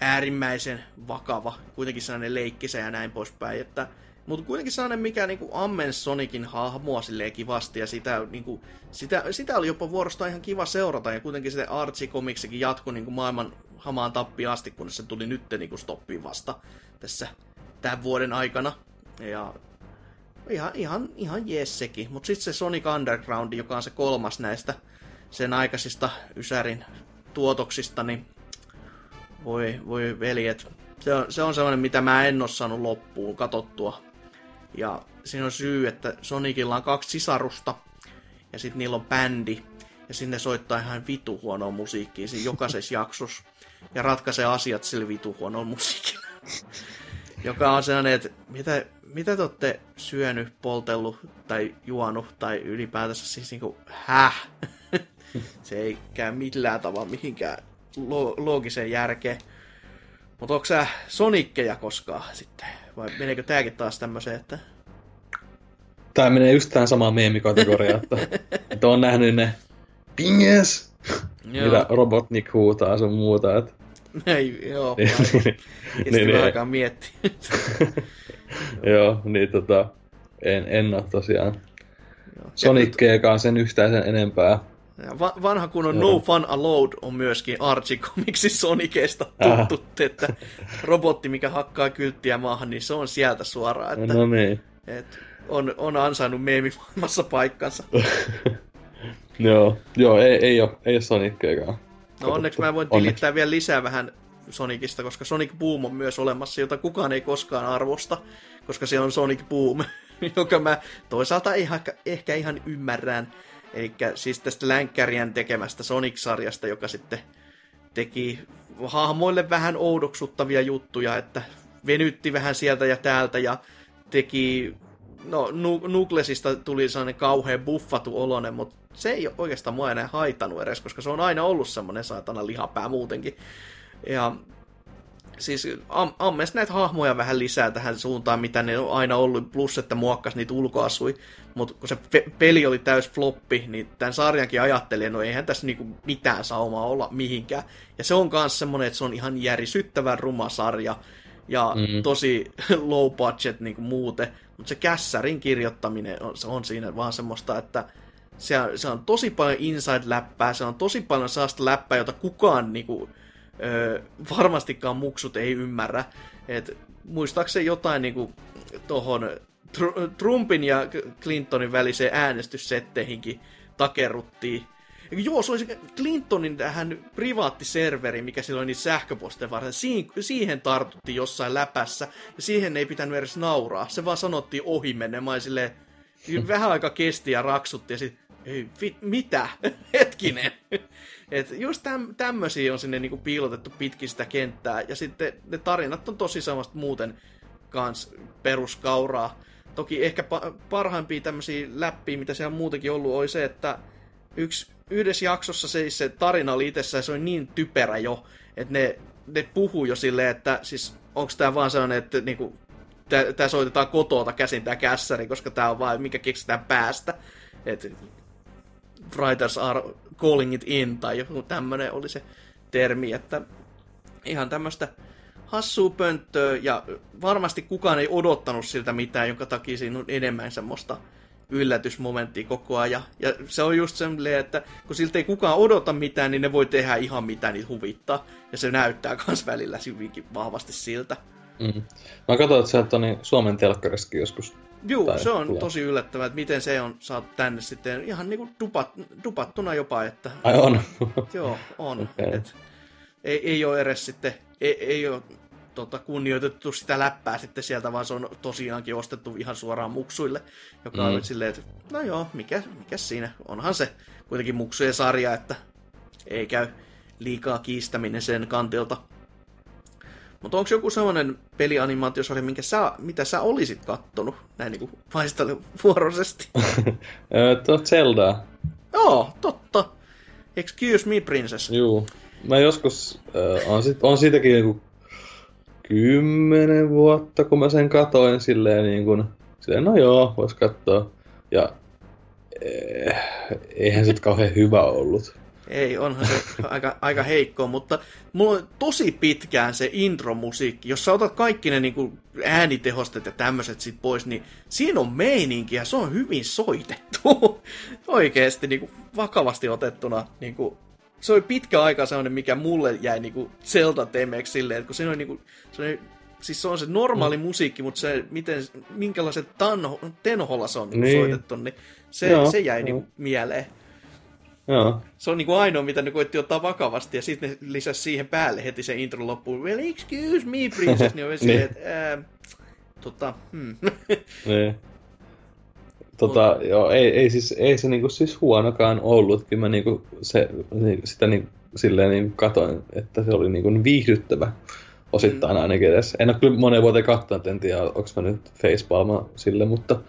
äärimmäisen vakava, kuitenkin sellainen leikkisä ja näin poispäin, että mutta kuitenkin sellainen, mikä niinku ammensi Sonicin hahmoa silleen kivasti, ja sitä, niinku, sitä, sitä oli jopa vuorostaan ihan kiva seurata, ja kuitenkin se Archie komiksikin jatkui niinku maailman hamaan tappi asti, kun se tuli nyt niinku stoppiin vasta tässä tämän vuoden aikana. Ja ihan, ihan, ihan jees sekin. Mutta sitten se Sonic Underground, joka on se kolmas näistä sen aikaisista Ysärin tuotoksista, niin voi, voi veljet. Se on, se on sellainen, mitä mä en ole saanut loppuun katottua. Ja siinä on syy, että Sonicilla on kaksi sisarusta, ja sitten niillä on bändi, ja sinne soittaa ihan vitu huonoa musiikkia siinä jokaisessa jaksossa, ja ratkaisee asiat sillä vitu huonoa musiikilla. Joka on sellainen, että mitä, mitä te olette syönyt, poltellut tai juonut, tai ylipäätänsä siis niinku, häh? se ei käy millään tavalla mihinkään lo- loogiseen järkeen. Mutta onko sä Sonickeja koskaan sitten? Vai meneekö tääkin taas tämmöiseen, että... Tää menee just tähän samaan meemikategoriaan, että, että on nähnyt ne pinges, mitä Robotnik huutaa sun muuta, että ei, joo, Niin, niin, niin, niin. aikaa miettiä. Joo, niin tota, en, en oo tosiaan Sonickeekaan sen yhtään sen enempää. Va- vanha kunnon Joo. No Fun Allowed on myöskin Archie Comicsin Sonicesta Aha. tuttu, että robotti, mikä hakkaa kylttiä maahan, niin se on sieltä suoraan, että No niin, et on, on ansainnut meemimaailmassa paikkansa. joo, joo ei, ei, oo, ei oo Sonickeekaan. No onneksi mä voin Onneksi. tilittää vielä lisää vähän Sonicista, koska Sonic Boom on myös olemassa, jota kukaan ei koskaan arvosta, koska se on Sonic Boom, joka mä toisaalta ihan, ehkä ihan ymmärrän. Eli siis tästä Länkkärien tekemästä Sonic-sarjasta, joka sitten teki hahmoille vähän oudoksuttavia juttuja, että venytti vähän sieltä ja täältä ja teki, no Nu- Nuklesista tuli sellainen kauhean buffatu olonen, mutta se ei oikeastaan mua enää haitanut edes, koska se on aina ollut semmoinen saatana lihapää muutenkin. Ja siis am- ammes näitä hahmoja vähän lisää tähän suuntaan, mitä ne on aina ollut, plus että muokkas niitä ulkoasui. Mutta kun se pe- peli oli täys floppi, niin tämän sarjankin ajattelin, että no eihän tässä niinku mitään saumaa olla mihinkään. Ja se on myös semmoinen, että se on ihan järisyttävän ruma sarja ja Mm. mm. tosi low budget niinku muuten. Mutta se kässärin kirjoittaminen on, se on siinä vaan semmoista, että se on, se on tosi paljon inside-läppää, se on tosi paljon sellaista läppää, jota kukaan niinku, ö, varmastikaan muksut ei ymmärrä. Et, muistaakseni jotain niinku, tohon Tr- Trumpin ja Clintonin väliseen äänestyssetteihinkin takerruttiin. Joo, se oli se Clintonin tähän privaattiserveri, mikä silloin niitä sähköposteja varten. Siin, siihen tartuttiin jossain läpässä, ja siihen ei pitänyt edes nauraa. Se vaan sanottiin ohi menne. Mä olin silleen, vähän aika kesti ja raksutti, ja sit, ei, mitä? Hetkinen. Et just täm, tämmöisiä on sinne niinku piilotettu pitkin sitä kenttää, ja sitten ne tarinat on tosi samasta muuten kans peruskauraa. Toki ehkä pa- parhaimpia tämmöisiä läppiä, mitä siellä on muutenkin ollut, oli se, että yksi, yhdessä jaksossa se, se tarina oli itsessään, se oli niin typerä jo, että ne, ne puhuu jo silleen, että siis onko tämä vaan sellainen, että niinku, tämä soitetaan kotota käsin tämä kässäri, koska tämä on vaan, mikä keksitään päästä. että writers are calling it in, tai joku tämmönen oli se termi, että ihan tämmöistä hassua pönttöä, ja varmasti kukaan ei odottanut siltä mitään, jonka takia siinä on enemmän semmoista yllätysmomenttia koko ajan. Ja se on just semmoinen, että kun siltä ei kukaan odota mitään, niin ne voi tehdä ihan mitä niitä huvittaa. Ja se näyttää kans välillä hyvinkin vahvasti siltä. Mm. Mä katsoin, että sieltä on niin Suomen telkkarissakin joskus Juu, Tai se on tulee. tosi yllättävää, että miten se on saatu tänne sitten ihan niinku dupat, dupattuna jopa, että Ai on. joo, on. Okei. Et, ei, ei ole edes sitten, ei, ei ole tota, kunnioitettu sitä läppää sitten sieltä, vaan se on tosiaankin ostettu ihan suoraan muksuille, joka Mm. on silleen, että no joo, mikä, mikä siinä, onhan se kuitenkin muksujen sarja, että ei käy liikaa kiistäminen sen kantilta. Mutta onko joku sellainen pelianimaatiosarja, minkä sä, mitä sä olisit kattonut näin niin vuoroisesti? Tuo Zelda. Joo, totta. Excuse me, princess. Juu. Mä joskus, äh, on, sit, on siitäkin niinku kymmenen vuotta, kun mä sen katoin silleen niin kuin, silleen, no joo, vois katsoa. Ja eh, eihän se kauhean hyvä ollut. Ei, onhan se aika, aika heikko, mutta mulla on tosi pitkään se intromusiikki. Jos sä otat kaikki ne niin äänitehostet ja tämmöiset sit pois, niin siinä on meininki ja se on hyvin soitettu. Oikeesti niin kuin, vakavasti otettuna. Niin kuin, se oli pitkä aika sellainen, mikä mulle jäi niin kuin Zelda-temeeksi silleen, että kun se on niin kuin, se on, siis se on se normaali mm. musiikki, mutta se, miten, minkälaiset tanho, tenholla se on niin. Niin. soitettu, niin se, Joo, se jäi niin kuin, mieleen. Joo. Se on niinku ainoa, mitä ne koitti ottaa vakavasti, ja sitten ne lisäsi siihen päälle heti se intro loppuun. Well, excuse me, princess. Niin on silleen, että... ää, Tota, hmm. Niin. Tota, joo, ei, ei, siis, ei se niinku siis huonokaan ollut. Kyllä mä niinku se, ni- sitä niinku, silleen niinku katoin, että se oli niinku viihdyttävä. Osittain Mm. ainakin edes. En ole kyllä moneen vuoteen katsonut, en tiedä, onko mä nyt facepalma sille, mutta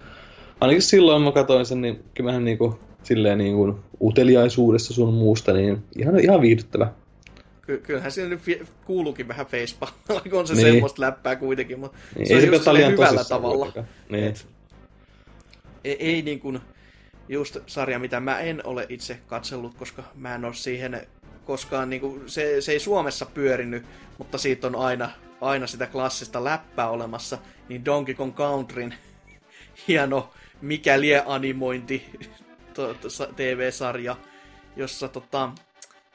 ainakin silloin mä katoin sen, niin kyllä mähän niinku silleen niinku uteliaisuudessa sun muusta, niin ihan, ihan viihdyttävä. Ky- kyllähän siinä nyt vi- kuuluukin vähän facepalmalla, kun on se Niin. semmoista läppää kuitenkin, mutta Niin, se on just hyvällä tavalla. kuitenkaan. Niin. Et, ei, ei niin kuin just sarja, mitä mä en ole itse katsellut, koska mä en ole siihen koskaan, niin kuin, se, se ei Suomessa pyörinyt, mutta siitä on aina, aina sitä klassista läppää olemassa, niin Donkey Kong Countryn hieno mikä lie animointi TV-sarja, jossa tota,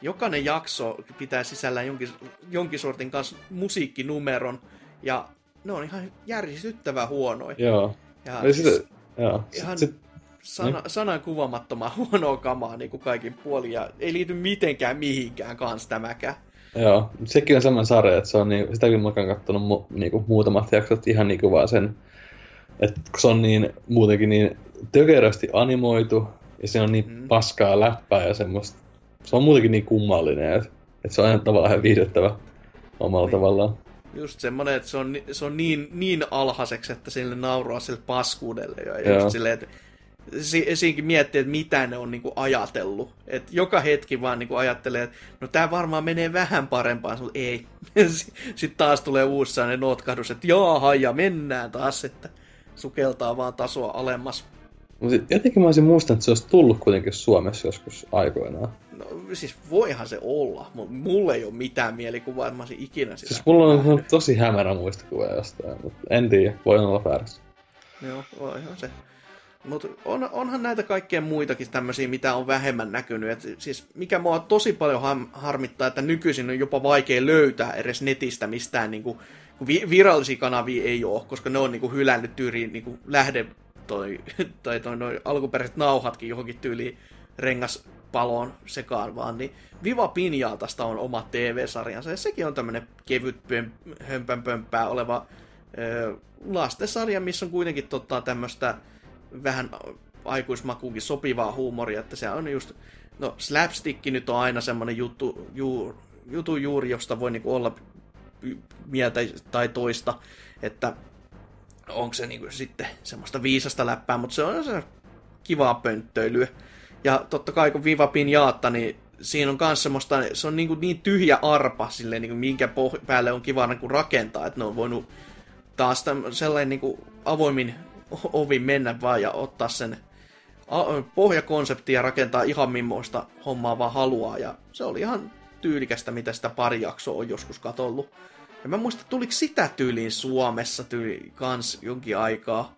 jokainen jakso pitää sisällään jonkin, jonkin sortin kanssa musiikkinumeron, ja ne on ihan järisyttävän huonoja. Joo. Ja siis sitä, joo. ihan Sit, sana, sanan kuvamattoman huonoa kamaa niin kuin kaikin puolin, ja ei liity mitenkään mihinkään kans tämäkään. Joo, sekin on semmoinen sarja, että se on niin, sitäkin mä oon kattonut mu, niinku, muutamat jaksot ihan niinku vaan sen, että se on niin muutenkin niin tökerästi animoitu ja se on niin Mm. paskaa läppää ja semmoista, se on muutenkin niin kummallinen, että, että se on ihan tavallaan ihan viihdyttävä omalla Niin. tavallaan. Just semmonen, että se on, se on niin, niin alhaiseksi, että sille nauraa sille paskuudelle. Ja Joo. just silleen, että si- siinäkin miettii, että mitä ne on niinku ajatellut. Et joka hetki vaan niinku ajattelee, että no tää varmaan menee vähän parempaan, mutta ei. Sitten taas tulee uusi sellainen notkahdus, että jaaha, ja mennään taas, että sukeltaa vaan tasoa alemmas. Mutta jotenkin mä olisin muistanut, että se olisi tullut kuitenkin Suomessa joskus aikoinaan. No siis voihan se olla, mutta mulla ei ole mitään mielikuvaa, että mä olisin ikinä sitä Siis mulla on nähnyt. tosi hämärä muistikuva jostain, mutta en tiedä, voi olla väärässä. Joo, voihan se. Mutta on, onhan näitä kaikkea muitakin tämmöisiä, mitä on vähemmän näkynyt. Et siis mikä mua tosi paljon ham, harmittaa, että nykyisin on jopa vaikea löytää edes netistä mistään, niinku, vi, virallisia kanavia ei ole, koska ne on niinku hylännyt tyyliin niinku lähde toi, tai toi, noi alkuperäiset nauhatkin johonkin tyyliin rengaspaloon sekaan vaan, niin Viva Pinjaatasta on oma TV-sarjansa, ja sekin on tämmönen kevyt pöm- hömpänpömppää oleva ö, lastensarja, missä on kuitenkin tota, tämmöistä vähän aikuismakuunkin sopivaa huumoria, että se on just, no slapstick nyt on aina semmoinen juttu, juur, jutu juuri, josta voi niinku olla mieltä tai toista, että onko se niinku sitten semmoista viisasta läppää, mutta se on se kivaa pönttöilyä. Ja totta kai kun Viva Pinjaatta, niin siinä on myös semmoista, se on niinku niin tyhjä arpa silleen, niinku, minkä poh- päälle on kiva niinku rakentaa, että ne on voinut taas sellainen niinku avoimin o- ovi mennä vaan ja ottaa sen pohjakonsepti ja rakentaa ihan millaista hommaa vaan haluaa. Ja se oli ihan tyylikästä, mitä sitä pari jaksoa on joskus katollut. Ja mä muistan, tuliko sitä tyyliin Suomessa tyyli kans jonkin aikaa.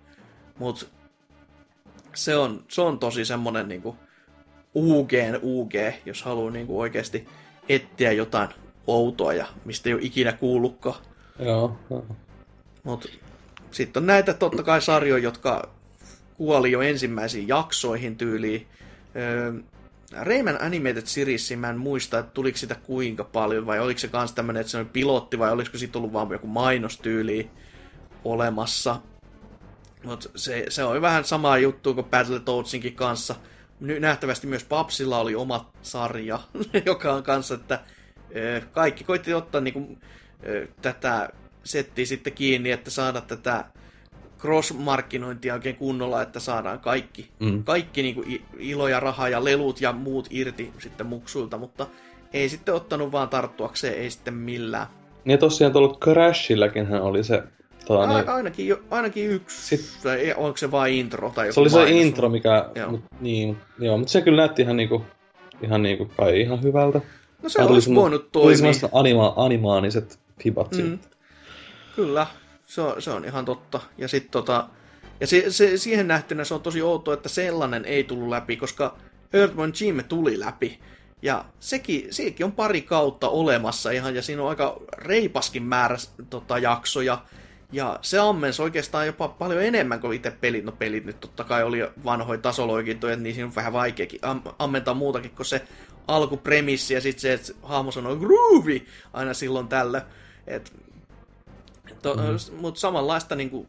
Mut se on, se on tosi semmonen niinku UGn UG, jos haluaa niinku oikeasti etsiä jotain outoa ja mistä ei ole ikinä kuullutkaan. Joo, joo. Mut sitten on näitä totta kai sarjoja, jotka kuoli jo ensimmäisiin jaksoihin tyyliin. Öö, Rayman Animated Series, mä en muista, että tuliko sitä kuinka paljon, vai oliko se kans tämmönen, että se oli pilotti, vai olisiko siitä ollut vaan joku mainostyyli olemassa. Mutta se, se oli vähän sama juttu kuin Battletoadsinkin kanssa. Nyt nähtävästi myös Papsilla oli oma sarja, joka on kanssa, että kaikki koitti ottaa niinku, tätä settiä sitten kiinni, että saada tätä cross-markkinointia oikein kunnolla, että saadaan kaikki, mm. kaikki niin kuin ilo ja raha ja lelut ja muut irti sitten muksuilta, mutta ei sitten ottanut vaan tarttuakseen, ei sitten millään. Niin tosiaan tuolla Crashilläkin hän oli se... Tota, niin... ainakin, ainakin yksi, Sit... tai onko se vain intro tai joku Se oli se intro, mikä... Joo. Mut, niin, joo, mutta se kyllä näytti ihan niinku, ihan niinku kai ihan hyvältä. No se olisi voinut toimia. Tuli anima, animaaniset fibat mm. Kyllä, se on, se on ihan totta. Ja sitten tota, ja se, se, siihen nähtynä se on tosi outoa, että sellainen ei tullut läpi, koska Earthworm Jim tuli läpi. Ja sekin, sekin on pari kautta olemassa ihan, ja siinä on aika reipaskin määrä tota, jaksoja. Ja se ammens oikeastaan jopa paljon enemmän kuin itse pelit. No pelit nyt totta kai oli vanhoja tasoloikintoja, niin siinä on vähän vaikeakin am- ammentaa muutakin kuin se alkupremissi ja sitten se, että hahmo sanoo groovy aina silloin tällä. Et To, mm-hmm. Mutta samanlaista niin kuin,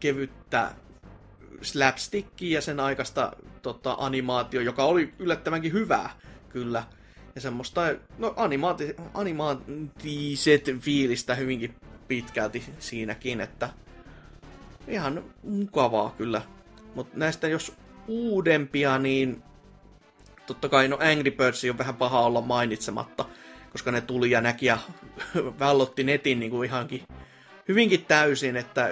kevyttä slapstickia ja sen aikaista tota, animaatio, joka oli yllättävänkin hyvää, kyllä. Ja semmoista, no animaati, animaatiset fiilistä hyvinkin pitkälti siinäkin, että ihan mukavaa kyllä. Mutta näistä jos uudempia, niin totta kai no Angry Birds on vähän paha olla mainitsematta, koska ne tuli ja näki ja vällotti netin niin kuin ihankin hyvinkin täysin, että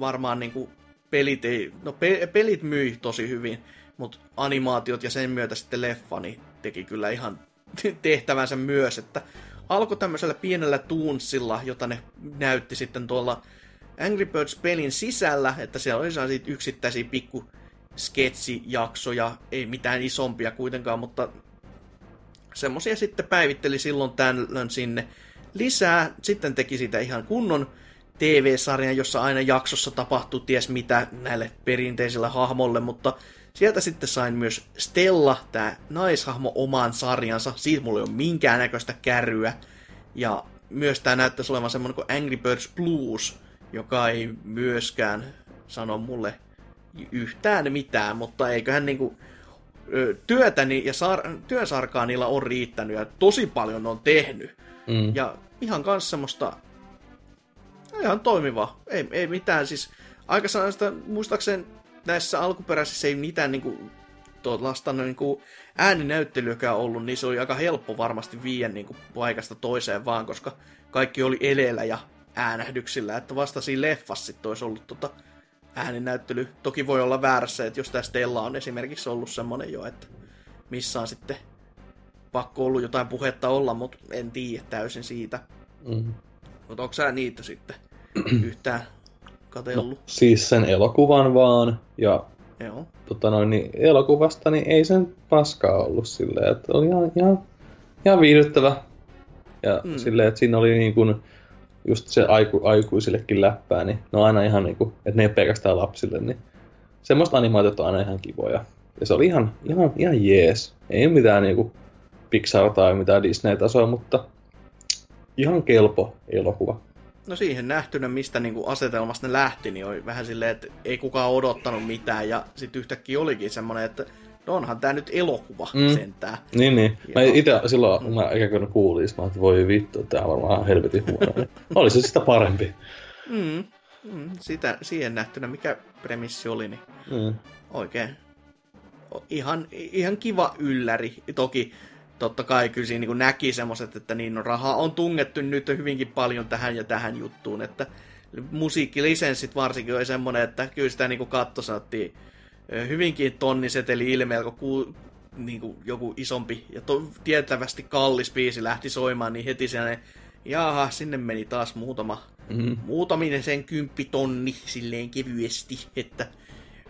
varmaan niin kuin pelit ei, no pe, pelit myi tosi hyvin, mutta animaatiot ja sen myötä sitten leffa niin teki kyllä ihan tehtävänsä myös, että alkoi tämmöisellä pienellä tuunsilla, jota ne näytti sitten tuolla Angry Birds-pelin sisällä, että siellä oli sellaisia yksittäisiä pikku sketsijaksoja, ei mitään isompia kuitenkaan, mutta semmosia sitten päivitteli silloin tällöin sinne lisää, sitten teki sitä ihan kunnon TV-sarjan, jossa aina jaksossa tapahtuu ties mitä näille perinteisille hahmolle, mutta sieltä sitten sain myös Stella, tämä naishahmo, omaan sarjansa. Siitä mulla ei ole minkäännäköistä kärryä. Ja myös tämä näyttäisi olevan semmoinen kuin Angry Birds Blues, joka ei myöskään sano mulle yhtään mitään, mutta eiköhän niinku työtäni ja sar- työsarkaa niillä on riittänyt ja tosi paljon on tehnyt. Mm. Ja ihan kanssa semmoista ihan toimiva. Ei, ei mitään siis. Aika sellaista, muistaakseni näissä alkuperäisissä ei mitään niinku, tuollaista niinku ääninäyttelyäkään ollut, niin se oli aika helppo varmasti viiä niinku paikasta toiseen vaan, koska kaikki oli eleellä ja äänähdyksillä, että vasta siinä leffassa sitten olisi ollut tota ääninäyttely. Toki voi olla väärässä, että jos tämä Stella on esimerkiksi ollut semmonen jo, että missä on sitten pakko ollut jotain puhetta olla, mutta en tiedä täysin siitä. Mm-hmm. Mutta onko sä niitä sitten yhtään katellut? No, siis sen elokuvan vaan, ja Joo. Tota noin, niin elokuvasta niin ei sen paskaa ollut silleen, että oli ihan, ihan, ihan viihdyttävä. Ja mm. silleen, että siinä oli niin kuin, just se aiku, aikuisillekin läppää, niin ne on aina ihan niin kuin, että ne ei pelkästään lapsille, niin semmoista animaatiota on aina ihan kivoja. Ja se oli ihan, ihan, ihan jees. Ei mitään niinku Pixar tai mitään Disney-tasoa, mutta ihan kelpo elokuva. No siihen nähtynä, mistä niinku asetelmasta ne lähti, niin oli vähän silleen, että ei kukaan odottanut mitään, ja sitten yhtäkkiä olikin semmoinen, että no onhan tämä nyt elokuva mm. sentään. Niin, niin. Mä itse silloin, kun mä ikään kuin kuulin, mä että voi vittu, tämä on varmaan helvetin huono. oli se sitä parempi. Mm. Mm. Sitä, siihen nähtynä, mikä premissi oli, niin mm. oikein ihan, ihan kiva ylläri. Toki totta kai kyllä siinä niin näki semmoiset, että niin no, rahaa on tungettu nyt hyvinkin paljon tähän ja tähän juttuun, että musiikkilisenssit varsinkin oli semmoinen, että kyllä sitä niin katto saattiin hyvinkin tonniseteli ilmeellä, kun ku, niin kuin joku isompi ja to, tietävästi kallis biisi lähti soimaan, niin heti siellä jaha, sinne meni taas muutama, mm-hmm. muutaminen sen kymppitonni silleen kevyesti, että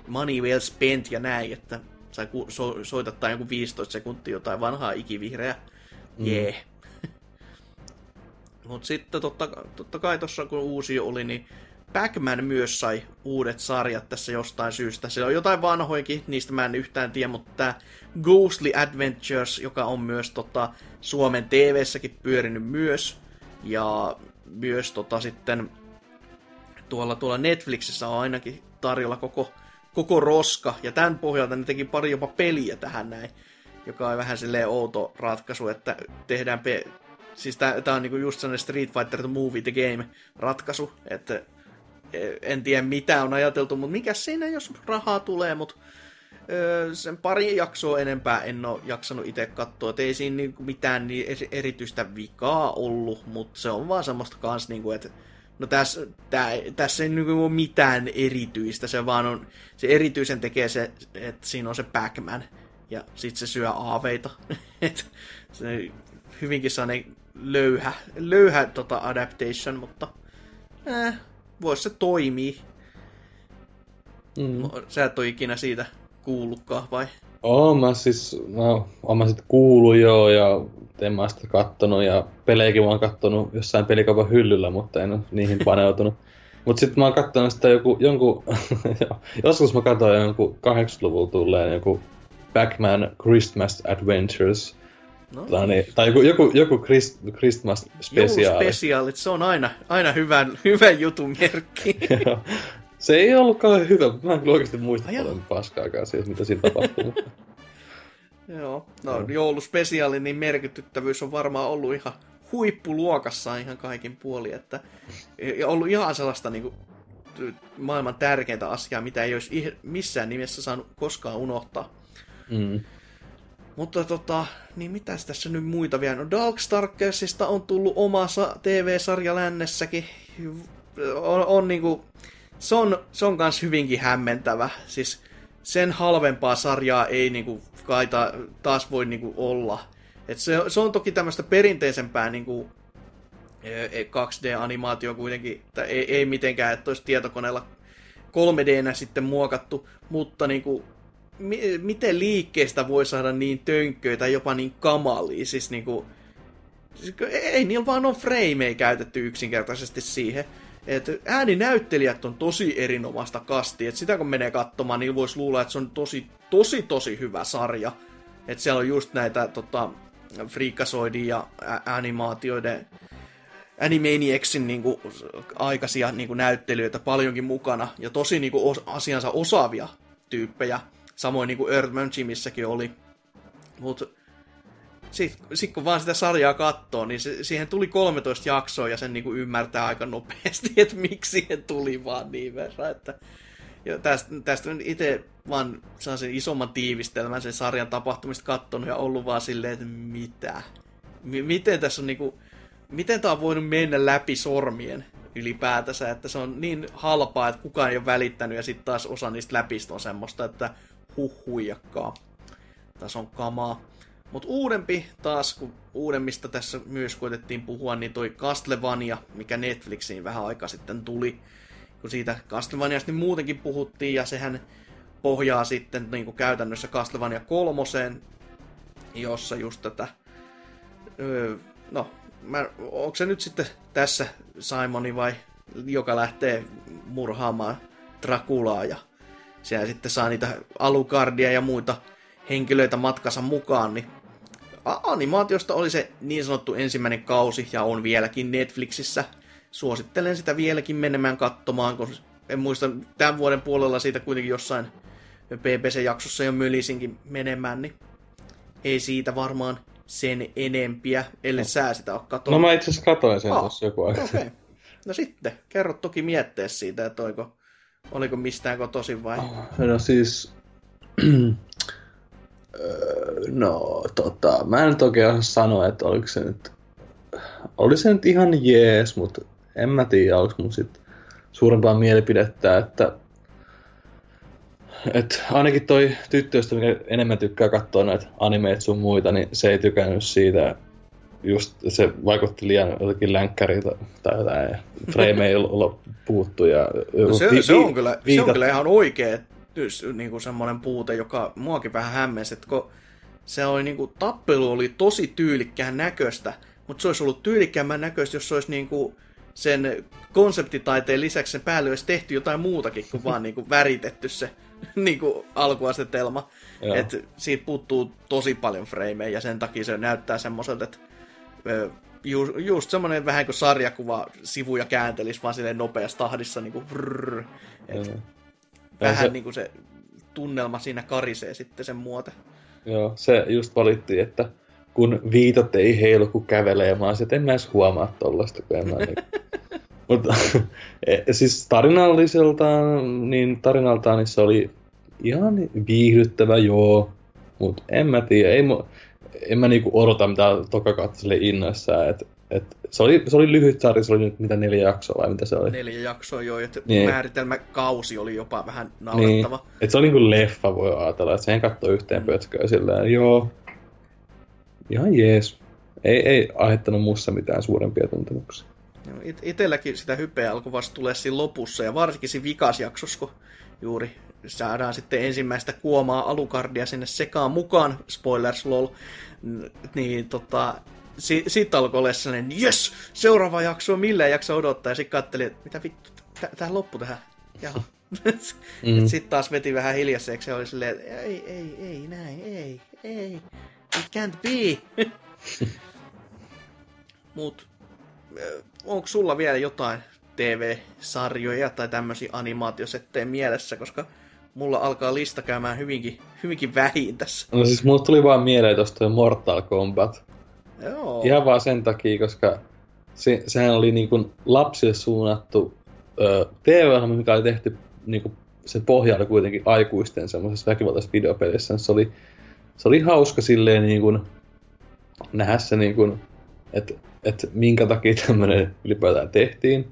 money well spent ja näin, että sai ku, so, soitattaa joku 15 sekuntia jotain vanhaa ikivihreä. Mm. Jee. Yeah. Mutta sitten totta, totta kai tuossa kun uusi oli, niin Pac-Man myös sai uudet sarjat tässä jostain syystä. Se on jotain vanhoinkin, niistä mä en yhtään tiedä, mutta tämä Ghostly Adventures, joka on myös tota, Suomen TV-säkin pyörinyt myös, ja myös tota, sitten tuolla, tuolla Netflixissä on ainakin tarjolla koko, koko roska, ja tämän pohjalta ne teki pari jopa peliä tähän näin, joka on vähän silleen outo ratkaisu, että tehdään pe- Siis tää, on niinku just sellainen Street Fighter the Movie the Game ratkaisu, että e, en tiedä mitä on ajateltu, mutta mikä siinä, jos rahaa tulee, mutta sen pari jaksoa enempää en ole jaksanut itse katsoa, että ei siinä niinku mitään niin erityistä vikaa ollut, mutta se on vaan semmoista kans, niinku, että no tässä, tää, tässä ei niinku ole mitään erityistä, se vaan on, se erityisen tekee se, että siinä on se Pac-Man, ja sitten se syö aaveita. Et se hyvinkin sellainen löyhä, löyhä tota adaptation, mutta eh, voisi se toimii. Mm. Sä et ole ikinä siitä kuullutkaan, vai? Oon mä siis, no, oon mä sit kuullut joo, ja en mä sitä kattonut, ja pelejäkin mä oon kattonut jossain pelikaupan hyllyllä, mutta en ole niihin paneutunut. Mut sit mä oon kattonut sitä joku, jonkun, joskus mä katsoin jonkun 80-luvulla tulleen joku Pac-Man Christmas Adventures, No. Tai, niin, tai joku, joku, joku Christ, Christmas special. specialit, se on aina, aina hyvän, hyvän jutun merkki. Se ei ollutkaan hyvä, mä en oikeasti muista paljon paskaakaan siitä, mitä siinä tapahtui. Joo, no jouluspesiaalin niin merkityttävyys on varmaan ollut ihan huippuluokassa ihan kaikin puoli, että ja ollut ihan sellaista niin kuin, maailman tärkeintä asiaa, mitä ei olisi missään nimessä saanut koskaan unohtaa. Mm. Mutta tota, niin mitäs tässä nyt muita vielä? No Darkstalkersista on tullut oma TV-sarja lännessäkin. On, on niinku, se on, se on kans hyvinkin hämmentävä. Siis sen halvempaa sarjaa ei niinku kaita taas voi niinku olla. Et se, se on toki tämmöistä perinteisempää niinku 2D-animaatio e, kuitenkin, että ei, ei mitenkään, että olisi tietokoneella 3D-nä sitten muokattu, mutta niinku miten liikkeestä voi saada niin tönkköitä, jopa niin kamalia, siis niinku, siis ei niillä vaan ole frameja käytetty yksinkertaisesti siihen. Et ääninäyttelijät on tosi erinomaista kasti, että sitä kun menee katsomaan, niin voisi luulla, että se on tosi, tosi, tosi hyvä sarja. Että siellä on just näitä tota, Freakasoidin ja animaatioiden Animaniacsin niin kuin, aikaisia niin kuin, näyttelijöitä paljonkin mukana, ja tosi niin kuin, asiansa osaavia tyyppejä. Samoin niin kuin Earthman Jimissäkin oli. Mutta sitten sit kun vaan sitä sarjaa katsoo, niin se, siihen tuli 13 jaksoa ja sen niin kuin ymmärtää aika nopeasti, että miksi siihen tuli vaan niin verran. Että, ja tästä, tästä itse vaan sen isomman tiivistelmän sen sarjan tapahtumista katsonut ja ollut vaan silleen, että mitä? M- miten tässä on niinku, miten tää on voinut mennä läpi sormien ylipäätänsä, että se on niin halpaa, että kukaan ei ole välittänyt ja sitten taas osa niistä läpistä on semmoista, että huhuijakkaa. Tässä on kamaa. Mutta uudempi taas, kun uudemmista tässä myös koitettiin puhua, niin toi Castlevania, mikä Netflixiin vähän aika sitten tuli. Kun siitä Castlevaniasta niin muutenkin puhuttiin, ja sehän pohjaa sitten niin kuin käytännössä Castlevania kolmoseen, jossa just tätä... Öö, no, mä, onko se nyt sitten tässä Simoni vai joka lähtee murhaamaan Drakulaa ja siellä sitten saa niitä alukardia ja muita henkilöitä matkansa mukaan, niin animaatiosta oli se niin sanottu ensimmäinen kausi ja on vieläkin Netflixissä. Suosittelen sitä vieläkin menemään katsomaan, kun en muista tämän vuoden puolella siitä kuitenkin jossain BBC-jaksossa jo mölisinkin menemään, niin ei siitä varmaan sen enempiä, ellei no. sä sitä ole katsonut. No mä itse asiassa katoin sen ah, tuossa joku aika. Okay. No sitten, kerro toki mietteä siitä, että oiko Oliko mistään kotoisin vai? No siis... no tota, mä en nyt oikein sanoa, että oliko se nyt... Oli se nyt ihan jees, mutta en mä tiedä, oliko mun sit suurempaa mielipidettä, että et ainakin toi tyttöystä, mikä enemmän tykkää katsoa näitä animeita sun muita, niin se ei tykännyt siitä, just se vaikutti liian jotenkin länkkäriltä tai jotain, frame ei ollut puuttu. Ja no se, vi- se, on kyllä, se on kyllä ihan oikea niin kuin semmoinen puute, joka muakin vähän hämmensi, että kun se oli niin kuin, tappelu oli tosi tyylikkään näköistä, mutta se olisi ollut tyylikkäämmän näköistä, jos se olisi niin kuin, sen konseptitaiteen lisäksi sen päälle olisi tehty jotain muutakin kuin vaan niin kuin väritetty se niin kuin alkuasetelma. Joo. että siitä puuttuu tosi paljon frameja ja sen takia se näyttää semmoiselta, että ju, just semmoinen vähän kuin sarjakuva sivuja kääntelisi vaan silleen nopeassa tahdissa niin kuin vrrr, et Joo. Vähän se- niin kuin se tunnelma siinä karisee sitten sen muote. Joo, se just valittiin, että kun viitot ei heilu, kun kävelee, mä olisin, että en mä edes huomaa tollasta, kun en mä niin... Mutta e, siis tarinalliseltaan, niin tarinaltaan niin se oli ihan viihdyttävä, joo. Mutta en mä tiedä, ei mu, en mä niinku odota mitään toka kautta sille innoissaan. Et, et, se, oli, se oli lyhyt sarja, se oli nyt mitä neljä jaksoa vai mitä se oli. Neljä jaksoa jo, että Niin. määritelmäkausi oli jopa vähän Niin, naurettava. et se oli niinku leffa, voi ajatella, että sen katsoi yhteen pötköön silleen, joo, ihan jees. Ei, ei aiheuttanut mussa mitään suurempia tuntemuksia. Joo, it- itelläkin sitä hypeä alkoi vasta tulee siinä lopussa, ja varsinkin siinä vikasjaksossa, kun juuri saadaan sitten ensimmäistä kuomaa alukardia sinne sekaan mukaan, spoilers lol, niin tota, si- siitä alkoi olla sellainen, yes, seuraava jakso, millä jakso odottaa, ja sitten katselin, että mitä vittu, tä- tää loppu tähän, jaha. Mm. Sitten taas veti vähän hiljaiseksi ja oli silleen, että ei, ei, ei, näin, ei, ei, it can't be. Mut onko sulla vielä jotain TV-sarjoja tai tämmöisiä animaatiosetteen mielessä, koska mulla alkaa lista käymään hyvinkin, hyvinkin vähin tässä. No siis mulle tuli vaan mieleen tosta Mortal Kombat. Joo. Ihan vaan sen takia, koska se, sehän oli niinku lapsille suunnattu ö, TV-ohjelma, mikä oli tehty niinku, sen pohja oli kuitenkin aikuisten semmoisessa väkivaltaisessa videopelissä. Se oli, se oli hauska silleen niinku, nähdä se niinku, että et minkä takia tämmöinen ylipäätään tehtiin.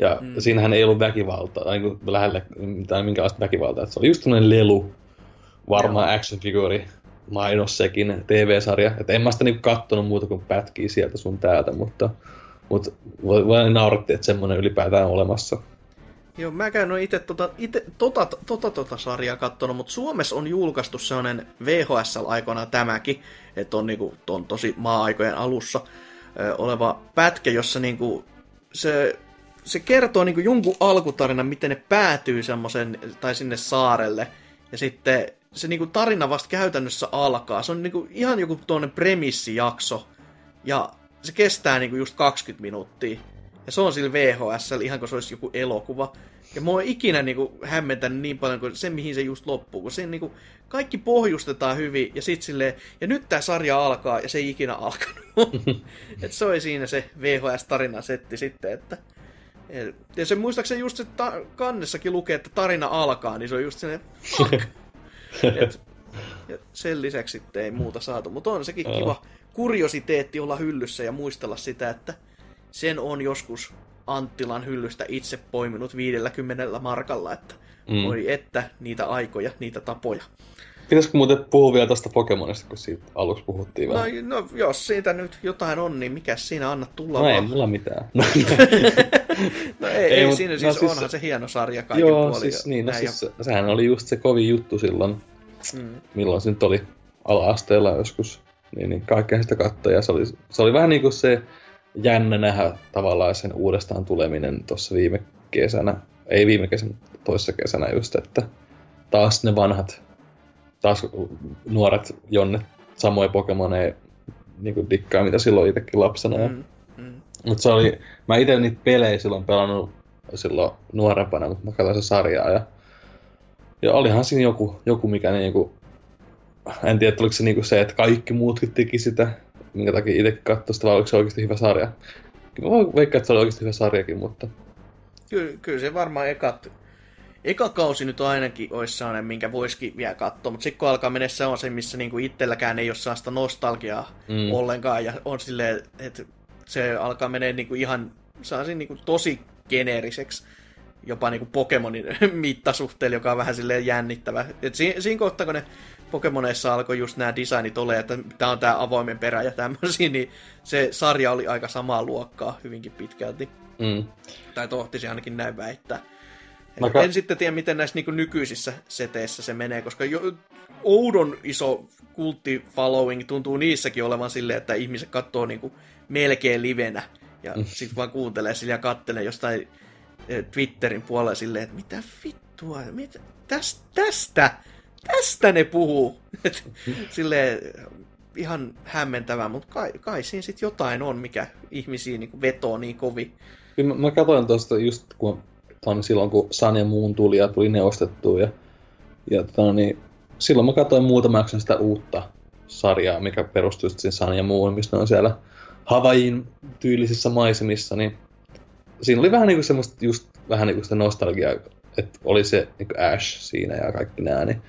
Ja Mm. siinähän ei ollut väkivaltaa, tai niin lähelle mitään minkälaista väkivaltaa. Et se oli just tämmöinen lelu, varmaan action figure, mainos sekin, TV-sarja. Et en mä sitä niinku kattonut muuta kuin pätkiä sieltä sun täältä, mutta, mutta voi, voi nauratti, että semmoinen ylipäätään on olemassa. Joo, mäkään en itse tota, ite, tota, tota, tota sarjaa kattonut, mutta Suomessa on julkaistu sellainen VHS aikoinaan tämäkin, että on, niinku, on tosi maa-aikojen alussa ö, oleva pätkä, jossa niinku, se, se kertoo niinku jonkun alkutarinan, miten ne päätyy semmoisen, tai sinne saarelle, ja sitten se niinku tarina vasta käytännössä alkaa. Se on niinku ihan joku tuonne premissijakso, ja se kestää niinku just 20 minuuttia. Ja se on sillä VHS, ihan kuin se olisi joku elokuva. Ja mua on ikinä niinku hämmentänyt niin paljon kuin se, mihin se just loppuu. Kun sen niinku, kaikki pohjustetaan hyvin, ja sit silleen, ja nyt tää sarja alkaa, ja se ei ikinä alkanut. Et se oli siinä se VHS-tarinasetti sitten, että... et- Ja se muistaakseni just se ta- kannessakin lukee, että tarina alkaa, niin se on just sellainen, fuck! Et, ja sen lisäksi sitten ei muuta saatu, mutta on sekin kiva kuriositeetti olla hyllyssä ja muistella sitä, että sen on joskus Anttilan hyllystä itse poiminut 50 markalla, että. Mm. voi että niitä aikoja, niitä tapoja. Pitäisikö muuten puhua vielä tästä Pokemonista, kun siitä aluksi puhuttiin No, vähän? no jos siitä nyt jotain on, niin mikä siinä anna tulla No ei vaan. mulla mitään. No ei, ei, Ei, ei siinä no siis, siis- onhan se hieno sarja kaiken Joo, puolin. siis ja niin, no siis se- sehän oli just se kovin juttu silloin, ja, mm, milloin se nyt oli ala-asteella joskus. Niin, niin kaikkea sitä katsoi ja se oli, se oli vähän niin kuin se jännä nähdä tavallaan sen uudestaan tuleminen tuossa viime kesänä. Ei viime kesänä, toissa kesänä just, että taas ne vanhat, taas nuoret jonne samoja Pokemoneja niin kuin dikkaa, mitä silloin itsekin lapsena. Mm, mm. mutta se oli, mä itse niitä pelejä silloin pelannut silloin nuorempana, mutta mä katsoin se sarjaa ja, ja olihan siinä joku, joku mikä niinku, en tiedä, että oliko se niinku se, että kaikki muutkin teki sitä, minkä takia itse katsoin sitä, vai oliko se oikeasti hyvä sarja. Mä voin veikkaa, että se oli oikeasti hyvä sarjakin, mutta Kyllä, kyllä se varmaan ekat, eka kausi nyt ainakin olisi sellainen, minkä voisikin vielä katsoa, mutta sitten kun alkaa mennä se on se, missä niinku itselläkään ei ole sellaista nostalgiaa Mm. mm. ollenkaan, ja on silleen, että se alkaa menee niinku ihan sellaisen niinku tosi geneeriseksi, jopa niinku Pokemonin mittasuhteella, joka on vähän silleen jännittävä. Et siinä, siinä kohtaa, kun ne Pokemoneissa alkoi just nämä designit ole, että tämä on tämä avoimen perä ja tämmöisiä, niin se sarja oli aika samaa luokkaa hyvinkin pitkälti. mm. Tai tohtisi ainakin näin väittää. Mä Et ka- En sitten tiedä, miten näissä niin nykyisissä seteissä se menee, koska jo, oudon iso kultti following tuntuu niissäkin olevan silleen, että ihmiset katsoo niin kuin melkein livenä Ja mm. sitten vaan kuuntelee sille ja kattelee jostain eh, Twitterin puolella silleen, että mitä vittua, mitä, tästä, tästä, tästä ne puhuu. silleen ihan hämmentävää, mutta kai, kai siinä sitten jotain on, mikä ihmisiä niin vetoo niin kovin. Mä, mä katsoin tuosta just kun on silloin, kun Sun ja Muun tuli ja tuli ne ostettua. Ja, ja tota, niin, silloin mä katsoin muutamaksi sitä uutta sarjaa, mikä perustuu siihen Sun ja Muun, missä on siellä Havain tyylisissä maisemissa, niin siinä oli vähän niinku semmoista just vähän niinku sitä nostalgiaa, että oli se niinku Ash siinä ja kaikki nää, niin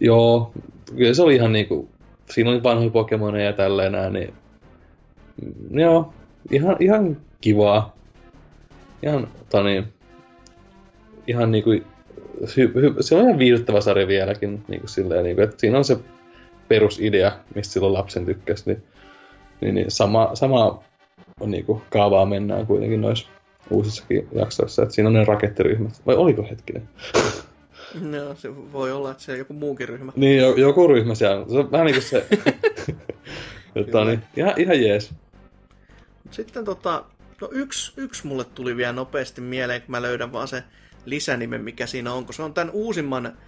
joo, kyllä se oli ihan niinku, siinä oli vanhoja Pokemoneja ja tälleen nää, niin mm, joo, ihan, ihan kivaa. Ihan, toni, ihan niinku, hy, hy, se on ihan viihdyttävä sarja vieläkin, niinku silleen, niinku, että siinä on se perusidea, mistä silloin lapsen tykkäsi, niin niin, niin sama, sama on niinku kaavaa mennään kuitenkin noissa uusissakin jaksoissa, että siinä on ne rakettiryhmät. Vai oliko hetkinen? No, se voi olla, että se on joku muukin ryhmä. Niin, joku ryhmä siellä. Se on vähän niin kuin se... Jotta, niin, ihan, ihan jees. Sitten tota, no yksi, yksi mulle tuli vielä nopeasti mieleen, kun mä löydän vaan se lisänimen, mikä siinä on, se on tämän uusimman,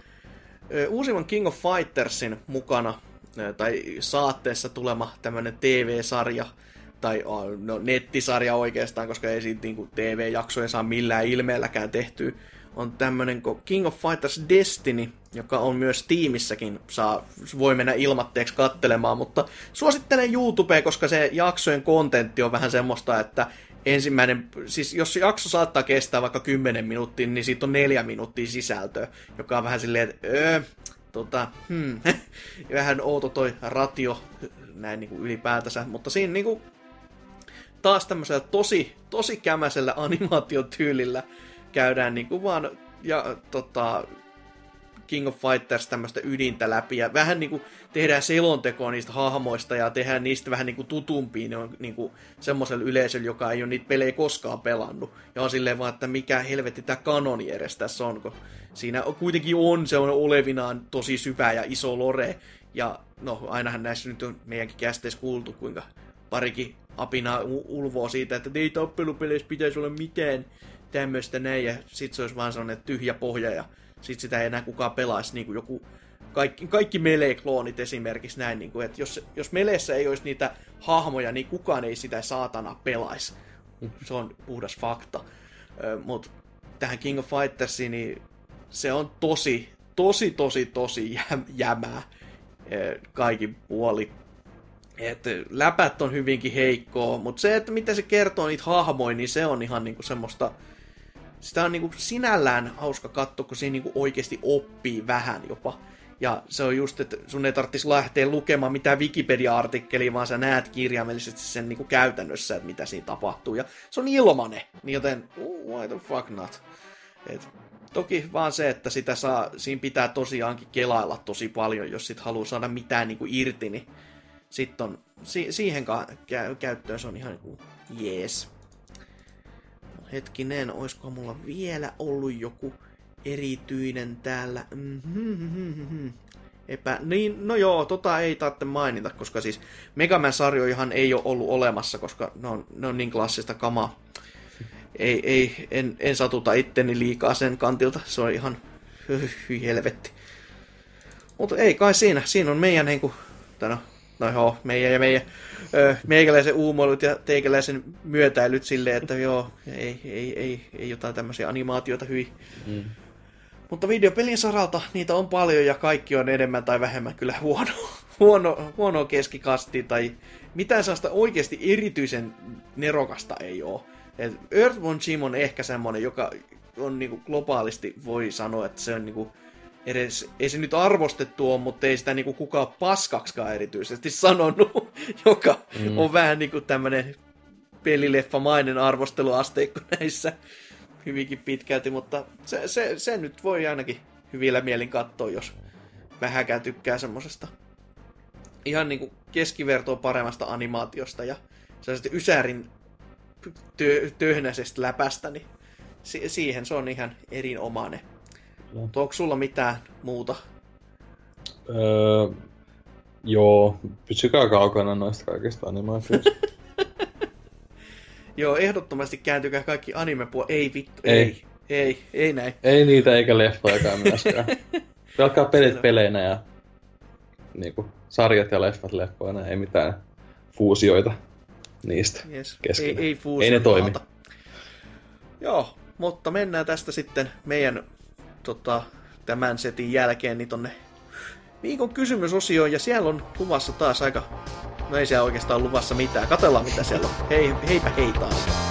uusimman King of Fightersin mukana tai saatteessa tulema tämmöinen TV-sarja, tai no, nettisarja oikeastaan, koska ei siitä niin TV-jaksoja saa millään ilmeelläkään tehtyä, on tämmönen kuin King of Fighters Destiny, joka on myös tiimissäkin, saa, voi mennä ilmatteeksi kattelemaan, mutta suosittelen YouTubeen, koska se jaksojen kontentti on vähän semmoista, että ensimmäinen, siis jos jakso saattaa kestää vaikka 10 minuuttia, niin siitä on neljä minuuttia sisältöä, joka on vähän silleen, että öö, tota, hmm, vähän outo toi ratio näin niin kuin ylipäätänsä, mutta siinä niin kuin, taas tämmöisellä tosi, tosi kämäisellä animaatiotyylillä käydään niin kuin vaan ja tota, King of Fighters tämmöistä ydintä läpi ja vähän niin kuin tehdään selontekoa niistä hahmoista ja tehdään niistä vähän niin kuin on niin kuin semmoisella yleisöllä, joka ei ole niitä pelejä koskaan pelannut. Ja on silleen vaan, että mikä helvetti tämä kanoni edes tässä on, kun siinä kuitenkin on se on olevinaan tosi syvä ja iso lore. Ja no, ainahan näissä nyt on meidänkin kästeissä kuultu, kuinka parikin apina ulvoo siitä, että ei tappelupeleissä pitäisi olla mitään tämmöistä näin, ja sit se olisi vaan sellainen tyhjä pohja, ja sit sitä ei enää kukaan pelaisi, niin kuin joku kaikki, kaikki Melee-kloonit esimerkiksi näin, niin kuin, että jos, jos Meleessä ei olisi niitä hahmoja, niin kukaan ei sitä saatana pelaisi. Se on puhdas fakta. Mutta tähän King of Fightersiin, niin se on tosi, tosi, tosi, tosi jä, jämää kaikin puoli. Et läpät on hyvinkin heikkoa, mutta se, että miten se kertoo niitä hahmoja, niin se on ihan niinku semmoista... Sitä on niinku sinällään hauska katsoa, kun siinä niinku oikeasti oppii vähän jopa. Ja se on just, että sun ei tarvitsisi lähteä lukemaan mitään Wikipedia-artikkeliä, vaan sä näet kirjaimellisesti sen niinku käytännössä, että mitä siinä tapahtuu. Ja se on ilmane, niin joten why the fuck not. Et, toki vaan se, että sitä saa, siinä pitää tosiaankin kelailla tosi paljon, jos sit haluaa saada mitään niinku irti, niin sitten on, si- siihen ka- kä- käyttöön se on ihan niinku jees. Hetkinen, oisko mulla vielä ollut joku erityinen täällä. Mm-hmm. Epä... Niin, no joo, tota ei tarvitse mainita, koska siis Megaman sarjoihan ei ole ollut olemassa, koska ne on, ne on niin klassista kamaa. Ei, ei, en, en satuta itteni liikaa sen kantilta, se on ihan hyi helvetti. Mutta ei kai siinä, siinä on meidän niinku, no, no joo, meidän ja meidän ö, meikäläisen uumoilut ja teikäläisen myötäilyt silleen, että joo, ei, ei, ei, ei jotain tämmöisiä animaatioita hyi. Mm. Mutta videopelin saralta niitä on paljon ja kaikki on enemmän tai vähemmän kyllä huono, huono, huono keskikasti tai mitään sellaista oikeasti erityisen nerokasta ei ole. Et Earthbound Jim on ehkä semmonen, joka on niinku globaalisti voi sanoa, että se on niinku edes, ei se nyt arvostettu on, mutta ei sitä niinku kukaan paskaksikaan erityisesti sanonut, joka mm. on vähän niinku tämmönen pelileffamainen arvosteluasteikko näissä hyvinkin pitkälti, mutta se, se, se nyt voi ainakin hyvillä mielin katsoa, jos vähäkään tykkää semmosesta ihan niinku keskivertoa paremmasta animaatiosta ja sellaisesta Ysärin tö- töhnäisestä läpästä, niin si- siihen se on ihan erinomainen. No. Onko sulla mitään muuta? Öö, joo, pysykää kaukana noista kaikista animaatioista. Joo, ehdottomasti kääntykää kaikki anime Ei vittu, Ei. ei. Ei, ei näin. Ei niitä eikä leffojakaan myöskään. Pelkkaa pelit peleinä ja niinku, sarjat ja leffat leffoina, ei mitään fuusioita niistä. Yes. Ei, keskenään. ei, fuusion Ei ne toimi. Joo, mutta mennään tästä sitten meidän tota, tämän setin jälkeen niin tonne viikon kysymysosioon, ja siellä on luvassa taas aika... No ei siellä oikeastaan luvassa mitään. Katellaan mitä siellä on. Hei, heipä hei taas.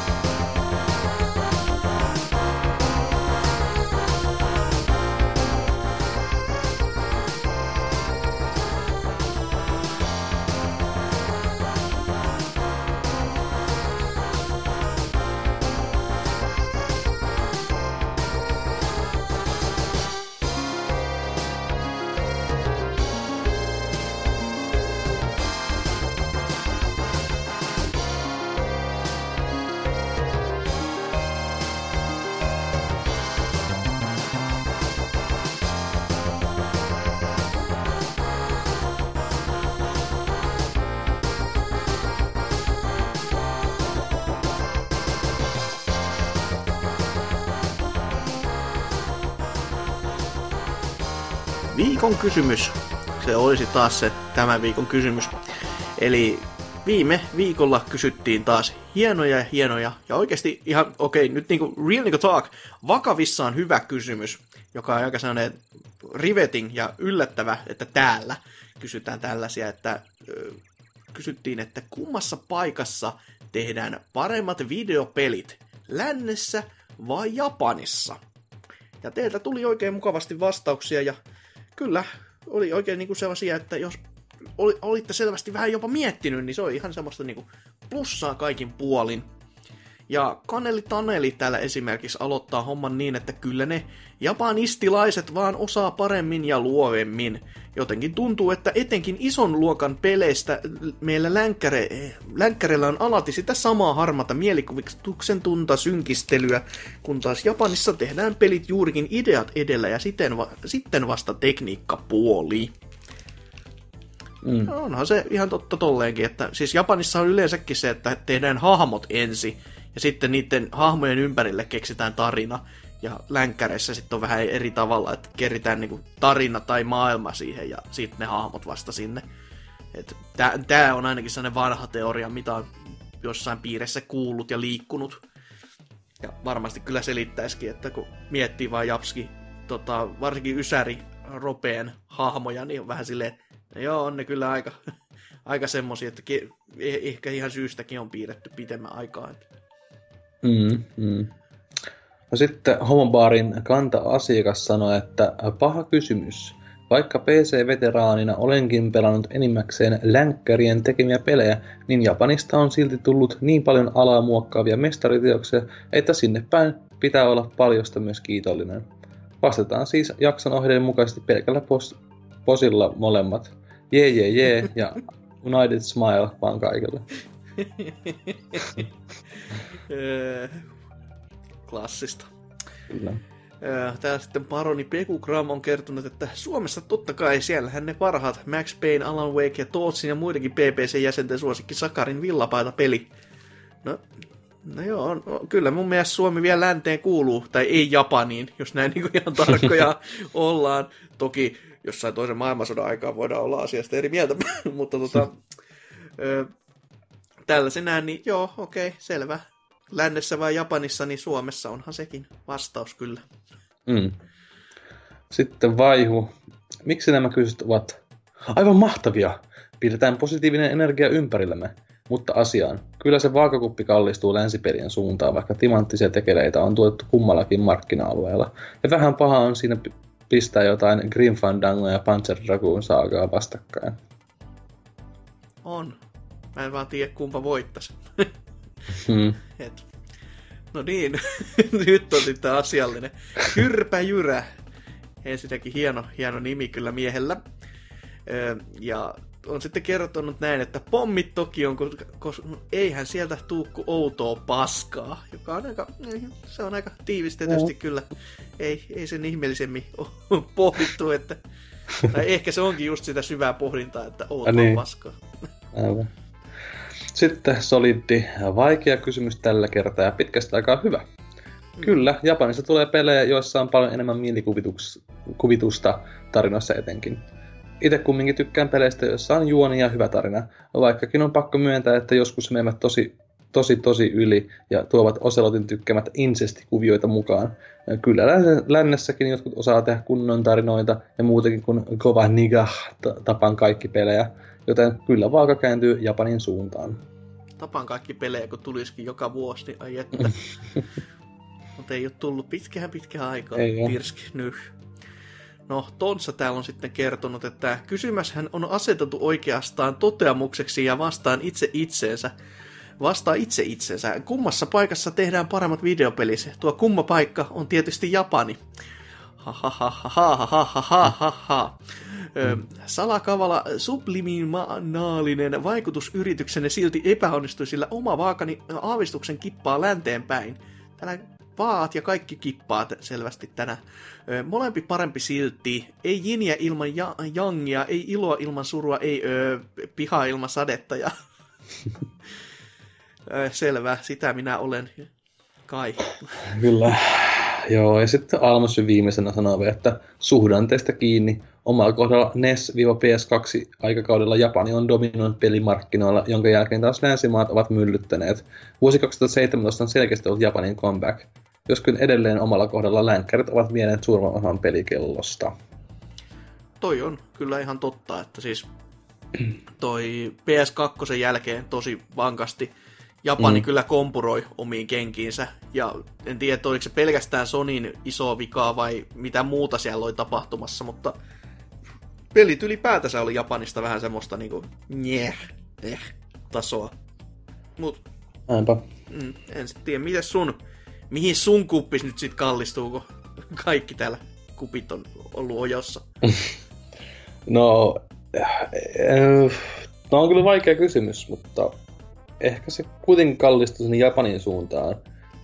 Kysymys. Se olisi taas se tämän viikon kysymys. Eli viime viikolla kysyttiin taas hienoja ja hienoja, ja oikeasti ihan, okei, okay, nyt niinku real niinku talk, vakavissaan hyvä kysymys, joka on aika sellainen riveting ja yllättävä, että täällä kysytään tällaisia, että kysyttiin, että kummassa paikassa tehdään paremmat videopelit, lännessä vai Japanissa? Ja teiltä tuli oikein mukavasti vastauksia ja kyllä oli oikein niinku sellaisia, että jos oli, olitte selvästi vähän jopa miettinyt, niin se oli ihan semmoista niinku plussaa kaikin puolin. Ja Kaneli Taneli täällä esimerkiksi aloittaa homman niin, että kyllä ne japanistilaiset vaan osaa paremmin ja luovemmin. Jotenkin tuntuu, että etenkin ison luokan peleistä meillä länkkäre, länkkäreillä on alati sitä samaa harmata mielikuvituksen tunta synkistelyä, kun taas Japanissa tehdään pelit juurikin ideat edellä ja siten va- sitten vasta tekniikkapuoli. Mm. No onhan se ihan totta tolleenkin, että siis Japanissa on yleensäkin se, että tehdään hahmot ensin ja sitten niiden hahmojen ympärille keksitään tarina. Ja länkkäreissä sitten on vähän eri tavalla, että keritään niinku tarina tai maailma siihen ja sitten ne hahmot vasta sinne. Tämä on ainakin sellainen vanha teoria, mitä on jossain piirissä kuullut ja liikkunut. Ja varmasti kyllä selittäisikin, että kun miettii vaan Japski, tota, varsinkin Ysäri Ropeen hahmoja, niin on vähän silleen, No joo, on ne kyllä aika, aika semmosia, että ke, eh- ehkä ihan syystäkin on piirretty pitemmän aikaa. Mm, mm. No sitten homobaarin kanta-asiakas sanoi, että paha kysymys. Vaikka PC-veteraanina olenkin pelannut enimmäkseen länkkärien tekemiä pelejä, niin Japanista on silti tullut niin paljon alaa muokkaavia mestariteoksia, että sinne päin pitää olla paljosta myös kiitollinen. Vastataan siis jakson ohjeiden mukaisesti pelkällä pos- posilla molemmat. Jee, jee, jee ja United Smile vaan kaikille. Öö, Klassista. Kyllä. Öö, Täällä sitten paroni Pekugram on kertonut, että Suomessa totta kai siellähän ne parhaat Max Payne, Alan Wake ja Tootsin ja muidenkin PPC-jäsenten suosikki Sakarin villapaita peli. No, no joo, on, on, kyllä mun mielestä Suomi vielä länteen kuuluu, tai ei Japaniin, jos näin niin ihan tarkkoja ollaan. Toki jossain toisen maailmansodan aikaa voidaan olla asiasta eri mieltä, mutta tota, ö, tällaisenään, niin joo, okei, selvä. Lännessä vai Japanissa, niin Suomessa onhan sekin vastaus kyllä. Mm. Sitten vaihu. Miksi nämä kysymykset ovat aivan mahtavia? Pidetään positiivinen energia ympärillämme. Mutta asiaan. Kyllä se vaakakuppi kallistuu länsipelien suuntaan, vaikka timanttisia tekeleitä on tuotettu kummallakin markkina-alueella. Ja vähän paha on siinä pistää jotain Grim Fandango ja Panzer Dragoon saagaa vastakkain. On. Mä en vaan tiedä, kumpa voittaisi. Hmm. Et. No niin, nyt on sitten asiallinen. Kyrpäjyrä. Ensinnäkin hieno, hieno nimi kyllä miehellä. Ö, Ja on sitten kertonut näin, että pommit toki on, koska no, eihän sieltä tuu kuin outoa paskaa, joka on aika, se on aika tiivistetysti No. kyllä. Ei, ei sen ihmeellisemmin ole pohdittu, että tai ehkä se onkin just sitä syvää pohdintaa, että outoa niin. paskaa. Aivan. Sitten solidi, vaikea kysymys tällä kertaa ja pitkästä aikaa hyvä. Kyllä, Japanissa tulee pelejä, joissa on paljon enemmän mielikuvitusta tarinoissa etenkin. Itse kumminkin tykkään peleistä, joissa on juoni ja hyvä tarina, vaikkakin on pakko myöntää, että joskus menevät tosi, tosi, tosi yli ja tuovat Oselotin tykkäämät insestikuvioita mukaan. Kyllä lännessäkin jotkut osaa tehdä kunnon tarinoita ja muutenkin kuin kova niga tapan kaikki pelejä, joten kyllä vaaka kääntyy Japanin suuntaan. Tapan kaikki pelejä, kun tulisikin joka vuosi, niin ai että. Mutta ei ole tullut pitkään pitkään aikaa. Ei. Tirski, nyh. No, Tonsa täällä on sitten kertonut, että kysymäshän on asetettu oikeastaan toteamukseksi ja vastaan itse itseensä. Vastaa itse itsensä. Kummassa paikassa tehdään paremmat videopelit? Tuo kumma paikka on tietysti Japani. Ha ha ha ha ha ha ha ha ha ha. Ö, salakavala subliminaalinen vaikutusyrityksenne silti epäonnistui, sillä oma vaakani aavistuksen kippaa länteen päin. Täällä vaat ja kaikki kippaat selvästi tänä. Ö, molempi parempi silti. Ei jiniä ilman ja- jangia, ei iloa ilman surua, ei ö, pihaa ilman sadetta. Ja... Ö, selvä, sitä minä olen. Kai. Kyllä. Joo, ja sitten Almosy viimeisenä sanoo vielä, että suhdanteesta kiinni. Omalla kohdalla E NES-PS2 aikakaudella Japani on dominoinut pelimarkkinoilla, jonka jälkeen taas länsimaat ovat myllyttäneet. Vuosi 2017 on selkeästi ollut Japanin comeback. Joskin edelleen omalla kohdalla länkkärit ovat vieneet suurimman osan pelikellosta. Toi on kyllä ihan totta, että siis toi PS2 jälkeen tosi vankasti Japani mm. kyllä kompuroi omiin kenkiinsä. Ja en tiedä, oliko se pelkästään Sonin iso vika vai mitä muuta siellä oli tapahtumassa, mutta pelit ylipäätänsä oli Japanista vähän semmoista niinku njeh, eh, tasoa. Mut Näinpä. mm, en sit tiedä, miten sun, mihin sun kuppis nyt sit kallistuu, kun kaikki täällä kupit on ollut ojossa. No, äh, no on kyllä vaikea kysymys, mutta ehkä se kuitenkin kallistuu sinne Japanin suuntaan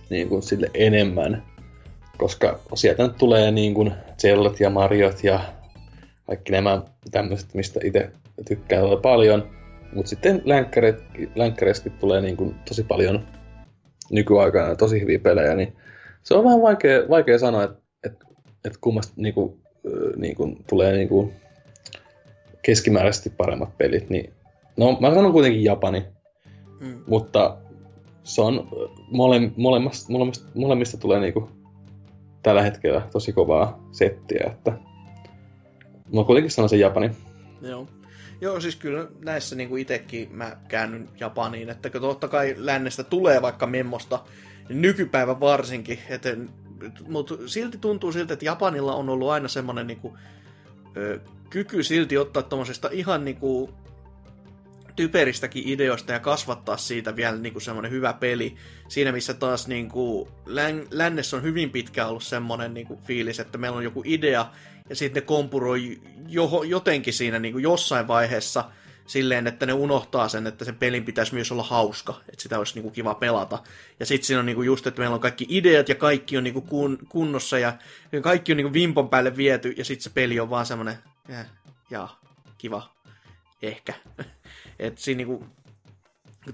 niin kuin sille enemmän. Koska sieltä nyt tulee niin kuin Zeldat ja Mariot ja kaikki nämä tämmöiset, mistä itse tykkään todella paljon. Mutta sitten länkkäreissäkin tulee niin kuin tosi paljon nykyaikana tosi hyviä pelejä, niin se on vähän vaikea, vaikea sanoa, että et, et kummasta niin kuin, niin kuin, tulee niin kuin keskimääräisesti paremmat pelit. Niin, no mä sanon kuitenkin Japani, Mm. mutta se on mole, molemmista, molemmista, molemmista tulee niinku tällä hetkellä tosi kovaa settiä, että mä kuitenkin sanon sen Japani. Joo. Joo, siis kyllä näissä niin kuin itsekin mä käännyn Japaniin, että totta kai lännestä tulee vaikka memmosta, nykypäivä varsinkin, että, mutta silti tuntuu siltä, että Japanilla on ollut aina semmoinen niin kuin, kyky silti ottaa tuommoisesta ihan niin kuin, typeristäkin ideoista ja kasvattaa siitä vielä niin kuin semmoinen hyvä peli. Siinä missä taas niin kuin, län, lännessä on hyvin pitkään ollut semmoinen niin kuin, fiilis, että meillä on joku idea ja sitten ne kompuroi jo, jotenkin siinä niin kuin jossain vaiheessa silleen, että ne unohtaa sen, että sen pelin pitäisi myös olla hauska, että sitä olisi niin kuin kiva pelata. Ja sitten siinä on niin kuin just, että meillä on kaikki ideat ja kaikki on niin kuin kun, kunnossa ja kaikki on niin kuin vimpon päälle viety ja sitten se peli on vaan semmoinen, ja, ja kiva, ehkä. että siinä niin kuin,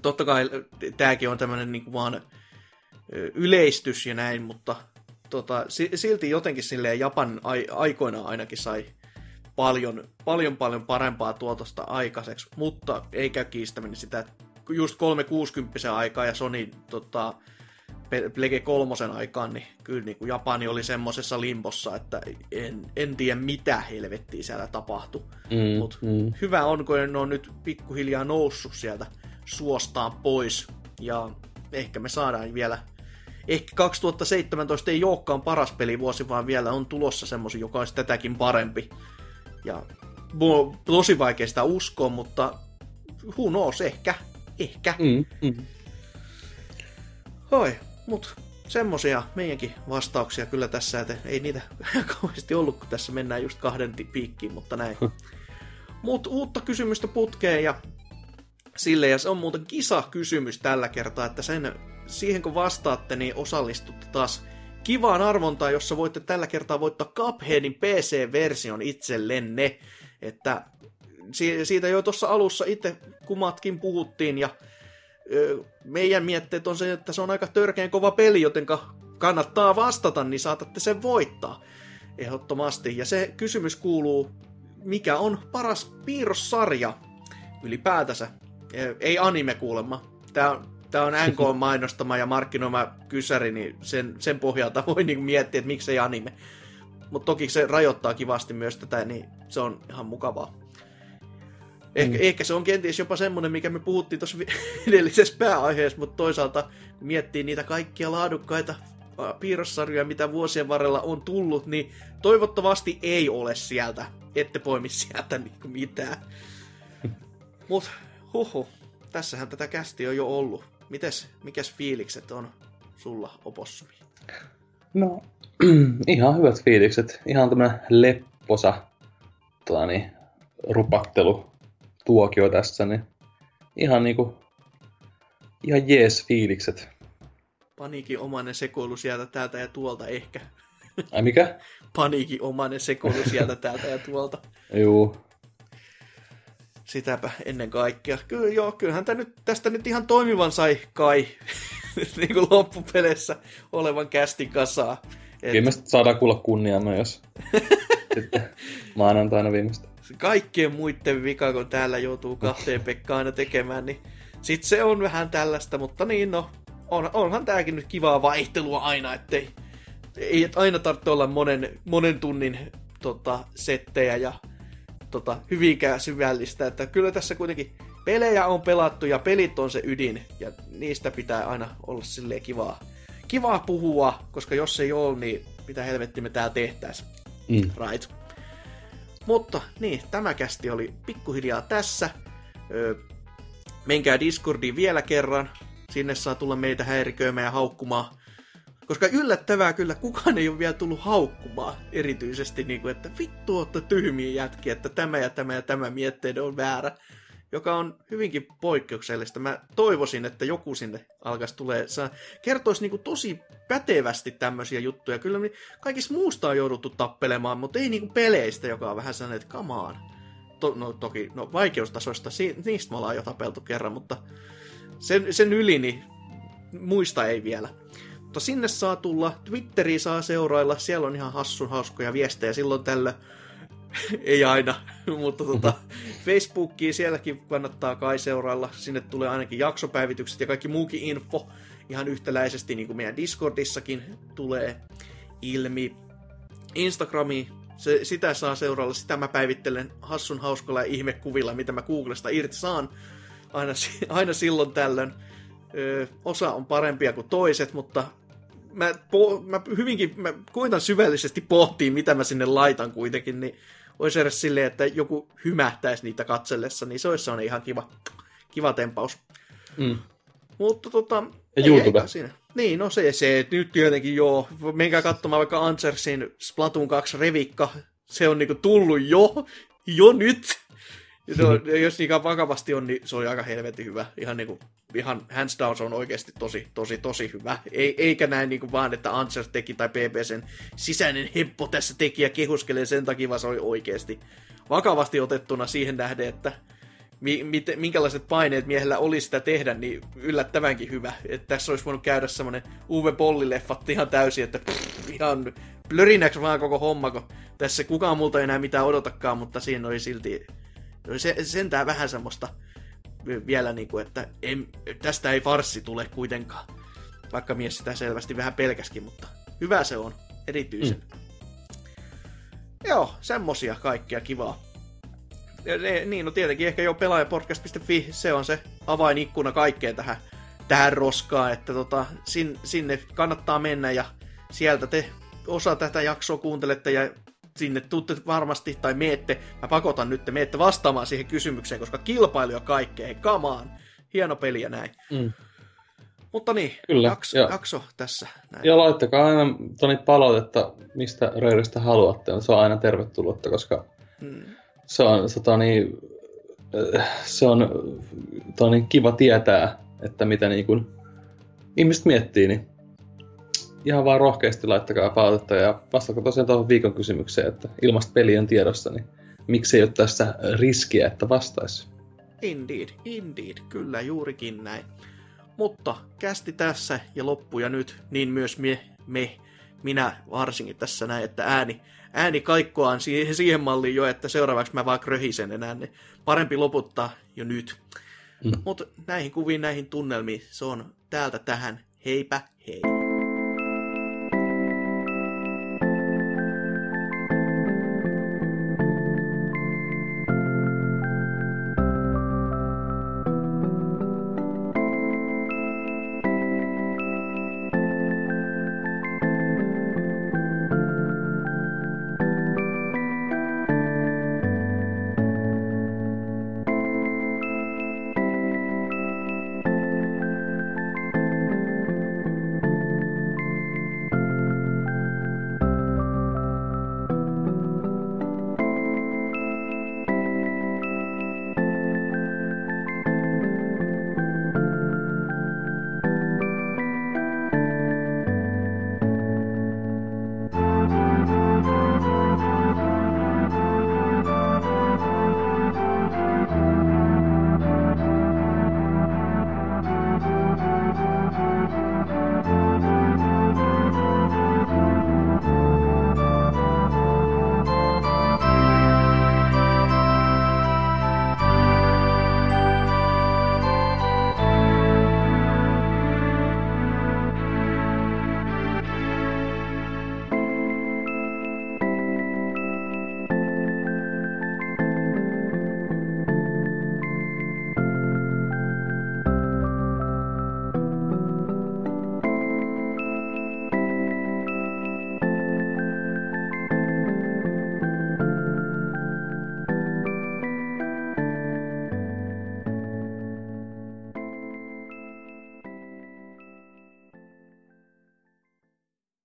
totta kai tämäkin on tämmöinen niin kuin vaan yleistys ja näin, mutta tota, si- silti jotenkin silleen Japan ai- aikoinaan ainakin sai paljon, paljon, paljon parempaa tuotosta aikaiseksi, mutta ei käy kiistäminen sitä, että just 360 aikaa ja Sony tota, Plege 3 aikaan, niin kyllä niin kuin Japani oli semmoisessa limbossa, että en, en tiedä mitä helvettiä siellä tapahtui. Mm, Mut mm. hyvä on, kun ne on nyt pikkuhiljaa noussut sieltä suostaan pois. Ja ehkä me saadaan vielä... Ehkä 2017 ei olekaan paras pelivuosi, vaan vielä on tulossa semmosi, joka olisi tätäkin parempi. Ja tosi vaikea sitä uskoa, mutta who knows, ehkä. Ehkä. Mm, mm. Oi, mut semmosia meidänkin vastauksia kyllä tässä, että ei niitä kauheasti ollut, kun tässä mennään just kahden piikkiin, mutta näin. Mut uutta kysymystä putkeen ja sille, ja se on muuten kisa-kysymys tällä kertaa, että sen, siihen kun vastaatte, niin osallistutte taas kivaan arvontaan, jossa voitte tällä kertaa voittaa Cupheadin PC-version itsellenne. Että si- siitä jo tuossa alussa itse kumatkin puhuttiin, ja meidän mietteet on se, että se on aika törkeän kova peli, joten kannattaa vastata, niin saatatte sen voittaa. Ehdottomasti. Ja se kysymys kuuluu, mikä on paras piirrossarja ylipäätänsä? Ei anime kuulemma. Tämä, tämä on NK mainostama ja markkinoima kysäri, niin sen, sen pohjalta voi niin miettiä, että miksei anime. Mutta toki se rajoittaa kivasti myös tätä, niin se on ihan mukavaa. Ehkä, mm. ehkä se on kenties jopa semmoinen, mikä me puhuttiin tuossa edellisessä pääaiheessa, mutta toisaalta kun miettii niitä kaikkia laadukkaita piirrossarjoja, mitä vuosien varrella on tullut, niin toivottavasti ei ole sieltä. Ette poimi sieltä niinku mitään. Mut huhu, tässähän tätä kästi on jo ollut. Mites, mikäs fiilikset on sulla, Opossumi? No, ihan hyvät fiilikset. Ihan tämmönen lepposa tuani, rupattelu tuokio tässä, niin ihan niinku ihan jees fiilikset. Paniikin omainen sekoilu sieltä täältä ja tuolta ehkä. Ai mikä? Paniikin omainen sekoilu sieltä täältä ja tuolta. Juu. Sitäpä ennen kaikkea. Kyllä joo, kyllähän tämä nyt, tästä nyt ihan toimivan sai kai niin kuin loppupeleissä olevan kästin kasaa. Et... Viimeistä saadaan kuulla kunniamme, jos sitten maanantaina viimeistä. Kaikkien muiden vika, kun täällä joutuu kahteen Pekkaan aina tekemään, niin sit se on vähän tällaista, mutta niin no, on, onhan tääkin nyt kivaa vaihtelua aina, ettei ei aina tarvitse olla monen, monen tunnin tota, settejä ja tota, hyvinkään syvällistä, että kyllä tässä kuitenkin pelejä on pelattu ja pelit on se ydin ja niistä pitää aina olla silleen kivaa, kivaa puhua, koska jos ei ole, niin mitä helvetti me täällä tehtäis. Mm. Right. Mutta niin, tämä kästi oli pikkuhiljaa tässä. Öö, menkää Discordiin vielä kerran. Sinne saa tulla meitä häiriköimään ja haukkumaan. Koska yllättävää kyllä, kukaan ei ole vielä tullut haukkumaan erityisesti, niin kuin, että vittu olette tyhmiä jätkiä, että tämä ja tämä ja tämä mietteiden on väärä. Joka on hyvinkin poikkeuksellista. Mä toivoisin, että joku sinne alkaisi tulee, saa, kertoisi niin kuin tosi pätevästi tämmöisiä juttuja. Kyllä niin kaikista muusta on jouduttu tappelemaan, mutta ei niin kuin peleistä, joka on vähän sellainen, että kamaan. To, no toki, no vaikeustasoista, si, niistä me ollaan jo tapeltu kerran, mutta sen, sen yli, niin muista ei vielä. Mutta sinne saa tulla, Twitteriä saa seurailla, siellä on ihan hassun hauskoja viestejä silloin tällä. Ei aina, mutta tota, Facebookiin sielläkin kannattaa kai seurailla. Sinne tulee ainakin jaksopäivitykset ja kaikki muukin info ihan yhtäläisesti, niin kuin meidän Discordissakin tulee ilmi. Instagrami, se, sitä saa seurailla, sitä mä päivittelen hassun hauskalla ja ihmekuvilla, mitä mä Googlesta irti saan aina, aina silloin tällöin. Ö, osa on parempia kuin toiset, mutta mä, po, mä hyvinkin, mä koitan syvällisesti pohtia, mitä mä sinne laitan kuitenkin, niin olisi edes silleen, että joku hymähtäisi niitä katsellessa, niin se olisi sellainen ihan kiva, kiva tempaus. Mm. Mutta tota... Ja ei, YouTube. Ei, siinä. Niin, no se, se nyt tietenkin joo. Menkää katsomaan vaikka Ansersin Splatoon 2 revikka. Se on niinku tullut jo, jo nyt. No, jos niin vakavasti on, niin se on aika helvetin hyvä. Ihan, niin kuin, ihan hands down se on oikeasti tosi, tosi, tosi hyvä. Ei, eikä näin niin kuin vaan, että Answer teki tai PPCn sisäinen heppo tässä teki ja kehuskelee sen takia, vaan se oli oikeasti vakavasti otettuna siihen nähden, että mi, mit, minkälaiset paineet miehellä oli sitä tehdä, niin yllättävänkin hyvä. Että tässä olisi voinut käydä semmoinen Uwe Bolli-leffat ihan täysin, että pff, ihan blörinäksi vaan koko homma, kun tässä kukaan multa ei enää mitään odotakaan, mutta siinä oli silti se, sentään vähän semmoista vielä, niin kuin, että en, tästä ei farssi tule kuitenkaan. Vaikka mies sitä selvästi vähän pelkäskin, mutta hyvä se on, erityisen. Mm. Joo, semmosia kaikkia kivaa. Ja ne, niin, no tietenkin ehkä jo pelaajapodcast.fi, se on se avainikkuna kaikkeen tähän, tähän roskaan, että tota, sin, sinne kannattaa mennä ja sieltä te osa tätä jaksoa kuuntelette ja sinne tuutte varmasti, tai meette, mä pakotan nyt, te meette vastaamaan siihen kysymykseen, koska kilpailu on kaikkea, hei, come on. Hieno peli ja näin. Mm. Mutta niin, Kyllä, jakso, ja, jakso tässä. Näin. Ja laittakaa aina toni palautetta, mistä reiristä haluatte. Se on aina tervetullutta, koska mm. se on, se, toni, äh, se on toni, kiva tietää, että mitä niin kun ihmiset miettii, niin ihan vaan rohkeasti laittakaa palautetta ja vastaako tosiaan tuohon viikon kysymykseen, että ilmasta peli on tiedossa, niin miksi ei ole tässä riskiä, että vastaisi? Indeed, indeed, kyllä juurikin näin. Mutta kästi tässä ja loppuja nyt, niin myös me, me minä varsinkin tässä näin, että ääni, ääni kaikkoaan siihen, siihen malliin jo, että seuraavaksi mä vaan kröhisen enää, niin parempi loputtaa jo nyt. Mm. Mutta näihin kuviin, näihin tunnelmiin, se on täältä tähän. Heipä hei!